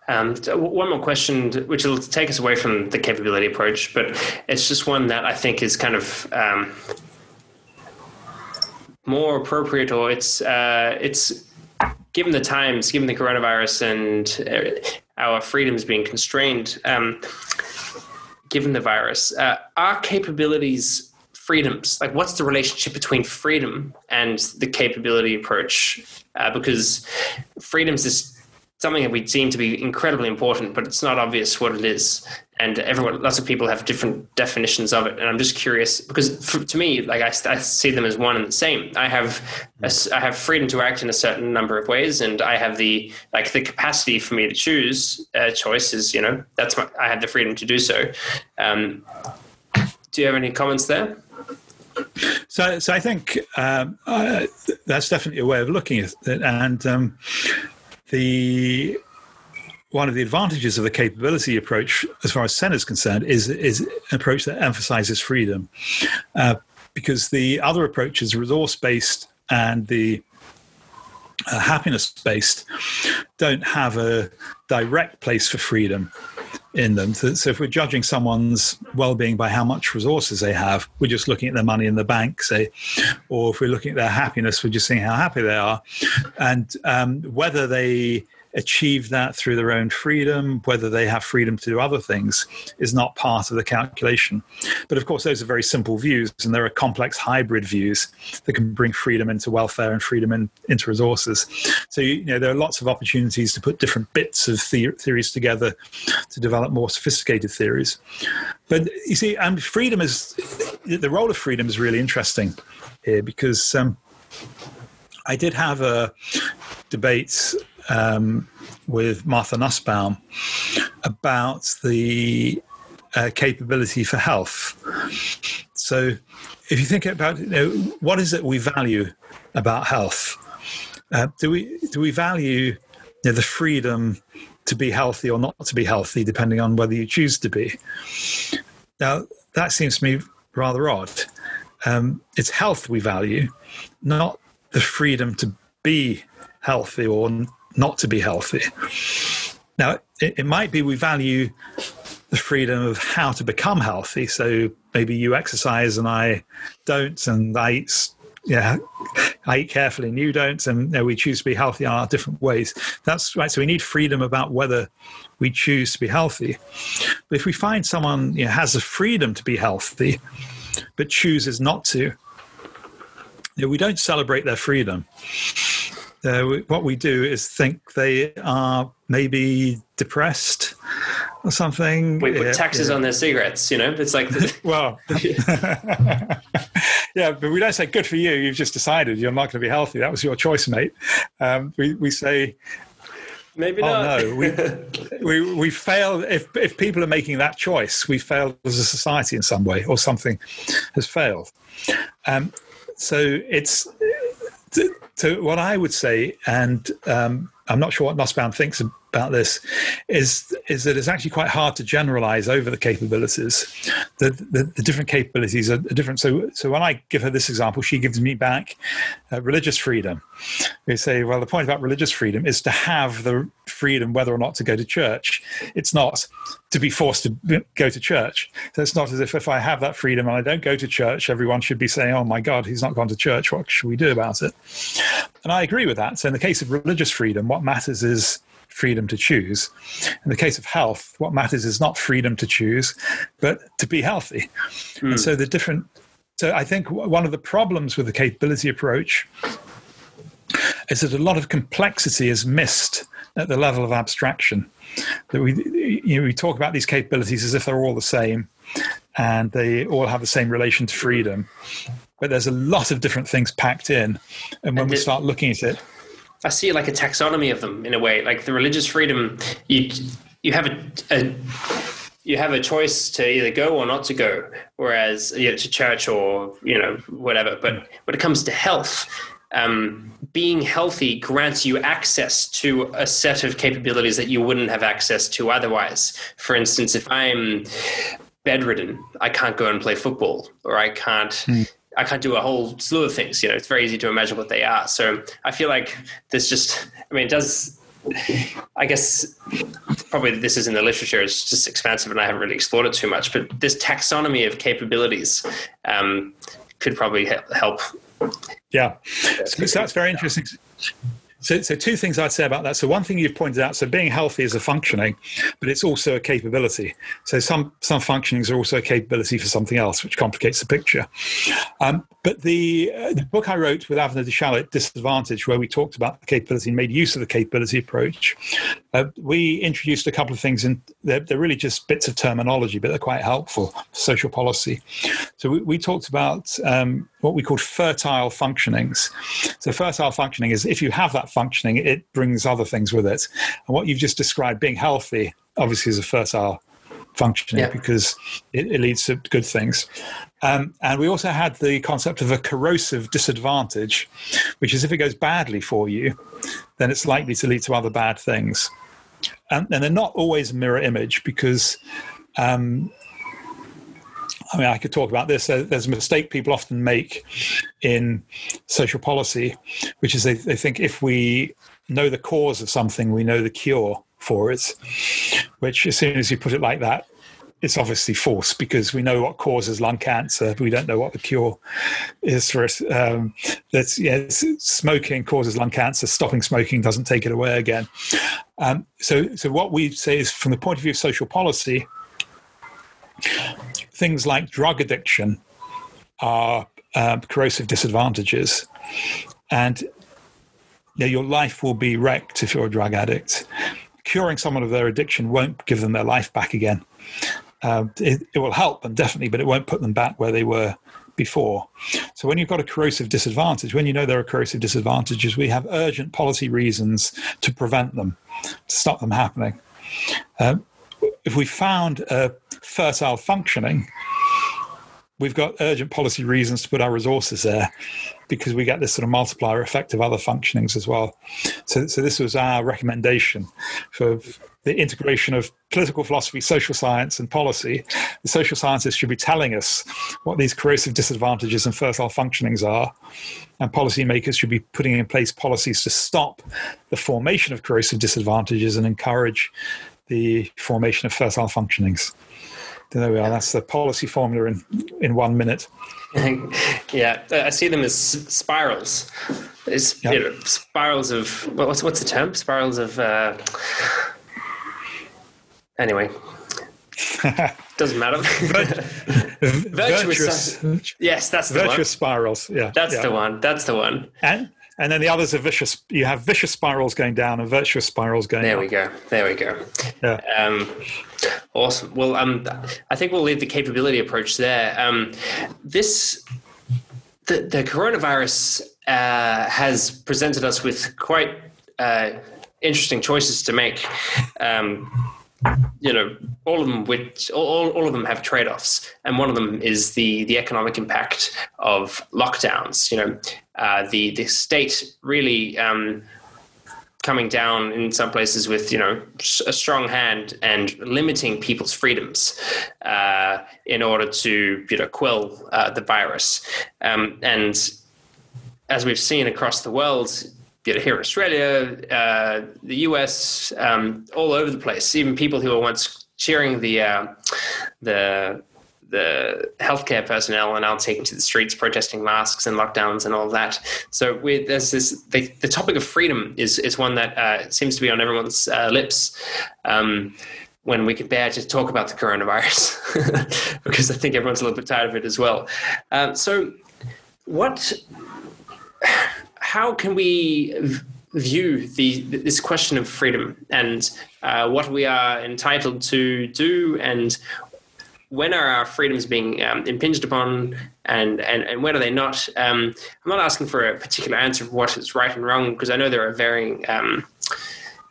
Um, one more question, which will take us away from the capability approach, but it's just one that I think is kind of um, more appropriate, or it's uh, it's given the times, given the coronavirus, and uh, our freedoms being constrained, um, given the virus, uh, our capabilities freedoms like what's the relationship between freedom and the capability approach uh, because freedoms is something that we seem to be incredibly important, but it's not obvious what it is. And everyone, lots of people have different definitions of it. And I'm just curious because for, to me, like I, I, see them as one and the same. I have, a, I have freedom to act in a certain number of ways, and I have the like the capacity for me to choose. Uh, choices, you know, that's my, I have the freedom to do so. Um, do you have any comments there? So, so I think um, uh, that's definitely a way of looking at it, and um, the one of the advantages of the capability approach, as far as Sen is concerned, is is an approach that emphasizes freedom, uh, because the other approaches, resource based and the uh, happiness based, don't have a direct place for freedom in them. So, if we're judging someone's well-being by how much resources they have, we're just looking at their money in the bank, say, or if we're looking at their happiness, we're just seeing how happy they are, and um, whether they achieve that through their own freedom, whether they have freedom to do other things, is not part of the calculation. But of course, those are very simple views, and there are complex hybrid views that can bring freedom into welfare and freedom in, into resources. So, you know, there are lots of opportunities to put different bits of the- theories together to develop more sophisticated theories. But you see, and freedom is the role of freedom is really interesting here because um, I did have a debate um, with Martha Nussbaum about the uh, capability for health. So, if you think about you know, what is it we value about health, uh, do we do we value you know, the freedom to be healthy or not to be healthy, depending on whether you choose to be? Now, that seems to me rather odd. Um, it's health we value, not the freedom to be healthy or not to be healthy. Now, it, it might be we value the freedom of how to become healthy. So maybe you exercise and I don't, and I eat, yeah, I eat carefully and you don't, and you know, we choose to be healthy in our different ways. That's right. So we need freedom about whether we choose to be healthy. But if we find someone you know, has the freedom to be healthy, but chooses not to, you know, we don't celebrate their freedom uh, what we do is think they are maybe depressed or something. We put yeah, taxes yeah. on their cigarettes, you know? It's like. well, yeah, but we don't say, good for you, you've just decided you're not going to be healthy. That was your choice, mate. Um, we, we say, Maybe oh, not. no, we, we, we failed. If, if people are making that choice, we failed as a society in some way, or something has failed. Um, so it's so what I would say, and um, I'm not sure what Nussbaum thinks about this is is that it's actually quite hard to generalize over the capabilities. The, the, the different capabilities are different. So so when I give her this example, she gives me back uh, religious freedom. We say, well, the point about religious freedom is to have the freedom whether or not to go to church. It's not to be forced to go to church. So it's not as if if I have that freedom and I don't go to church, everyone should be saying, "Oh my God, he's not gone to church. What should we do about it?" And I agree with that. So in the case of religious freedom, what matters is freedom to choose. In the case of health, what matters is not freedom to choose, but to be healthy. Mm. And so the different. So I think one of the problems with the capability approach is that a lot of complexity is missed at the level of abstraction. That we you know, we talk about these capabilities as if they're all the same, and they all have the same relation to freedom. But there's a lot of different things packed in, and when and we start looking at it, I see like a taxonomy of them in a way. Like the religious freedom, you you have a, a you have a choice to either go or not to go, whereas you know, to church or you know whatever. But when it comes to health, um, being healthy grants you access to a set of capabilities that you wouldn't have access to otherwise. For instance, if I'm bedridden, I can't go and play football, or I can't. Mm. I can't do a whole slew of things. You know, it's very easy to imagine what they are. So I feel like there's just, I mean, it does, I guess probably this is in the literature, it's just expansive and I haven't really explored it too much, but this taxonomy of capabilities um, could probably help. Yeah. So, so that's very interesting. So, so two things I'd say about that. So one thing you've pointed out, so being healthy is a functioning, but it's also a capability. So some some functionings are also a capability for something else, which complicates the picture. Um, but the, uh, the book I wrote with Avner de Shalit, Disadvantage, where we talked about the capability and made use of the capability approach, uh, we introduced a couple of things, and they're, they're, really just bits of terminology, but they're quite helpful for social policy. So we, we talked about um, what we called fertile functionings. So fertile functioning is if you have that functioning, it brings other things with it. And what you've just described, being healthy, obviously is a fertile functioning yeah. because it, it, leads to good things. Um, and we also had the concept of a corrosive disadvantage, which is if it goes badly for you, then it's likely to lead to other bad things. And, and they're not always mirror image because, um, I mean, I could talk about this. There's a mistake people often make in social policy, which is they, they think if we know the cause of something, we know the cure for it, which as soon as you put it like that, it's obviously false because we know what causes lung cancer. But we don't know what the cure is for it. Um, that's yeah, smoking causes lung cancer. Stopping smoking doesn't take it away again. Um, so, so what we say is, from the point of view of social policy, things like drug addiction are um, corrosive disadvantages, and you know, your life will be wrecked if you're a drug addict. Curing someone of their addiction won't give them their life back again. Uh, it, it, will help them definitely, but it won't put them back where they were before. So when you've got a corrosive disadvantage, when you know there are corrosive disadvantages, we have urgent policy reasons to prevent them, to stop them happening. Uh, if we found a fertile functioning, we've got urgent policy reasons to put our resources there because we get this sort of multiplier effect of other functionings as well. So, so this was our recommendation for the integration of political philosophy, social science, and policy. The social scientists should be telling us what these corrosive disadvantages and fertile functionings are, and policymakers should be putting in place policies to stop the formation of corrosive disadvantages and encourage the formation of fertile functionings there we are. That's the policy formula in in one minute. yeah, I see them as spirals. It's yep. you know, spirals of what's what's the term? Spirals of. Uh, anyway, doesn't matter. virtuous. virtuous. Yes, that's the virtuous one. spirals. Yeah, that's yeah. the one. That's the one. And and then the others are vicious. You have vicious spirals going down and virtuous spirals going. Up. There up. we go. There we go. Yeah. Um, awesome. Well, um, I think we'll leave the capability approach there. Um, this the the coronavirus uh, has presented us with quite uh, interesting choices to make. Um, you know, all of them which all, all of them have trade-offs, and one of them is the the economic impact of lockdowns. You know, uh, the the state really um, coming down in some places with you know a strong hand and limiting people's freedoms uh, in order to you know quell uh, the virus. Um, and as we've seen across the world, you know, here Australia, uh, the US, um, all over the place, even people who were once cheering the uh, the the healthcare personnel are now taking to the streets protesting masks and lockdowns and all that. So there's this the, the, topic of freedom is is one that uh, seems to be on everyone's uh, lips. Um, when we can bear to talk about the coronavirus, because I think everyone's a little bit tired of it as well. Um, so, what? How can we view the this question of freedom and uh, what we are entitled to do and when are our freedoms being um, impinged upon and, and, and when are they not? Um, I'm not asking for a particular answer of what is right and wrong because I know there are varying um,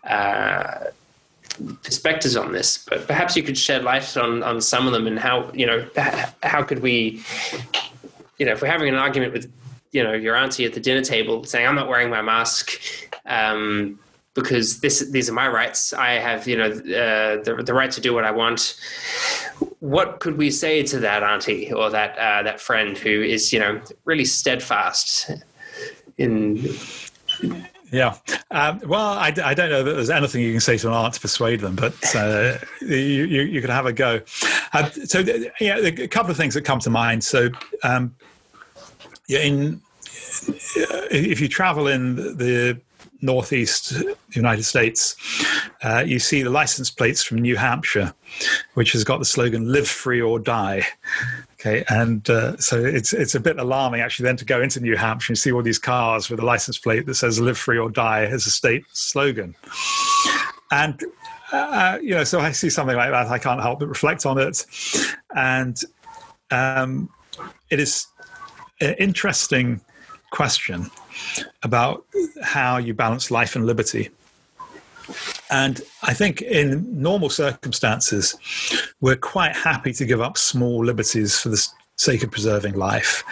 uh, perspectives on this, but perhaps you could shed light on, on some of them and how, you know, how could we, you know, if we're having an argument with, you know, your auntie at the dinner table saying, I'm not wearing my mask, um, because this these are my rights. I have you know uh, the the right to do what I want. What could we say to that auntie or that uh, that friend who is you know really steadfast in? Yeah. Um, well, I, I, don't know that there's anything you can say to an aunt to persuade them, but uh, you, you, you, can have a go. Uh, so, yeah, a couple of things that come to mind. So, um, in if you travel in the northeast United States, uh, you see the license plates from New Hampshire, which has got the slogan "Live free or die." Okay, and uh, so it's it's a bit alarming actually then to go into New Hampshire and see all these cars with a license plate that says "Live free or die" as a state slogan, and. Uh, you know, so I see something like that, I can't help but reflect on it, and um, it is an interesting question about how you balance life and liberty. And I think in normal circumstances, we're quite happy to give up small liberties for the sake of preserving life.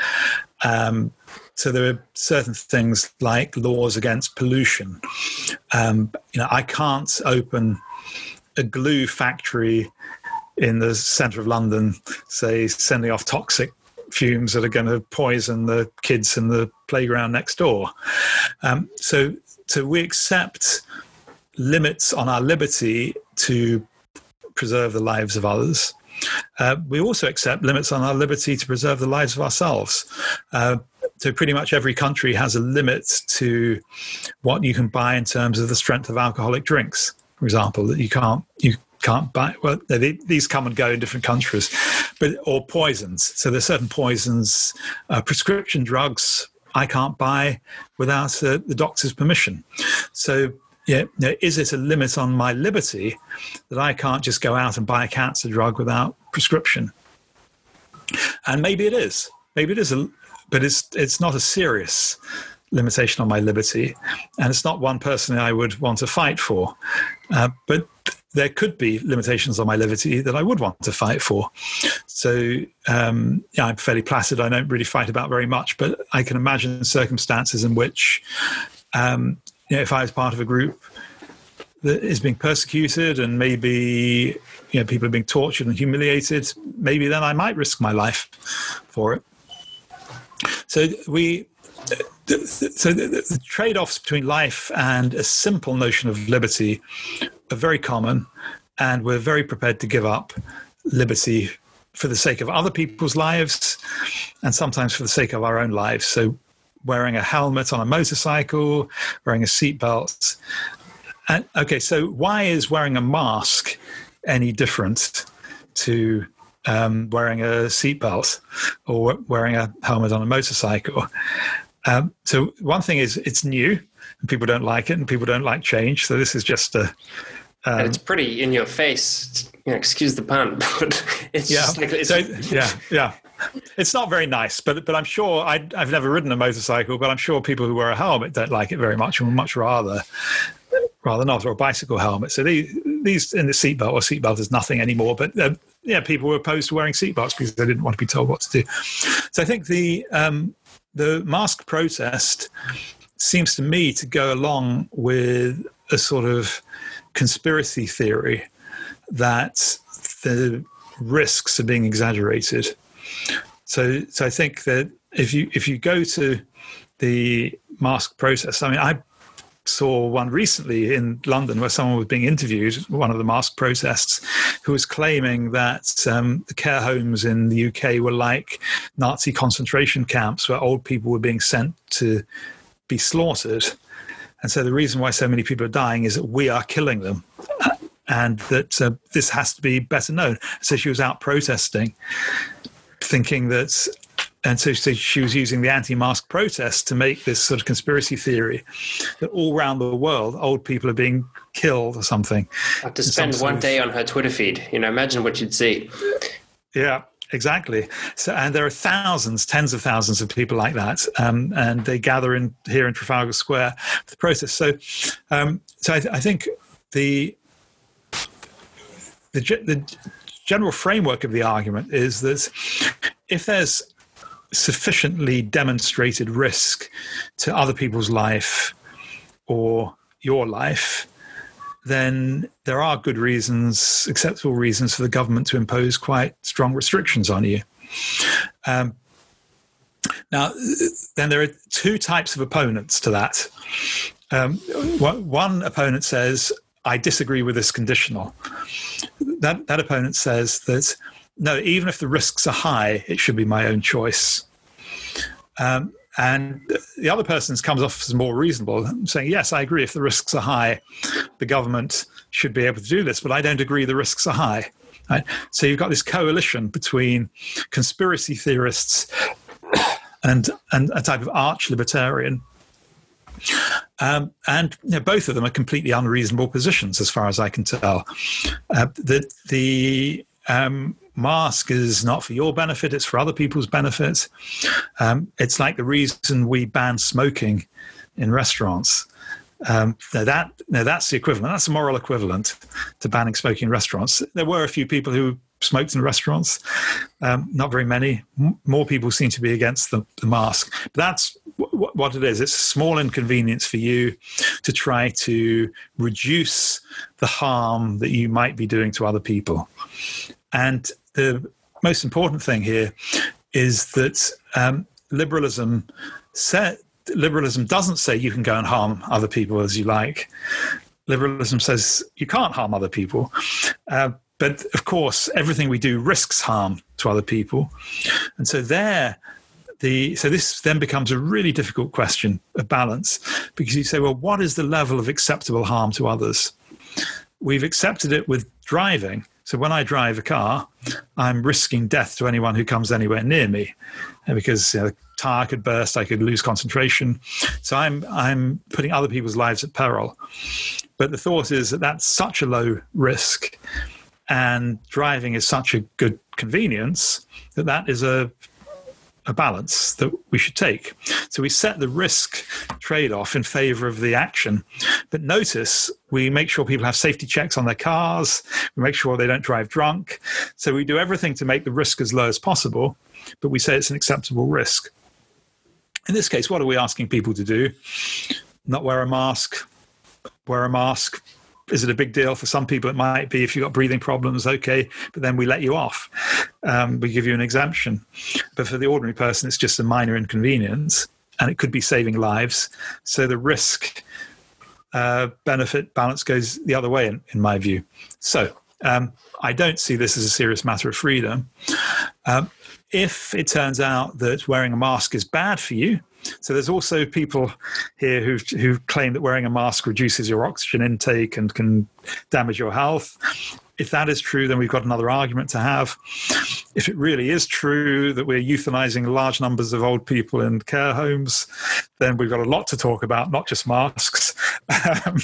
Um, so there are certain things like laws against pollution. Um, you know, I can't open a glue factory in the centre of London, say, sending off toxic fumes that are going to poison the kids in the playground next door. Um, so, so we accept limits on our liberty to preserve the lives of others. Uh, we also accept limits on our liberty to preserve the lives of ourselves. Uh, so pretty much every country has a limit to what you can buy in terms of the strength of alcoholic drinks. For example, that you can't you can't buy. Well, they, these come and go in different countries, but or poisons. So there's certain poisons, uh, prescription drugs I can't buy without uh, the doctor's permission. So yeah, is it a limit on my liberty that I can't just go out and buy a cancer drug without prescription? And maybe it is. Maybe it is a, but it's it's not a serious limitation on my liberty, and it's not one person I would want to fight for. Uh, but there could be limitations on my liberty that I would want to fight for. So, um, yeah, I'm fairly placid. I don't really fight about very much, but I can imagine circumstances in which, um, you know, if I was part of a group that is being persecuted and maybe you know people are being tortured and humiliated, maybe then I might risk my life for it. So we so the, the trade-offs between life and a simple notion of liberty are very common, and we're very prepared to give up liberty for the sake of other people's lives, and sometimes for the sake of our own lives. So, wearing a helmet on a motorcycle, wearing a seatbelt. And okay, so why is wearing a mask any different to um, wearing a seatbelt or wearing a helmet on a motorcycle? Um, so one thing is it's new and people don't like it and people don't like change. So this is just a. Um, and it's pretty in your face. You know, excuse the pun, but it's yeah. just like it's, so, yeah, yeah. It's not very nice, but but I'm sure I, have never ridden a motorcycle, but I'm sure people who wear a helmet don't like it very much and would much rather rather not, or a bicycle helmet. So these, these in the seatbelt or seatbelt is nothing anymore. But uh, yeah, people were opposed to wearing seatbelts because they didn't want to be told what to do. So I think the um, the mask protest seems to me to go along with a sort of conspiracy theory that the risks are being exaggerated. So, so I think that if you if you go to the mask protest, I mean, I saw one recently in London where someone was being interviewed, one of the mask protests, who was claiming that um, the care homes in the UK were like Nazi concentration camps where old people were being sent to be slaughtered. And so the reason why so many people are dying is that we are killing them. And that uh, this has to be better known. So she was out protesting, thinking that and so, so, she was using the anti-mask protest to make this sort of conspiracy theory that all around the world old people are being killed or something. to spend one day on her Twitter feed, you know, imagine what you'd see. Yeah, exactly. So, and there are thousands, tens of thousands of people like that, um, and they gather in here in Trafalgar Square for the protest. So, um, so I, I, think the, the the general framework of the argument is that if there's sufficiently demonstrated risk to other people's life or your life, then there are good reasons, acceptable reasons for the government to impose quite strong restrictions on you. Um, now, then there are two types of opponents to that. Um, one opponent says, I disagree with this conditional. That, that opponent says that no, even if the risks are high, it should be my own choice. Um, and the other person comes off as more reasonable, saying, Yes, I agree. If the risks are high, the government should be able to do this, but I don't agree the risks are high. Right? So you've got this coalition between conspiracy theorists and, and a type of arch libertarian. Um, and you know, both of them are completely unreasonable positions, as far as I can tell. Uh, the the um, mask is not for your benefit, it's for other people's benefit. Um, it's like the reason we ban smoking in restaurants. Um, now that now that's the equivalent. That's the moral equivalent to banning smoking in restaurants. There were a few people who smoked in restaurants, um, not very many. M- more people seem to be against the, the mask. But that's w- what it is. It's a small inconvenience for you to try to reduce the harm that you might be doing to other people. And the most important thing here is that um, liberalism set, liberalism doesn't say you can go and harm other people as you like. Liberalism says you can't harm other people. Uh, but of course, everything we do risks harm to other people. And so there, the, so this then becomes a really difficult question of balance because you say, well, what is the level of acceptable harm to others? We've accepted it with driving, so when I drive a car, I'm risking death to anyone who comes anywhere near me, uh, because you know, the tire could burst, I could lose concentration. So I'm I'm putting other people's lives at peril. But the thought is that that's such a low risk, and driving is such a good convenience that that is a a balance that we should take. So we set the risk trade off in favor of the action. But notice we make sure people have safety checks on their cars, we make sure they don't drive drunk. So we do everything to make the risk as low as possible, but we say it's an acceptable risk. In this case, what are we asking people to do? Not wear a mask, wear a mask, is it a big deal for some people? It might be if you've got breathing problems, okay, but then we let you off. Um, we give you an exemption. But for the ordinary person, it's just a minor inconvenience and it could be saving lives. So the risk uh, benefit balance goes the other way, in, in my view. So um, I don't see this as a serious matter of freedom. Um, if it turns out that wearing a mask is bad for you, so there's also people here who who claim that wearing a mask reduces your oxygen intake and can damage your health. If that is true, then we've got another argument to have. If it really is true that we're euthanizing large numbers of old people in care homes, then we've got a lot to talk about, not just masks. Um,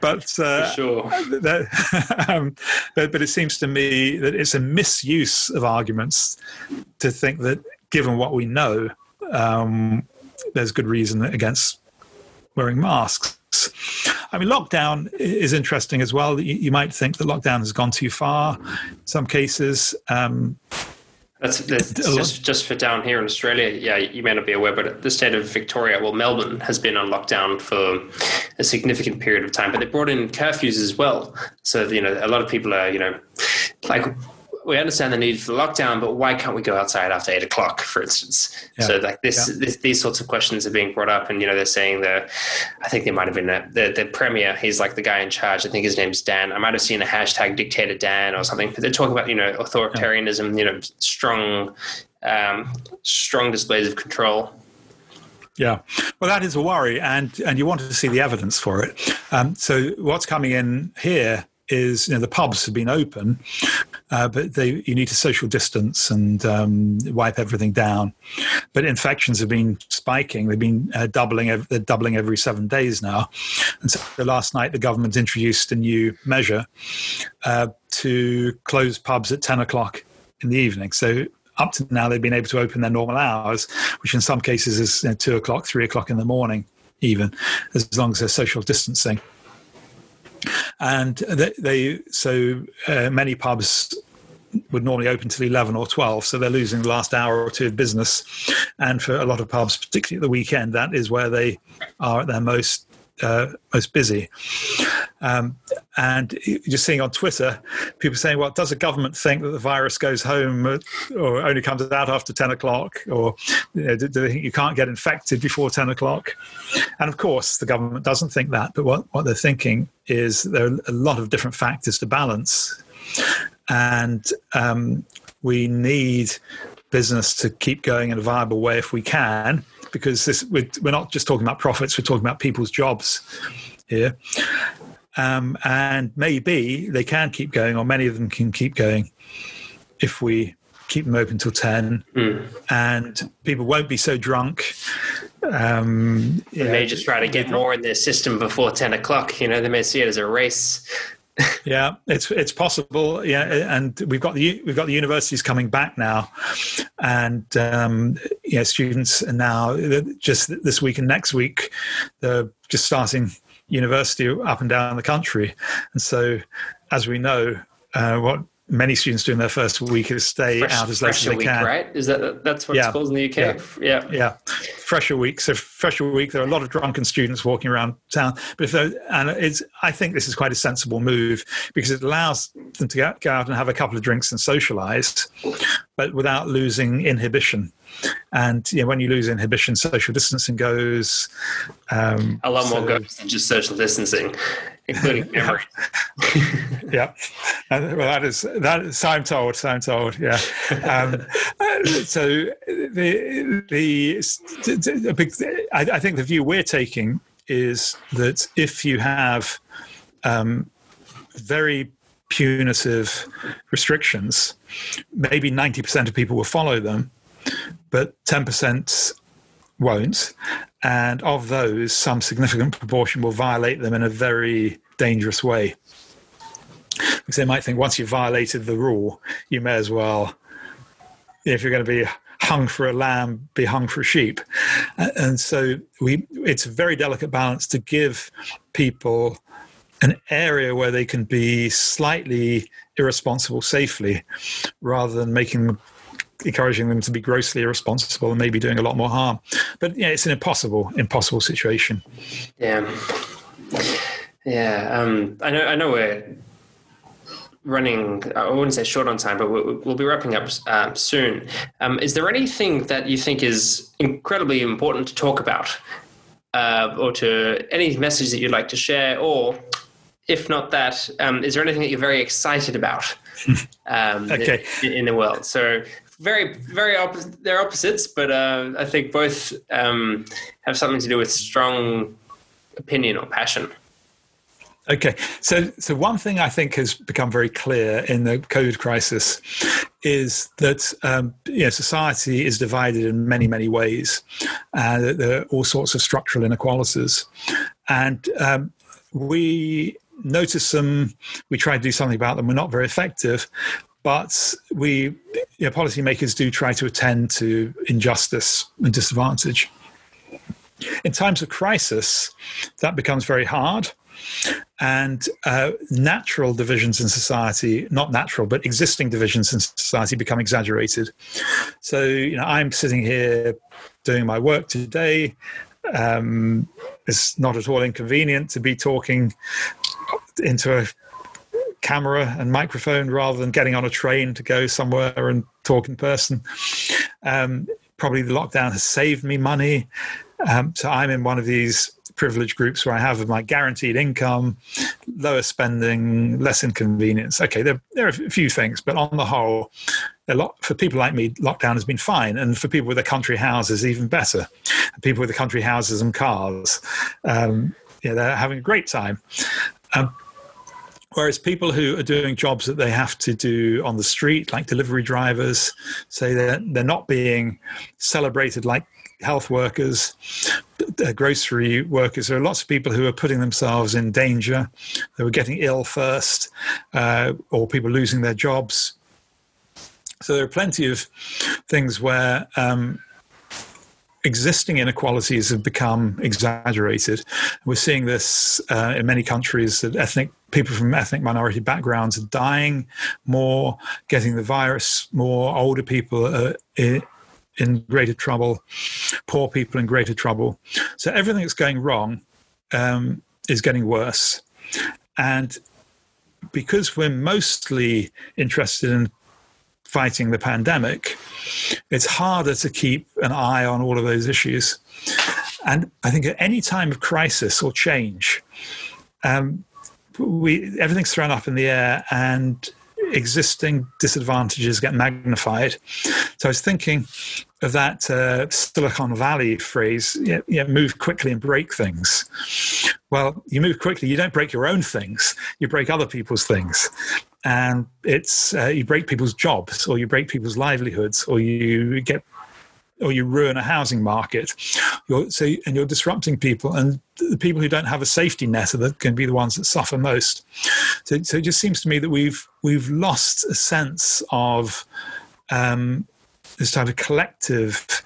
but, uh, sure. that, um, but, but it seems to me that it's a misuse of arguments to think that given what we know, um, there's good reason against wearing masks. I mean, lockdown is interesting as well. You, you might think that lockdown has gone too far in some cases. Um, That's, that's just, just for down here in Australia. Yeah, you may not be aware, but the state of Victoria, well, Melbourne has been on lockdown for a significant period of time, but they brought in curfews as well. So, you know, a lot of people are, you know, like we understand the need for the lockdown, but why can't we go outside after eight o'clock, for instance? Yeah. So like this, yeah. this, these sorts of questions are being brought up, and you know they're saying the, I think there might have been a, the the premier. He's like the guy in charge. I think his name's Dan. I might have seen a hashtag dictator Dan or something. But they're talking about you know authoritarianism, yeah. you know strong, um, strong displays of control. Yeah, well, that is a worry, and and you want to see the evidence for it. Um, so what's coming in here is you know the pubs have been open, uh, but they you need to social distance and um, wipe everything down. But infections have been spiking; they've been uh, doubling. They're doubling every seven days now. And so last night, the government introduced a new measure uh, to close pubs at ten o'clock in the evening. So up to now, they've been able to open their normal hours, which in some cases is you know, two o'clock, three o'clock in the morning, even as long as they're social distancing and they, they so uh, many pubs would normally open till 11 or 12 so they're losing the last hour or two of business. And for a lot of pubs particularly at the weekend that is where they are at their most uh, most busy. Um, and just seeing on Twitter, people saying, well, does the government think that the virus goes home or only comes out after 10 o'clock? Or you know, do, they think you can't get infected before 10 o'clock? And of course, the government doesn't think that. But what, what they're thinking is there are a lot of different factors to balance. And um, we need business to keep going in a viable way if we can because this, we're, we're not just talking about profits, we're talking about people's jobs here. Um, and maybe they can keep going, or many of them can keep going if we keep them open till 10 mm. and people won't be so drunk um, they may just try to get more in their system before 10 o'clock you know they may see it as a race yeah, it's it's possible. Yeah, and we've got the we've got the universities coming back now, and um, yeah, students are now just this week and next week they're just starting university up and down the country, and so as we know, uh, what many students do in their first week is stay Fresh, out as late as they week, can. Right? Is that that's what yeah. it's called in the UK? Yeah. yeah, yeah. Fresher week. So fresher week. There are a lot of drunken students walking around town, but if and it's I think this is quite a sensible move because it allows them to go out and have a couple of drinks and socialise, but without losing inhibition. And you know, when you lose inhibition, social distancing goes. Um, a lot so, more goes than just social distancing including memory. yeah, well, that is that. Is, I'm told. I'm told. Yeah. Um, so the the, big. I, I, think the view we're taking is that if you have um, very punitive restrictions, maybe 90% of people will follow them, but 10% won't. And of those, some significant proportion will violate them in a very dangerous way. Because they might think once you've violated the rule, you may as well, if you're going to be hung for a lamb, be hung for a sheep. And so we, it's a very delicate balance to give people an area where they can be slightly irresponsible safely rather than making them encouraging them to be grossly irresponsible and maybe doing a lot more harm. But yeah, it's an impossible, impossible situation. Yeah, yeah. Um, I know. I know we're running. I wouldn't say short on time, but we'll, we'll be wrapping up uh, soon. Um, is there anything that you think is incredibly important to talk about, uh, or to any message that you'd like to share, or if not that, um, is there anything that you're very excited about um, okay. in, in, the world? So very very opposite they're opposites but uh, i think both um, have something to do with strong opinion or passion. Okay. So so one thing i think has become very clear in the covid crisis is that um, you know, society is divided in many many ways. And uh, there are all sorts of structural inequalities. And um, we notice them we try to do something about them we're not very effective but we policymakers do try to attend to injustice and disadvantage. In times of crisis, that becomes very hard and uh, natural divisions in society, not natural, but existing divisions in society become exaggerated. So, you know, I'm sitting here doing my work today. Um, it's not at all inconvenient to be talking into a camera and microphone rather than getting on a train to go somewhere and talk in person. Um, probably the lockdown has saved me money. Um, so I'm in one of these privileged groups where I have my guaranteed income, lower spending, less inconvenience. Okay, there, there are a few things, but on the whole, a lot for people like me, lockdown has been fine, and for people with the country houses, even better. People with the country houses and cars, um, yeah, they're having a great time. Um, Whereas people who are doing jobs that they have to do on the street, like delivery drivers, say that they're not being celebrated like health workers, grocery workers. There are lots of people who are putting themselves in danger. They were getting ill first, uh, or people losing their jobs. So there are plenty of things where um, existing inequalities have become exaggerated. We're seeing this uh, in many countries that ethnic people from ethnic minority backgrounds are dying more, getting the virus more, older people are in greater trouble, poor people in greater trouble. So everything that's going wrong um, is getting worse. And because we're mostly interested in fighting the pandemic, it's harder to keep an eye on all of those issues. And I think at any time of crisis or change, um, we everything's thrown up in the air and existing disadvantages get magnified. So I was thinking of that uh, Silicon Valley phrase, yeah, yeah, move quickly and break things. Well, you move quickly, you don't break your own things, you break other people's things. And it's uh, you break people's jobs, or you break people's livelihoods, or you get or you ruin a housing market. You're, so, and you're disrupting people, and the people who don't have a safety net are going to be the ones that suffer most. So, so it just seems to me that we've we've lost a sense of um, this type of collective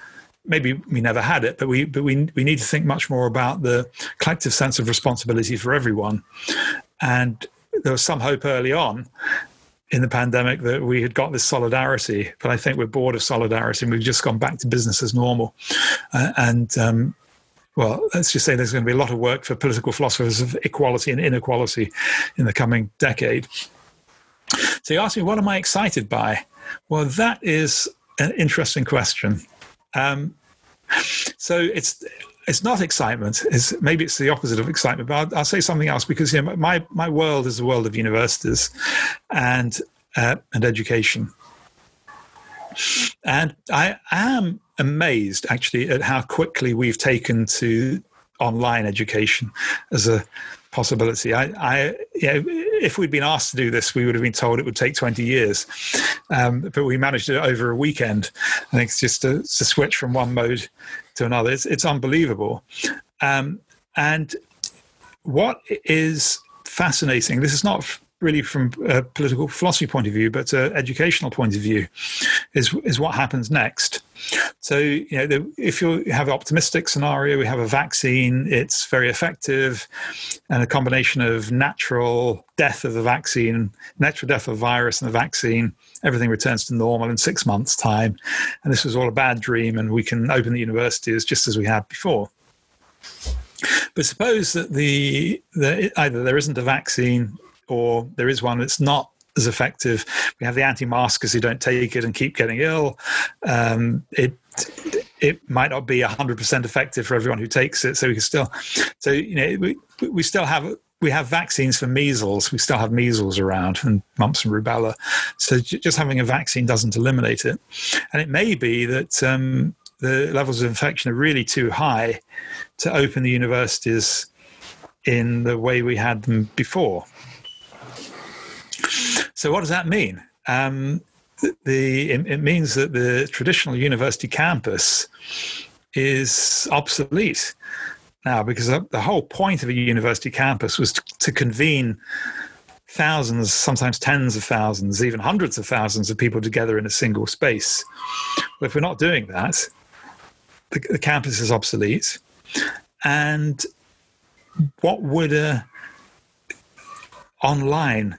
maybe we never had it, but we but we we need to think much more about the collective sense of responsibility for everyone. And there was some hope early on in the pandemic that we had got this solidarity, but I think we're bored of solidarity and we've just gone back to business as normal. Uh, and um, well, let's just say there's going to be a lot of work for political philosophers of equality and inequality in the coming decade. So you ask me, what am I excited by? Well, that is an interesting question. Um, so it's it's not excitement. It's maybe it's the opposite of excitement. But I'll, I'll say something else because you know, my my world is the world of universities and uh, and education. And I am amazed actually at how quickly we've taken to online education as a possibility. I, I you know, if we'd been asked to do this, we would have been told it would take 20 years. Um, but we managed it over a weekend. I think it's just to, to switch from one mode to another. It's, it's unbelievable. Um, and what is fascinating, this is not really from a political philosophy point of view, but an educational point of view, is is what happens next. So you know, the, if you have an optimistic scenario, we have a vaccine, it's very effective, and a combination of natural death of the vaccine, natural death of virus and the vaccine, everything returns to normal in six months' time, and this was all a bad dream, and we can open the universities just as we had before. But suppose that the, the either there isn't a vaccine or there is one that's not as effective. We have the anti-maskers who don't take it and keep getting ill. Um, it it might not be hundred percent effective for everyone who takes it. So we can still, so you know, we we still have we have vaccines for measles. We still have measles around and mumps and rubella. So just having a vaccine doesn't eliminate it. And it may be that um, the levels of infection are really too high to open the universities in the way we had them before. So, what does that mean? Um, the, it, it means that the traditional university campus is obsolete now because the whole point of a university campus was to, to, convene thousands, sometimes tens of thousands, even hundreds of thousands of people together in a single space. But if we're not doing that, the, the campus is obsolete. And what would a online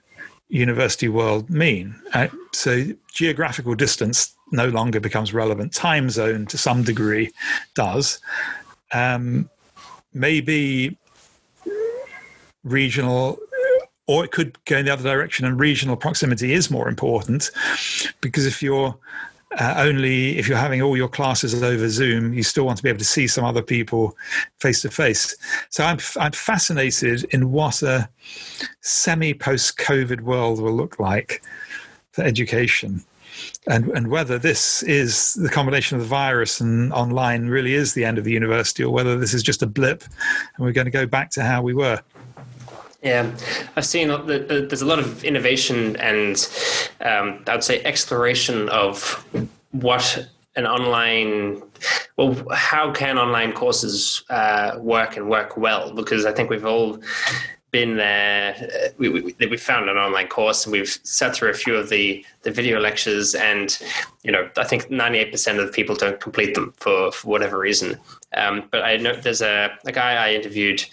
university world mean? Uh, so geographical distance no longer becomes relevant. Time zone, to some degree, does. Um, maybe regional or it could go in the other direction and regional proximity is more important because if you're uh, only if you're having all your classes over Zoom, you still want to be able to see some other people face to face. So I'm I'm fascinated in what a semi post COVID world will look like for education. And, and whether this is the combination of the virus and online really is the end of the university, or whether this is just a blip and we're going to go back to how we were. Yeah, I've seen that there's a lot of innovation and um, I'd say exploration of what an online well how can online courses uh, work and work well because i think we've all been there we, we, we found an online course and we've sat through a few of the the video lectures and you know i think 98% of the people don't complete them for, for whatever reason um, but i know there's a, a guy i interviewed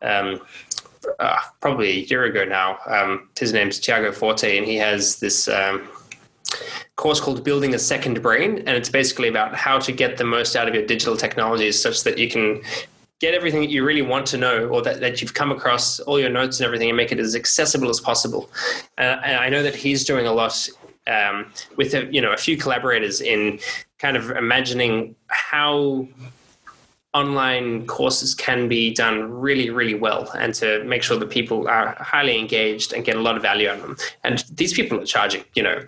um, uh, probably a year ago now. Um, his name's Tiago Forte, and he has this um, course called Building a Second Brain, and it's basically about how to get the most out of your digital technologies, such that you can get everything that you really want to know or that, that you've come across all your notes and everything and make it as accessible as possible uh, and i know that he's doing a lot um, with a, you know a few collaborators in kind of imagining how online courses can be done really, really well and to make sure that people are highly engaged and get a lot of value out of them. And these people are charging, you know,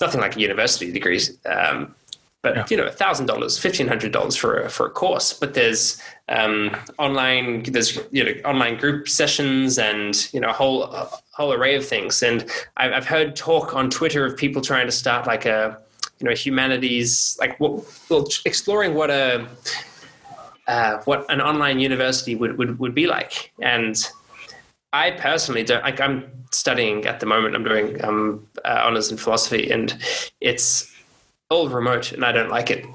nothing like university degrees. Um, but yeah. you know, thousand dollars, fifteen hundred dollars for a for a course. But there's um, online, there's you know, online group sessions, and you know, a whole a whole array of things. And I've, I've heard talk on Twitter of people trying to start like a you know humanities, like what, well, exploring what a uh, what an online university would, would, would be like. And I personally don't, like, I'm studying at the moment, I'm doing um, uh, honors in philosophy, and it's all remote, and I don't like it.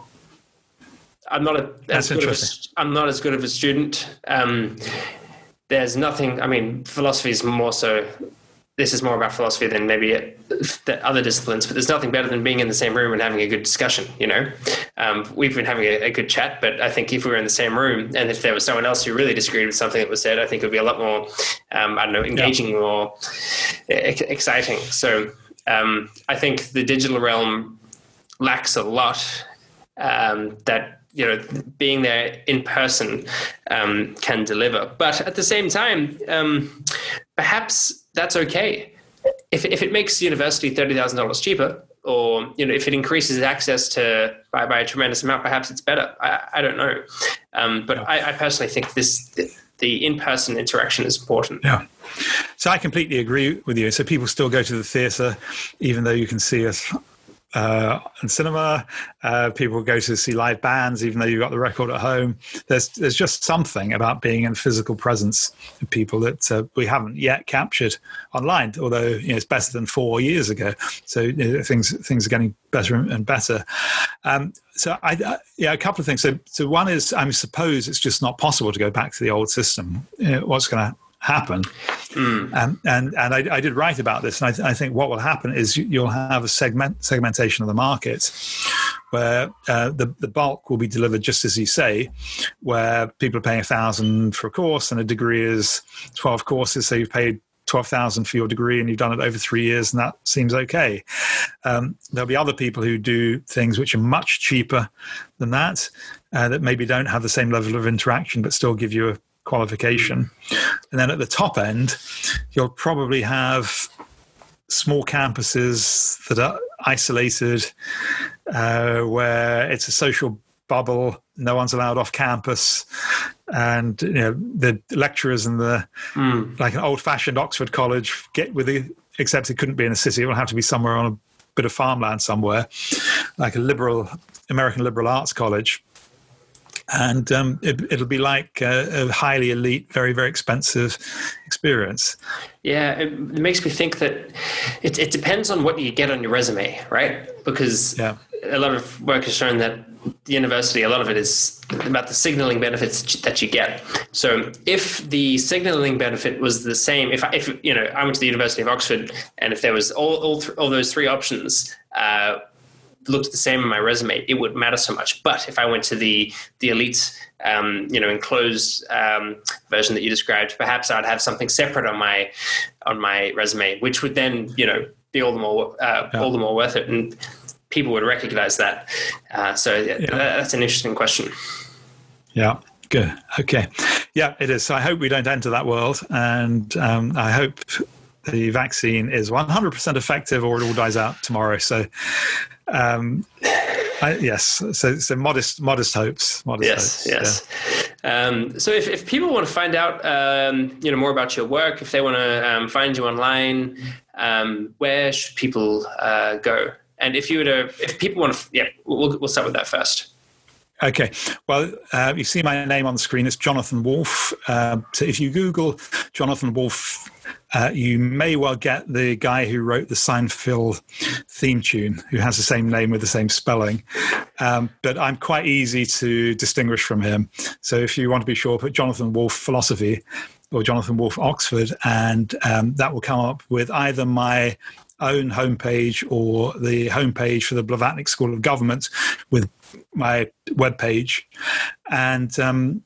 I'm not a, as good of a, I'm not as good of a student. Um, there's nothing. I mean, philosophy is more so this is more about philosophy than maybe the other disciplines, but there's nothing better than being in the same room and having a good discussion. You know, um, we've been having a, a, good chat, but I think if we were in the same room and if there was someone else who really disagreed with something that was said, I think it would be a lot more, um, I don't know, engaging yeah. or exciting. So um, I think the digital realm lacks a lot um, that you know being there in person um, can deliver. But at the same time, um, perhaps that's okay. If, if it makes university $30,000 cheaper, or you know, if it increases access to by, by a tremendous amount, perhaps it's better. I, I don't know, um, but I, I, personally think this the, the in-person interaction is important. Yeah. So I completely agree with you. So people still go to the theatre, even though you can see us uh, and cinema. Uh, people go to see live bands, even though you've got the record at home. There's there's just something about being in physical presence of people that uh, we haven't yet captured online. Although you know, it's better than four years ago, so you know, things things are getting better and better. Um, so I, I, yeah, a couple of things. So so one is I suppose it's just not possible to go back to the old system. You know, what's going to happen. Mm. Um, and and I, I, did write about this, and I, I, think what will happen is you'll have a segment segmentation of the market where uh, the the bulk will be delivered just as you say, where people are paying a thousand for a course and a degree is twelve courses, so you've paid 12,000 for your degree and you've done it over three years and that seems okay. Um, there'll be other people who do things which are much cheaper than that, uh, that maybe don't have the same level of interaction but still give you a qualification. And then at the top end, you'll probably have small campuses that are isolated, uh, where it's a social bubble. No one's allowed off campus, and you know the lecturers in the mm. like an old-fashioned Oxford college get with the except it couldn't be in a city. It will have to be somewhere on a bit of farmland somewhere, like a liberal American liberal arts college and um, it, will be like a, a, highly elite, very very expensive experience. Yeah, it makes me think that it, it depends on what you get on your resume, right? Because yeah. a lot of work has shown that the university, a lot of it is about the signaling benefits that you get. So if the signaling benefit was the same, if I, if you know I went to the University of Oxford, and if there was all all, th- all those three options. Uh, looked the same in my resume, it would matter so much. But if I went to the the elite, um, you know, enclosed um, version that you described, perhaps I'd have something separate on my on my resume, which would then, you know, be all the more uh, yeah. all the more worth it. And people would recognize that. Uh, so yeah. that's an interesting question. Yeah. Good. Okay. Yeah, it is. So I hope we don't enter that world, and um, I hope the vaccine is 100% effective, or it all dies out tomorrow. So, um, I, yes. So, so modest, modest hopes. Modest yes. Hopes. Yes. Yeah. Um, so, if, if people want to find out, um, you know, more about your work, if they want to um, find you online, um, where should people uh, go? And if you were to, if people want to, yeah, we'll, we'll start with that first. Okay. Well, uh, you see my name on the screen. It's Jonathan Wolff. Uh, so if you Google Jonathan Wolff, uh, you may well get the guy who wrote the Seinfeld theme tune, who has the same name with the same spelling. Um, but I'm quite easy to distinguish from him. So if you want to be sure, put Jonathan Wolff Philosophy or Jonathan Wolff Oxford, and um, that will come up with either my own homepage or the homepage for the Blavatnik School of Government with my webpage. And um,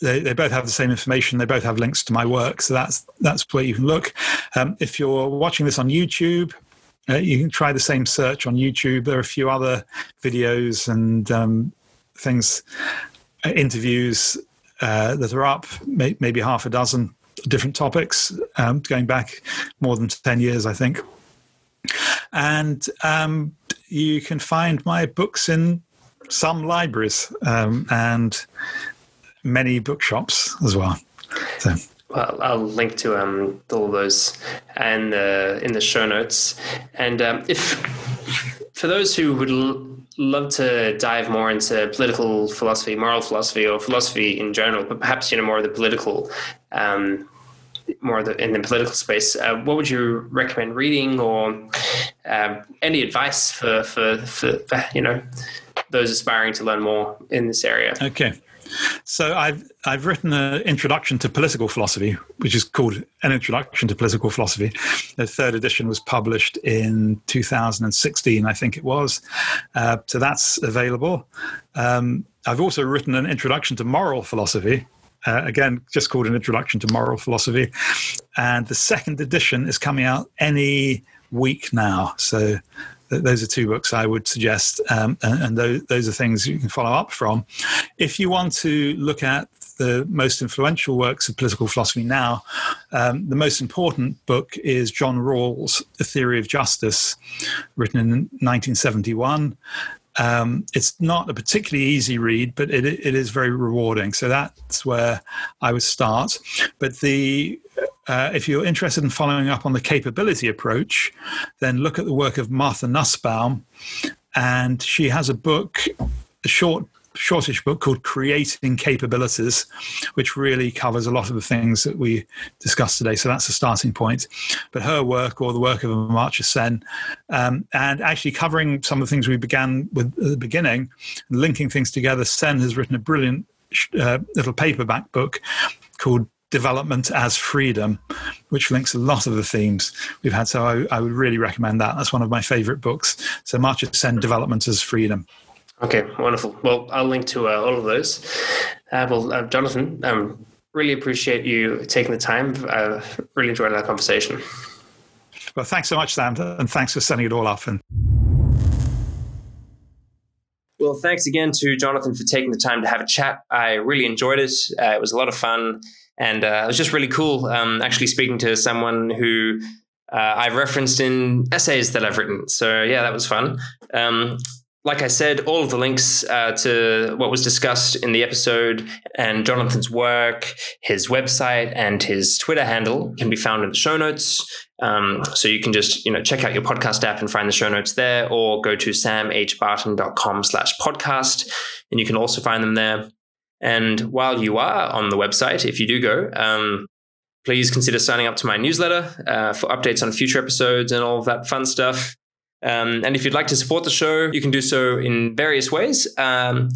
they, they, both have the same information. They both have links to my work. So that's, that's where you can look. Um, if you're watching this on YouTube, uh, you can try the same search on YouTube. There are a few other videos and um, things, uh, interviews uh, that are up, may, maybe half a dozen different topics, um, going back more than 10 years, I think. And um, you can find my books in some libraries um, and many bookshops as well. So. Well, I'll link to um, all those and uh, in the show notes. And um, if for those who would l- love to dive more into political philosophy, moral philosophy, or philosophy in general, but perhaps you know more of the political um, more the, in the political space, uh, what would you recommend reading or um, any advice for, for, for, for, you know, those aspiring to learn more in this area? Okay. So I've I've written an introduction to political philosophy, which is called an introduction to political philosophy. The third edition was published in 2016, I think it was. Uh, so that's available. Um, I've also written an introduction to moral philosophy, uh, again, just called an introduction to moral philosophy. And the second edition is coming out any week now. So those are two books I would suggest, um, and, and those, those are things you can follow up from. If you want to look at the most influential works of political philosophy now, um, the most important book is John Rawls' The Theory of Justice, written in 1971. Um, it's not a particularly easy read, but it, it is very rewarding. So that's where I would start. But the uh, if you're interested in following up on the capability approach, then look at the work of Martha Nussbaum, and she has a book, a short shortish book called Creating Capabilities, which really covers a lot of the things that we discussed today. So that's a starting point. But her work, or the work of Amartya Sen, um, and actually covering some of the things we began with at the beginning, linking things together, Sen has written a brilliant uh, little paperback book called development as freedom, which links a lot of the themes we've had. So I, I would really recommend that. That's one of my favorite books. So Amartya Sen, Development as Freedom. Okay, wonderful. Well, I'll link to uh, all of those. Uh, well, uh, Jonathan, um, really appreciate you taking the time. I really enjoyed our conversation. Well, thanks so much, Sam, and thanks for setting it all up. And well, thanks again to Jonathan for taking the time to have a chat. I really enjoyed it. Uh, it was a lot of fun, and uh, it was just really cool um, actually speaking to someone who uh, I've referenced in essays that I've written. So yeah, that was fun. Um, like I said, all of the links uh, to what was discussed in the episode and Jonathan's work, his website, and his Twitter handle can be found in the show notes. Um, so you can just you know check out your podcast app and find the show notes there, or go to samhbarton.com slash podcast, and you can also find them there. And while you are on the website, if you do go, um, please consider signing up to my newsletter uh, for updates on future episodes and all of that fun stuff. Um, and if you'd like to support the show, you can do so in various ways. Um,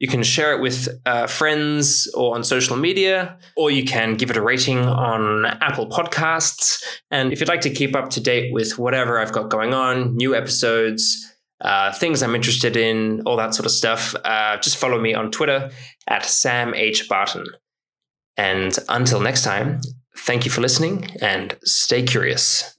you can share it with uh, friends or on social media, or you can give it a rating on Apple Podcasts. And if you'd like to keep up to date with whatever I've got going on, new episodes, uh, things I'm interested in, all that sort of stuff, uh, just follow me on Twitter at Sam H. Barton. And until next time, thank you for listening and stay curious.